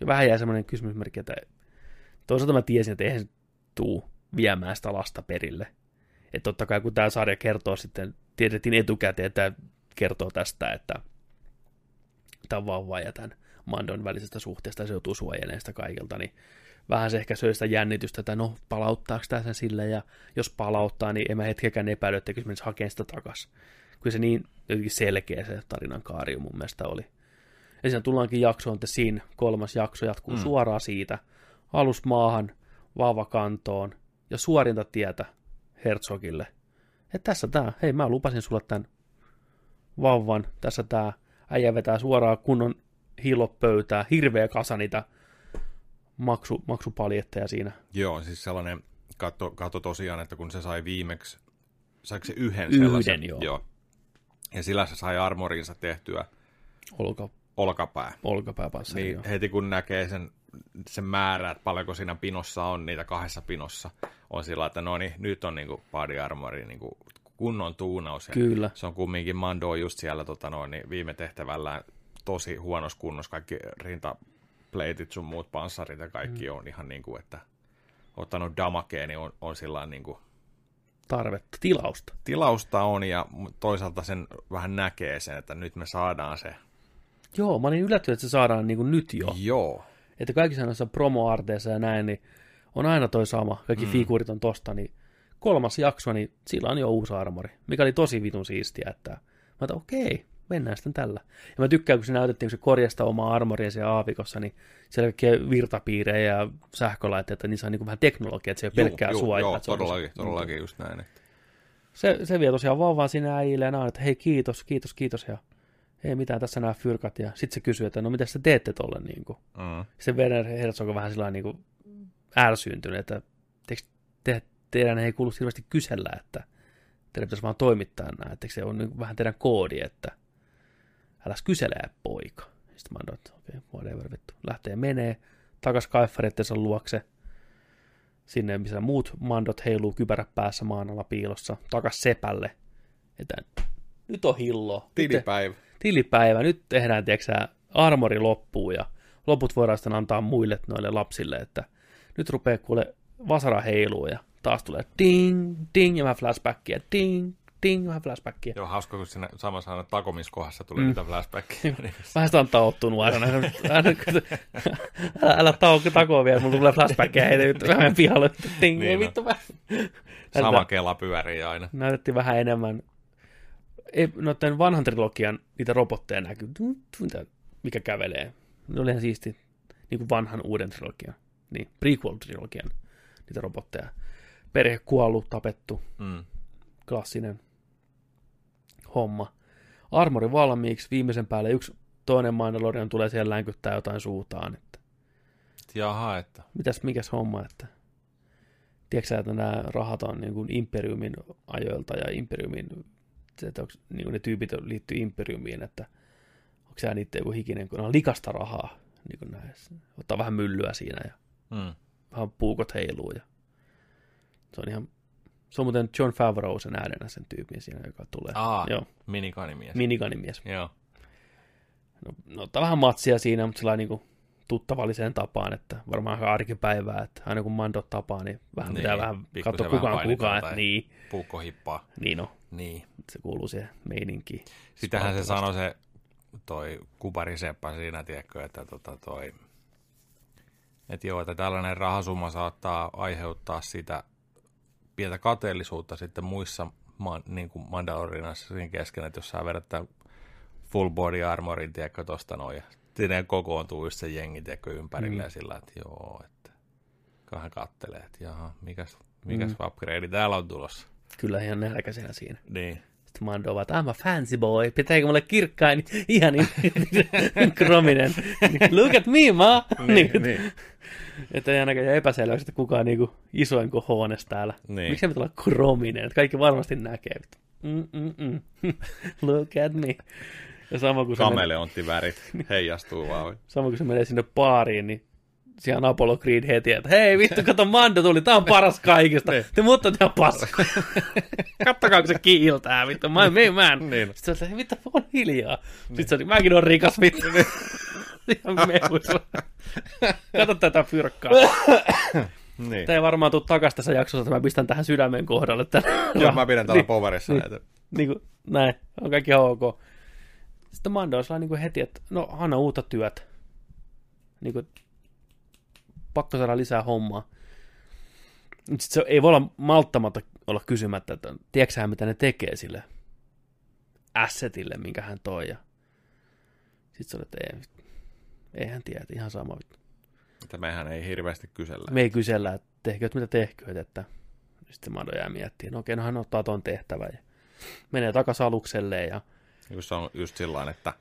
Ja vähän jäi semmoinen kysymysmerkki, että toisaalta mä tiesin, että eihän tuu viemään sitä lasta perille. Että totta kai kun tämä sarja kertoo sitten, tiedettiin etukäteen, että kertoo tästä, että tämä vauva ja tämän Mandon välisestä suhteesta se joutuu suojelemaan sitä kaikilta, niin vähän se ehkä söi sitä jännitystä, että no palauttaako tämä sen sille, ja jos palauttaa, niin en mä hetkeäkään epäily, että se menisi hakemaan sitä takas. Kyllä se niin jotenkin selkeä se tarinan kaari mun mielestä oli. Ja siinä tullaankin jaksoon, että siinä kolmas jakso jatkuu mm. suoraan siitä, alus maahan, vauva kantoon, ja suorinta tietä Herzogille. Että tässä tää, hei mä lupasin sulle tämän vauvan, tässä tää äijä vetää suoraan kunnon hillopöytää, hirveä kasa niitä maksu, maksupaljetteja siinä. Joo, siis sellainen, katso, katso tosiaan, että kun se sai viimeksi, saiko se yhden, Yhden, sellaisen? joo. joo. Ja sillä se sai armorinsa tehtyä Olka, olkapää. olkapääpanssari. Niin joo. heti kun näkee sen, sen määrä, että paljonko siinä pinossa on, niitä kahdessa pinossa, on sillä, että no niin, nyt on niinku body armori niinku kunnon tuunaus. Ja Kyllä. Se on kumminkin Mando just siellä tota noin, niin viime tehtävällä tosi huonossa kunnossa. Kaikki rintapleitit sun muut panssarit ja kaikki mm. on ihan niin kuin, että ottanut damakea, niin on, on sillä niin kuin, Tarvetta, tilausta. tilausta on ja toisaalta sen vähän näkee sen, että nyt me saadaan se. Joo, mä olin yllättynyt, että se saadaan niin kuin nyt jo. Joo. Että kaikissa noissa promoarteissa ja näin, niin on aina toi sama. Kaikki mm. figuurit on tosta, niin kolmas jakso, niin sillä on jo uusi armori. Mikä oli tosi vitun siistiä, että mä että okei, mennään sitten tällä. Ja mä tykkään, kun se näytettiin, kun se korjasta omaa armoria siellä aavikossa, niin siellä kaikkea virtapiirejä ja sähkölaitteita, niin se on niin kuin vähän teknologia, että se ei ole pelkkää suojaa. Joo, on todellakin, todellakin just näin. Että. se, se vie tosiaan vauvaan sinne äijille ja näin, että hei kiitos, kiitos, kiitos ja ei mitään tässä nämä fyrkat ja sitten se kysyy, että no mitä sä teette tolle niin kuin. Mm. Se Werner Herzog on vähän sellainen niin kuin ärsyyntynyt, että teekö te, teidän ei kuulu hirveästi kysellä, että teidän pitäisi vaan toimittaa nämä, että se on niin vähän teidän koodi, että älä kyselee poika. Sitten mä annoin, että okei, okay, whatever, vittu. Lähtee menee takas kaiffareittensa luokse, sinne missä muut mandot heiluu kypärä päässä maan alla piilossa, takas sepälle, että nyt on hillo. Nyt te- Tilipäivä. tilipäivä, nyt tehdään, tiedätkö armori loppuu ja loput voidaan sitten antaa muille noille lapsille, että nyt rupeaa kuule vasara heiluu ja taas tulee ding, ding ja vähän flashbackia, ding, ding, vähän flashbackia. Joo, hauska, kun siinä samassa aina takomiskohdassa tuli mm. niitä flashbackia. Vähän sitä on tauttunut aina. kun- älä, älä tauko takoa vielä, mulla tulee flashbackia heitä nyt vähän pihalle. Ding, Niin niin on. vittu vähän. Sama kela pyörii aina. näytettiin vähän enemmän ei, noiden vanhan trilogian niitä robotteja näkyy, mikä kävelee. Ne oli ihan siisti, niin kuin vanhan uuden trilogian, niin prequel-trilogian niitä robotteja. Perhe kuollut, tapettu, Mm. klassinen homma. Armori valmiiksi, viimeisen päälle yksi toinen Mandalorian tulee siellä länkyttää jotain suutaan, että Jaha, että mitäs, mikäs homma, että tiedätkö sä, että nämä rahat on niin kuin Imperiumin ajoilta ja Imperiumin, että onko, niin kuin ne tyypit liittyy Imperiumiin, että onko se niiden joku hikinen, kun on likasta rahaa, niin kuin näissä. ottaa vähän myllyä siinä ja mm. vähän puukot heiluu ja se on ihan Se on muuten John Favreau sen äänenä sen tyypin siinä, joka tulee. Aa, Joo, miniganimies. miniganimies. Joo. No, no ottaa vähän matsia siinä, mutta sillä niin tuttavalliseen tapaan, että varmaan aika arkipäivää, että aina kun Mando tapaa, niin vähän Niin, pitää vähän katsoa kukaan kukaan, että tai- niin, Puukko hippaa. niin no, Niin. se kuuluu siihen meininkiin. Sitähän se sanoi se toi Kupari Seppä siinä, tiedätkö, että tota toi, että joo, että tällainen rahasumma saattaa aiheuttaa sitä pientä kateellisuutta sitten muissa niin kuin Mandalorinassa siinä kesken, että jos sä vedät tämän full body armorin, tiedätkö, tosta noin, ja sitten kokoontuu just se jengi, tiedätkö, ympärille Mm. ja sillä, että joo, että kahden kattelee, että jaha, mikäs, mikäs mm. upgrade täällä on tulossa. Kyllä ihan nälkäisenä siinä. Niin. Mando ovat, I'm a fancy boy, pitääkö mulle kirkkain, ihan niin krominen. Look at me, ma! niin, niin. Että ei ainakaan jää epäselväksi, että kuka on niinku isoin kuin Hoones täällä. Niin. Miksi pitää olla krominen? Että kaikki varmasti näkee. Mm-mm-mm. Look at me. Ja sama kun, menee, Kameleonttivärit heijastuu vaan. sama kun se menee sinne baariin, niin on Apollo Creed heti, että hei vittu, kato Mando tuli, tää on paras kaikista. Te muut on ihan paska. Kattokaa, kun se kiiltää, vittu, mä en man. Niin. Sitten se oli, vittu, on hiljaa. Sitten se oli, mäkin on rikas, vittu. ihan mehuissa. Kato tätä fyrkkaa. Niin. Tämä ei varmaan tule takaisin tässä jaksossa, että mä pistän tähän sydämen kohdalle. Tämän Joo, mä pidän täällä niin, poverissa niin. näitä. niin kuin, näin, on kaikki ok. Sitten Mando on niin heti, että no, anna uutta työtä. Niin kuin, pakko saada lisää hommaa. Sitten se ei voi olla malttamatta olla kysymättä, että tiedätkö mitä ne tekee sille assetille, minkä hän toi. Ja... Sitten se oli, että ei, ei hän tiedä, ihan sama. Että mehän ei hirveästi kysellä. Me ei kysellä, että tehkööt mitä tehkööt, että sitten Mando jää miettimään, no okei, no hän ottaa ton tehtävän ja menee takaisin alukselle ja se on just sillä että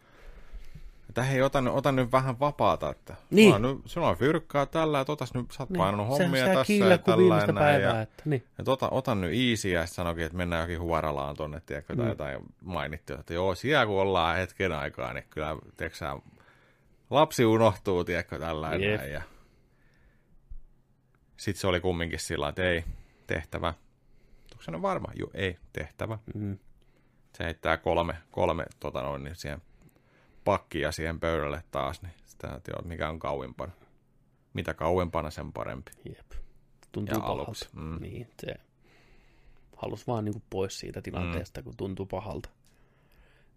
että hei, ota, nyt- ota nyt vähän vapaata, että Niin. nyt, sulla on fyrkkaa tällä, että otas nyt, sä oot niin, painanut hommia sehän tässä ja tällä ja näin, ja, että niin. että ota, ota nyt easy, ja sitten sanoikin, että mennään jokin huoralaan tonne, tiedätkö, tai Mm. jotain mainittiin, että joo, siellä kun ollaan hetken aikaa, niin kyllä, tiedätkö sä, lapsi unohtuu, tiedätkö, tällä Jep. näin, ja sitten se oli kumminkin sillä että ei, tehtävä. Onko se varma? Joo, ei, tehtävä. Mm. Se heittää kolme, kolme tota noin, niin siihen pakkia siihen pöydälle taas, niin sitä, että joo, mikä on kauimpana. Mitä kauempana, sen parempi. Jep. Tuntuu Ja pahalta. aluksi, mm. Niin, se halusi vaan niin pois siitä tilanteesta, mm. kun tuntuu pahalta.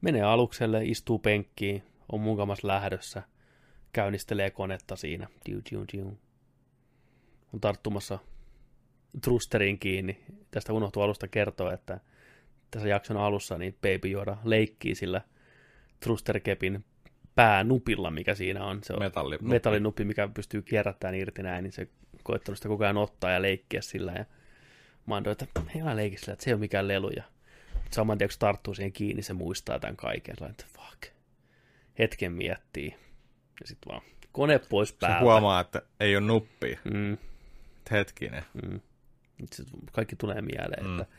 Menee alukselle, istuu penkkiin, on mukamas lähdössä, käynnistelee konetta siinä. Diu, diu, diu. On tarttumassa Trusterin kiinni. Tästä unohtuu alusta kertoa, että tässä jakson alussa niin Baby Yoda leikkii sillä Trusterkepin päänupilla, mikä siinä on. Se on Metallinuppi. metallinuppi, mikä pystyy kierrättämään irti näin, niin se koittanut sitä koko ajan ottaa ja leikkiä sillä. Ja Mando, että hei älä leikki sillä, että se ei ole mikään lelu. Ja saman tien, kun se tarttuu siihen kiinni, se muistaa tämän kaiken. Sellainen, että fuck. Hetken miettii. Ja sitten vaan kone pois Se päältä. huomaa, että ei ole nuppia. Mm, Et Hetkinen. mm. Se kaikki tulee mieleen, Mm. että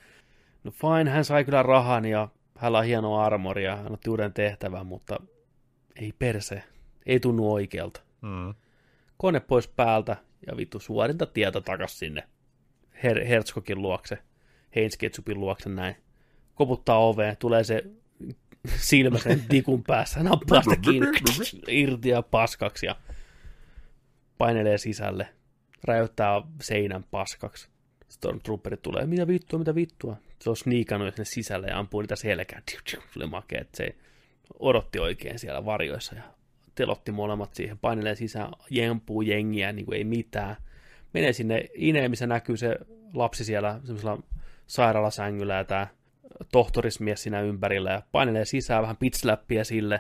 no fine, hän sai kyllä rahan ja hänellä on hieno armori ja hän otti uuden tehtävän, mutta ei perse, ei tunnu oikealta. Mm. kone pois päältä ja vittu suorinta tietä takas sinne Her- Herzogin luokse, Heinz Ketsupin luokse näin. Koputtaa oveen, tulee se silmä sen tikun päässä, nappaa sitä kiinni, irti ja paskaksi ja painelee sisälle, räjäyttää seinän paskaksi. Stormtrooperit tulee, mitä vittua, mitä vittua. Se on sniikannut sinne sisälle ja ampuu niitä selkään. Se oli makea, että se odotti oikein siellä varjoissa ja telotti molemmat siihen, painelee sisään, jempuu jengiä, niin kuin ei mitään. Menee sinne ineen, missä näkyy se lapsi siellä semmoisella sairaalasängyllä ja tämä tohtorismies siinä ympärillä ja painelee sisään vähän pitsläppiä sille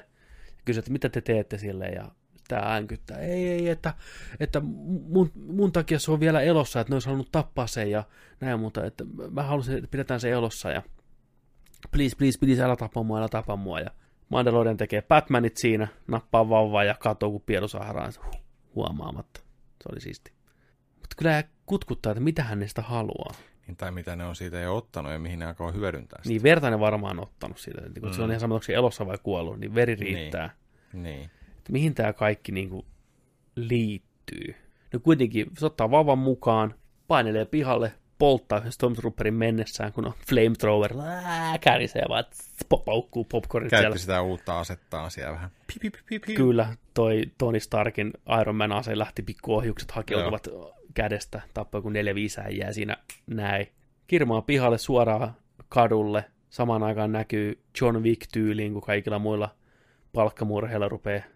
ja kysyy, että mitä te teette sille ja tämä äänkyttää, ei, ei, että, että mun, mun takia se on vielä elossa, että ne olisi halunnut tappaa sen ja näin, mutta että mä haluaisin, että pidetään se elossa ja please, please, please, älä tapa mua, älä tapa mua ja Mandalorian tekee Batmanit siinä, nappaa vauvaa ja katoo, kun pielusaharaan huh, huomaamatta. Se oli siisti. Mutta kyllä kutkuttaa, että mitä hän niistä haluaa. Niin, tai mitä ne on siitä jo ottanut ja mihin ne alkoi hyödyntää sitä. Niin verta ne varmaan ottanut siitä. Että kun Mm. se on ihan sama, onko se elossa vai kuollut, niin veri riittää. Niin. Että mihin tämä kaikki niin kuin liittyy. No kuitenkin se ottaa vauvan mukaan, painelee pihalle polttaa yhden Stormtrooperin mennessään, kun on flamethrower, kärisee vaan, paukkuu popcornit siellä. Käytti sitä uutta asettaa siellä vähän. Pi, pi, pi, pi, pi. Kyllä, toi Tony Starkin Iron Man ase lähti pikkuohjukset hakeutuvat kädestä, tappoi kun neljä viisi äijää siinä näin. Kirmaa pihalle suoraan kadulle, samaan aikaan näkyy John Wick-tyyliin, kun kaikilla muilla palkkamurheilla rupeaa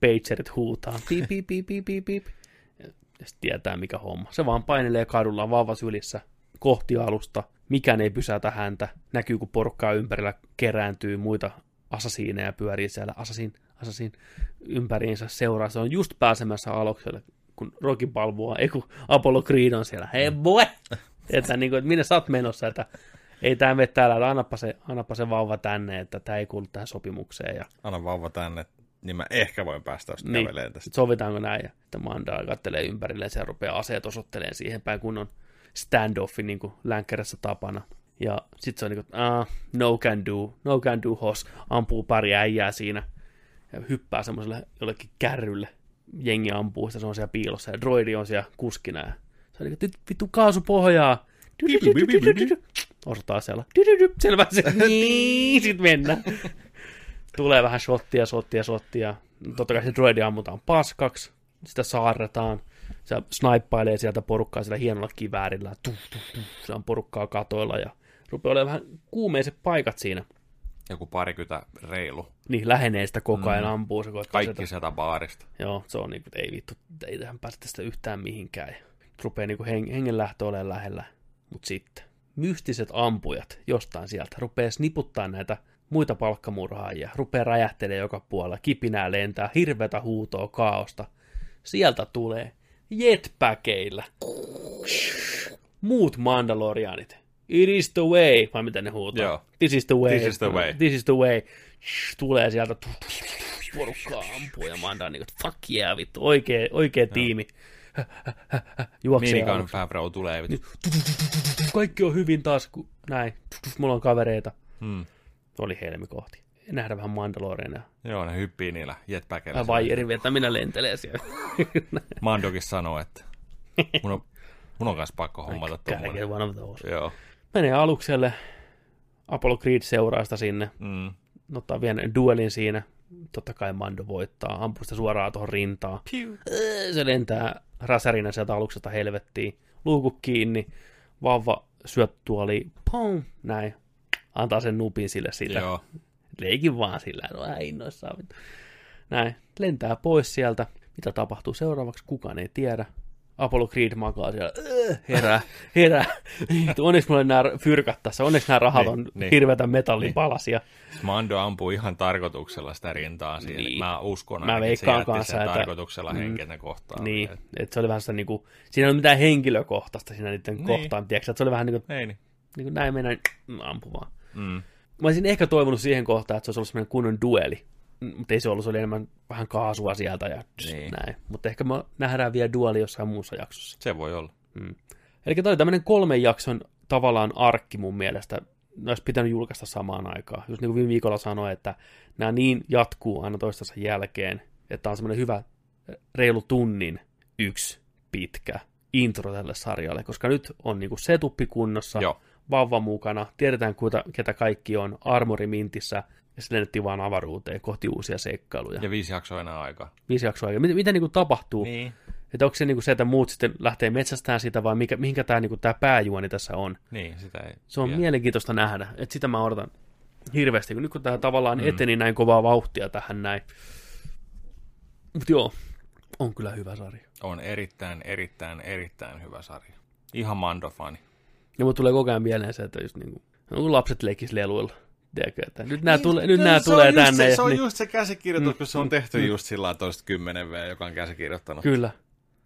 pagerit huutaa. Piip, piip, piip, piip, piip, piip. Ja sitten tietää mikä homma. Se vaan painelee kadulla vauva sylissä kohti alusta. Mikään ei pysäytä häntä. Näkyy, kun porukkaa ympärillä kerääntyy muita asasiineja pyörii siellä asasin, asasin ympäriinsä seuraa. Se on just pääsemässä alukselle, kun Rocky Balboa, ei kun Apollo Creed on siellä. Hei boy! Että, niin kuin, että minne sä oot menossa, että ei tämä mene täällä, että annapa se, annapa se vauva tänne, että tämä ei kuulu tähän sopimukseen. Ja Anna vauva tänne, niin mä ehkä voin päästä jos niin, käveleen tästä. sovitaanko näin, ja että Manda kattelee ympärilleen, se rupeaa aseet osoitteleen siihen päin, kun on standoffi niin kuin länkkärässä tapana. Ja sitten se on niin kuin, ah, no can do, no can do hos, ampuu pari äijää siinä, ja hyppää semmoiselle jollekin kärrylle, jengi ampuu sitä, se on siellä piilossa, ja droidi on siellä kuskina, ja se on niin kuin, vittu kaasu pohjaa, osoittaa siellä, selvä se, niin, sit mennään. Tulee vähän shottia, shottia, shottia. Totta kai se droidi ammutaan paskaksi, sitä saarretaan. Se snaippailee sieltä porukkaa sillä hienolla kiväärillä. Tuh, tuh, tuh. Se on porukkaa katoilla ja rupeaa olemaan vähän kuumeiset paikat siinä. Joku parikymmentä reilu. Niin, lähenee sitä koko ajan, ampuu se Kaikki sieltä. sieltä baarista. Joo, se on niin kuin, ei vittu, ei tähän päästä tästä yhtään mihinkään. Rupeaa niin kuin heng- hengenlähtö olemaan lähellä. Mutta sitten, mystiset ampujat jostain sieltä rupeaa sniputtaa näitä muita palkkamurhaajia, rupeaa räjähtelee joka puolella, kipinää lentää, hirveätä huutoa, kaaosta. Sieltä tulee jetpackeilla muut Mandalorianit. It is the way, vai mitä ne huutaa? Joo. This is the way. This is the way. This is the way. Tulee sieltä porukkaa ampuu ja Manda niin kuin, fuck yeah, vittu, oikea, oikea tiimi. Juoksee Minigun aluksi. Favreau tulee. vittu. Kaikki on hyvin taas, kun näin. Mulla on kavereita. Hmm. Oli helmi kohti. Nähdä vähän Mandaloriania. Joo, ne hyppii niillä jetpackeilla. Vaijerin vetäminä lentelee siellä. Mandokin sanoo, että mun on, mun on kanssa pakko hommata tuommoinen. Joo. Menee alukselle. Apollo Creed seuraa sitä sinne. Mm. Ottaa vielä duelin siinä. Totta kai Mando voittaa. Ampuu sitä suoraan tuohon rintaan. Öö, Se lentää räsärina sieltä aluksesta helvettiin. Luukut kiinni. Vauva syöttuoli. Pum, näin. Antaa sen nupin sille sillä. Joo. Leikin vaan sillä. No innoissaan. vittu. Näin. Lentää pois sieltä. Mitä tapahtuu seuraavaksi? Kukaan ei tiedä. Apollo Creed makaa siellä. Öö, herää, herää. Onneksi mulla on nämä fyrkat tässä. Onneksi nämä rahat Niin, on niin. hirveätä metallipalasia. Mando ampuu ihan tarkoituksella sitä rintaa siihen. Niin. Mä uskon, Mä että se jätti kanssa, sen että- tarkoituksella Mm. henkenä kohtaan. Niin, Et- että se oli vähän sitä niinku, siinä ei ole mitään henkilökohtaista siinä niiden Niin. kohtaan, tiedätkö, että se oli vähän niinku, Ei niin. niinku näin mennään mm, ampumaan. Mm. Mä olisin ehkä toivonut siihen kohtaan, että se olisi ollut semmoinen kunnon dueli, Mm, mutta ei se ollut, se oli enemmän vähän kaasua sieltä ja Niin. näin. Mutta ehkä me nähdään vielä dueli jossain muussa jaksossa. Se voi olla. Eli tämä oli tämmöinen kolmen jakson tavallaan arkki mun mielestä. Ne olisi pitänyt julkaista samaan aikaan. Just niin kuin viime viikolla sanoin, että nämä niin jatkuu aina toistensa jälkeen, että on semmoinen hyvä reilu tunnin yksi pitkä intro tälle sarjalle, koska nyt on niin kuin setuppi kunnossa, Joo. Vauva mukana, tiedetään kuita, ketä kaikki on, armori mintissä, ja sitten lennettiin vaan avaruuteen kohti uusia seikkailuja. Ja viisi jaksoa enää aikaa. Viisi jaksoa aikaa. Mitä, mitä niin kuin tapahtuu? Niin. Että onko se, niin kuin se, että muut sitten lähtee metsästään sitä, vai mikä, mihinkä tämä, niin kuin, tämä pääjuoni tässä on? Niin, sitä ei. Se on vielä. mielenkiintoista nähdä, että sitä mä odotan hirveästi, kun nyt kun tämä tavallaan mm. eteni näin kovaa vauhtia tähän näin. Mutta joo, on kyllä hyvä sarja. On erittäin, erittäin, erittäin hyvä sarja. Ihan Mando-fani. Ja mun tulee koko ajan mieleen se, että just niin kuin, no, kun lapset leikis leluilla. Tiedätkö, että nyt nämä, tule, nyt nämä Niin, tulee tänne. Se, ja, se on niin, just se käsikirjoitus, kun se on tehty just sillä toista 10 V, joka on käsikirjoittanut. Kyllä.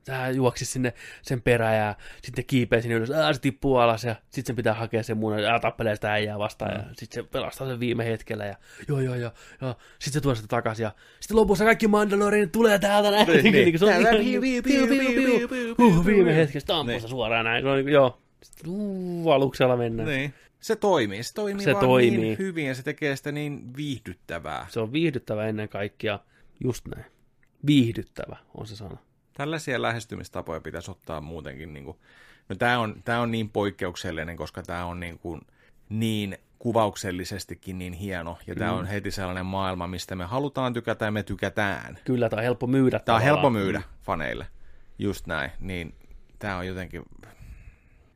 Tää juoksi sinne sen perään ja sitten kiipee sinne ylös, ää, se tippuu alas ja sitten sen pitää hakea sen munan ja tappelee sitä äijää vastaan mm. ja sitten se pelastaa sen viime hetkellä ja joo joo joo, joo. sitten se tuo sitä takaisin ja sitten lopussa kaikki Mandalorianit tulee täältä näin. Niin, niin. se on Täällä ihan- piu, piu, piu, piu, piu, piu, piu. piu, piu, Huh, piu, viime piu. hetkessä ampuu Niin. se suoraan näin. Se on niin kuin, joo. Uu, aluksella mennään. Niin. Se toimii. Se toimii Se vaan toimii. niin hyvin ja se tekee sitä niin viihdyttävää. Se on viihdyttävä ennen kaikkea. Just näin. Viihdyttävä on se sana. Tällaisia lähestymistapoja pitäisi ottaa muutenkin niin kuin No tämä on, tää on niin poikkeuksellinen, koska tämä on niin, kuin, niin kuvauksellisestikin niin hieno. Ja tämä on heti sellainen maailma, mistä me halutaan tykätä ja me tykätään. Kyllä, tämä on helppo myydä. Tämä on helppo myydä faneille. Just näin. Niin tämä on jotenkin...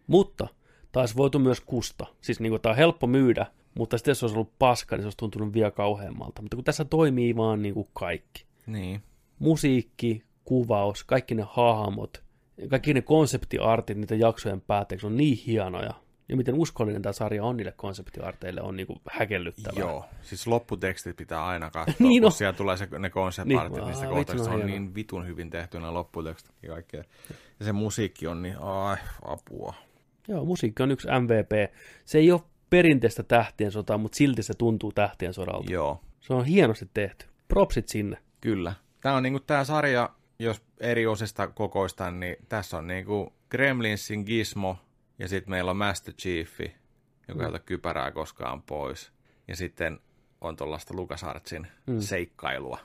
Mutta taas voitu myös kusta. Siis niin tämä on helppo myydä, mutta sitten jos se olisi ollut paska, niin se olisi tuntunut vielä kauheammalta. Mutta kun tässä toimii vaan niin kuin kaikki. Niin. Musiikki, kuvaus, kaikki ne hahmot, kaikki ne konseptiartit niiden jaksojen päätteeksi on niin hienoja. Ja miten uskollinen tämä sarja on niille konseptiarteille on niin kuin häkellyttävää. Joo, siis lopputekstit pitää aina katsoa, Niin kun siellä tulee se, ne concept-artit, Niin, niistä vitsi, on on niin vitun hyvin tehty ne lopputekstit ja kaikkea. Ja se musiikki on niin, ai, apua. Joo, musiikki on yksi MVP. Se ei ole perinteistä tähtien sotaa, mutta silti se tuntuu tähtien sodalta. Joo, Se on hienosti tehty. Propsit sinne. kyllä. Tämä on niinku tää sarja, jos eri osista kokoistan, niin tässä on niinku Gremlinsin Gizmo, ja sitten meillä on Master Chief, joka ei ota kypärää koskaan pois. Ja sitten on tuollaista LucasArtsin mm. seikkailua.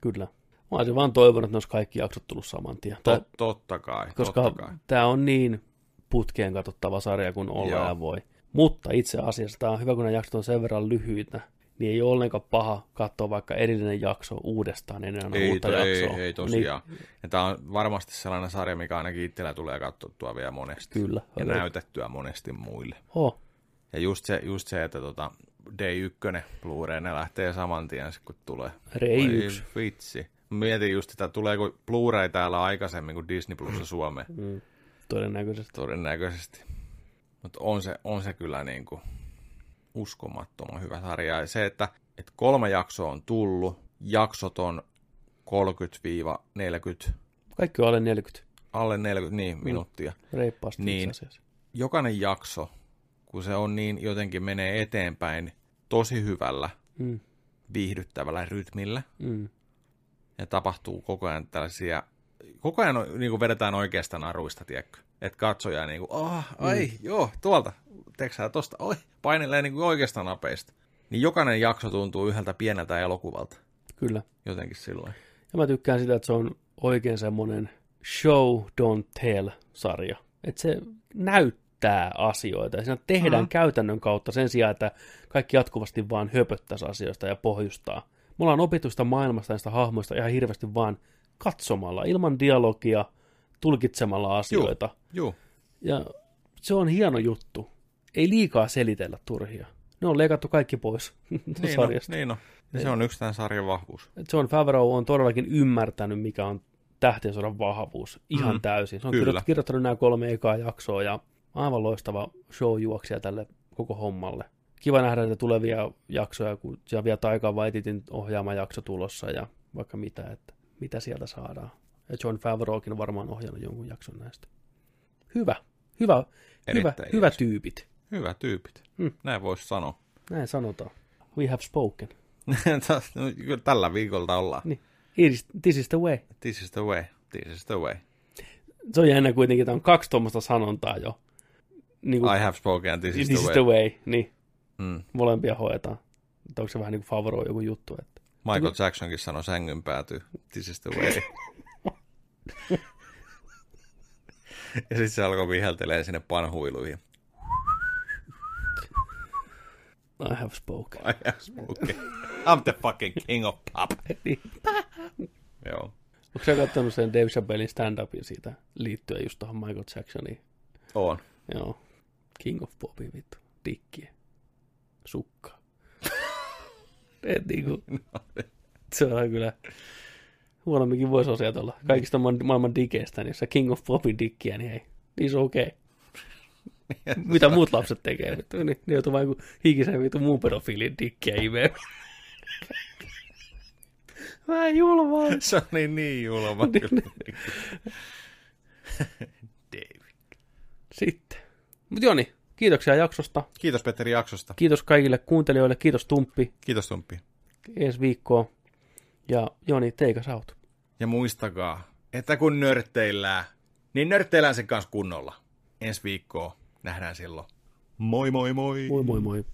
Kyllä. Mä olisin vaan toivonut, että ne olisi kaikki jaksot tullut saman tien. Tot, totta kai, koska totta kai. tämä on niin putkeen katsottava sarja kuin olla ja voi. Mutta itse asiassa tämä on hyvä, kun nämä jaksot on sen verran lyhyitä, niin ei ole ollenkaan paha katsoa vaikka erillinen jakso uudestaan ennen aina Ei, uutta to, ei, jaksoa. ei tosiaan. Niin. Ja tämä on varmasti sellainen sarja, mikä ainakin itsellä tulee katsottua vielä monesti. Kyllä. Ja Okei. näytettyä monesti muille. Oh, Ja just se, just se että tota, D1 Blu-ray, ne lähtee saman tien, kun tulee. Rei Oi yksi. vitsi. Mietin just sitä, tuleeko Blu-ray täällä aikaisemmin kuin Disney Plus Suomeen. mm, todennäköisesti. Todennäköisesti. Mutta on se, on se kyllä niin kuin uskomattoman hyvä sarja. Ja se, että, että kolme jaksoa on tullut, jaksot on 30-40, Kaikki on alle 40 alle 40 niin, minuuttia. reippaasti Niin. itse asiassa. Jokainen jakso, kun se on niin jotenkin menee eteenpäin tosi hyvällä, Mm, viihdyttävällä rytmillä, mm. ja tapahtuu koko ajan tällaisia, koko ajan niin kuin vedetään oikeasta naruista, tiedätkö? Että katsoja niin kuin, ah, ai, mm. joo, tuolta, teksää tosta, oi, painelee niin kuin oikeasta napeista. Niin jokainen jakso tuntuu yhdeltä pieneltä elokuvalta, Kyllä. jotenkin silloin. Ja mä tykkään sitä, että se on oikein semmoinen show, don't tell-sarja. Että se näyttää asioita ja siinä tehdään Mhm. käytännön kautta sen sijaan, että kaikki jatkuvasti vaan höpöttäisi asioista ja pohjustaa. Me ollaan opittu sitä maailmasta ja sitä hahmoista ihan hirveästi vaan katsomalla, ilman dialogia, tulkitsemalla asioita. Juu, Ja se on hieno juttu. Ei liikaa selitellä turhia. Ne on leikattu kaikki pois niin sarjasta. niin on. Ja se on yksi tämän sarjan vahvuus. John Favreau on todellakin ymmärtänyt, mikä on tähtien sodan vahvuus ihan Mm, täysin. Se on kyllä. kirjoittanut, kirjoittanut nämä kolme ekaa jaksoa ja aivan loistava show-juoksija tälle koko hommalle. Kiva nähdä näitä tulevia jaksoja, kun siellä vielä Taika Waititin ohjaama jakso tulossa ja vaikka mitä, että mitä sieltä saadaan. Ja John Favreaukin on varmaan ohjannut jonkun jakson näistä. Hyvä, hyvä, hyvä, Erittäin hyvä tyypit. Hyvä tyypit. Mm. Näin voisi sanoa. Näin sanotaan. We have spoken. No, Kyllä Tällä viikolta ollaan. Niin. Is- This is the way. This is the way. This is the way. Se on jännä kuitenkin, että on kaksi tuommoista sanontaa jo. Niin kuin, I have spoken and this is this the is way. the way. Niin, Mm. molempia hoidetaan. Että onko se vähän niin kuin Favreau joku juttu, että Michael Jacksonkin sanoi sängyn pääty. This is the way. ja sitten se alkoi viheltelee sinne panhuiluihin. I have spoken. I have spoken. I'm the fucking king of pop. Joo. Onko sä katsonut sen Dave Chappellin stand-upin siitä liittyen just tuohon Michael Jacksoniin? On. Joo. King of Popin vittu. Dikkiä. Sukka. Et niinku, se on kyllä huonomminkin voisi asiatella. Kaikista ma- maailman dikeistä, niin jos sä King of Popin dikkiä, niin hei, niin se on okei. Okay. Mitä muut lapset tekee, niin ne joutuu vaan joku hikisen vittu muun pedofiilin dikkiä imeen. Vähän julmaa. Se on niin, niin julma. Dave. Sitten. Mutta Joni, kiitoksia jaksosta. Kiitos Petteri jaksosta. Kiitos kaikille kuuntelijoille. Kiitos Tumppi. Kiitos Tumppi. Ensi viikkoon. Ja Joni, teikas out. Ja muistakaa, että kun nörtteillään, niin nörtteillään sen kanssa kunnolla. Ensi viikkoa nähdään silloin. Moi moi moi! Moi moi moi.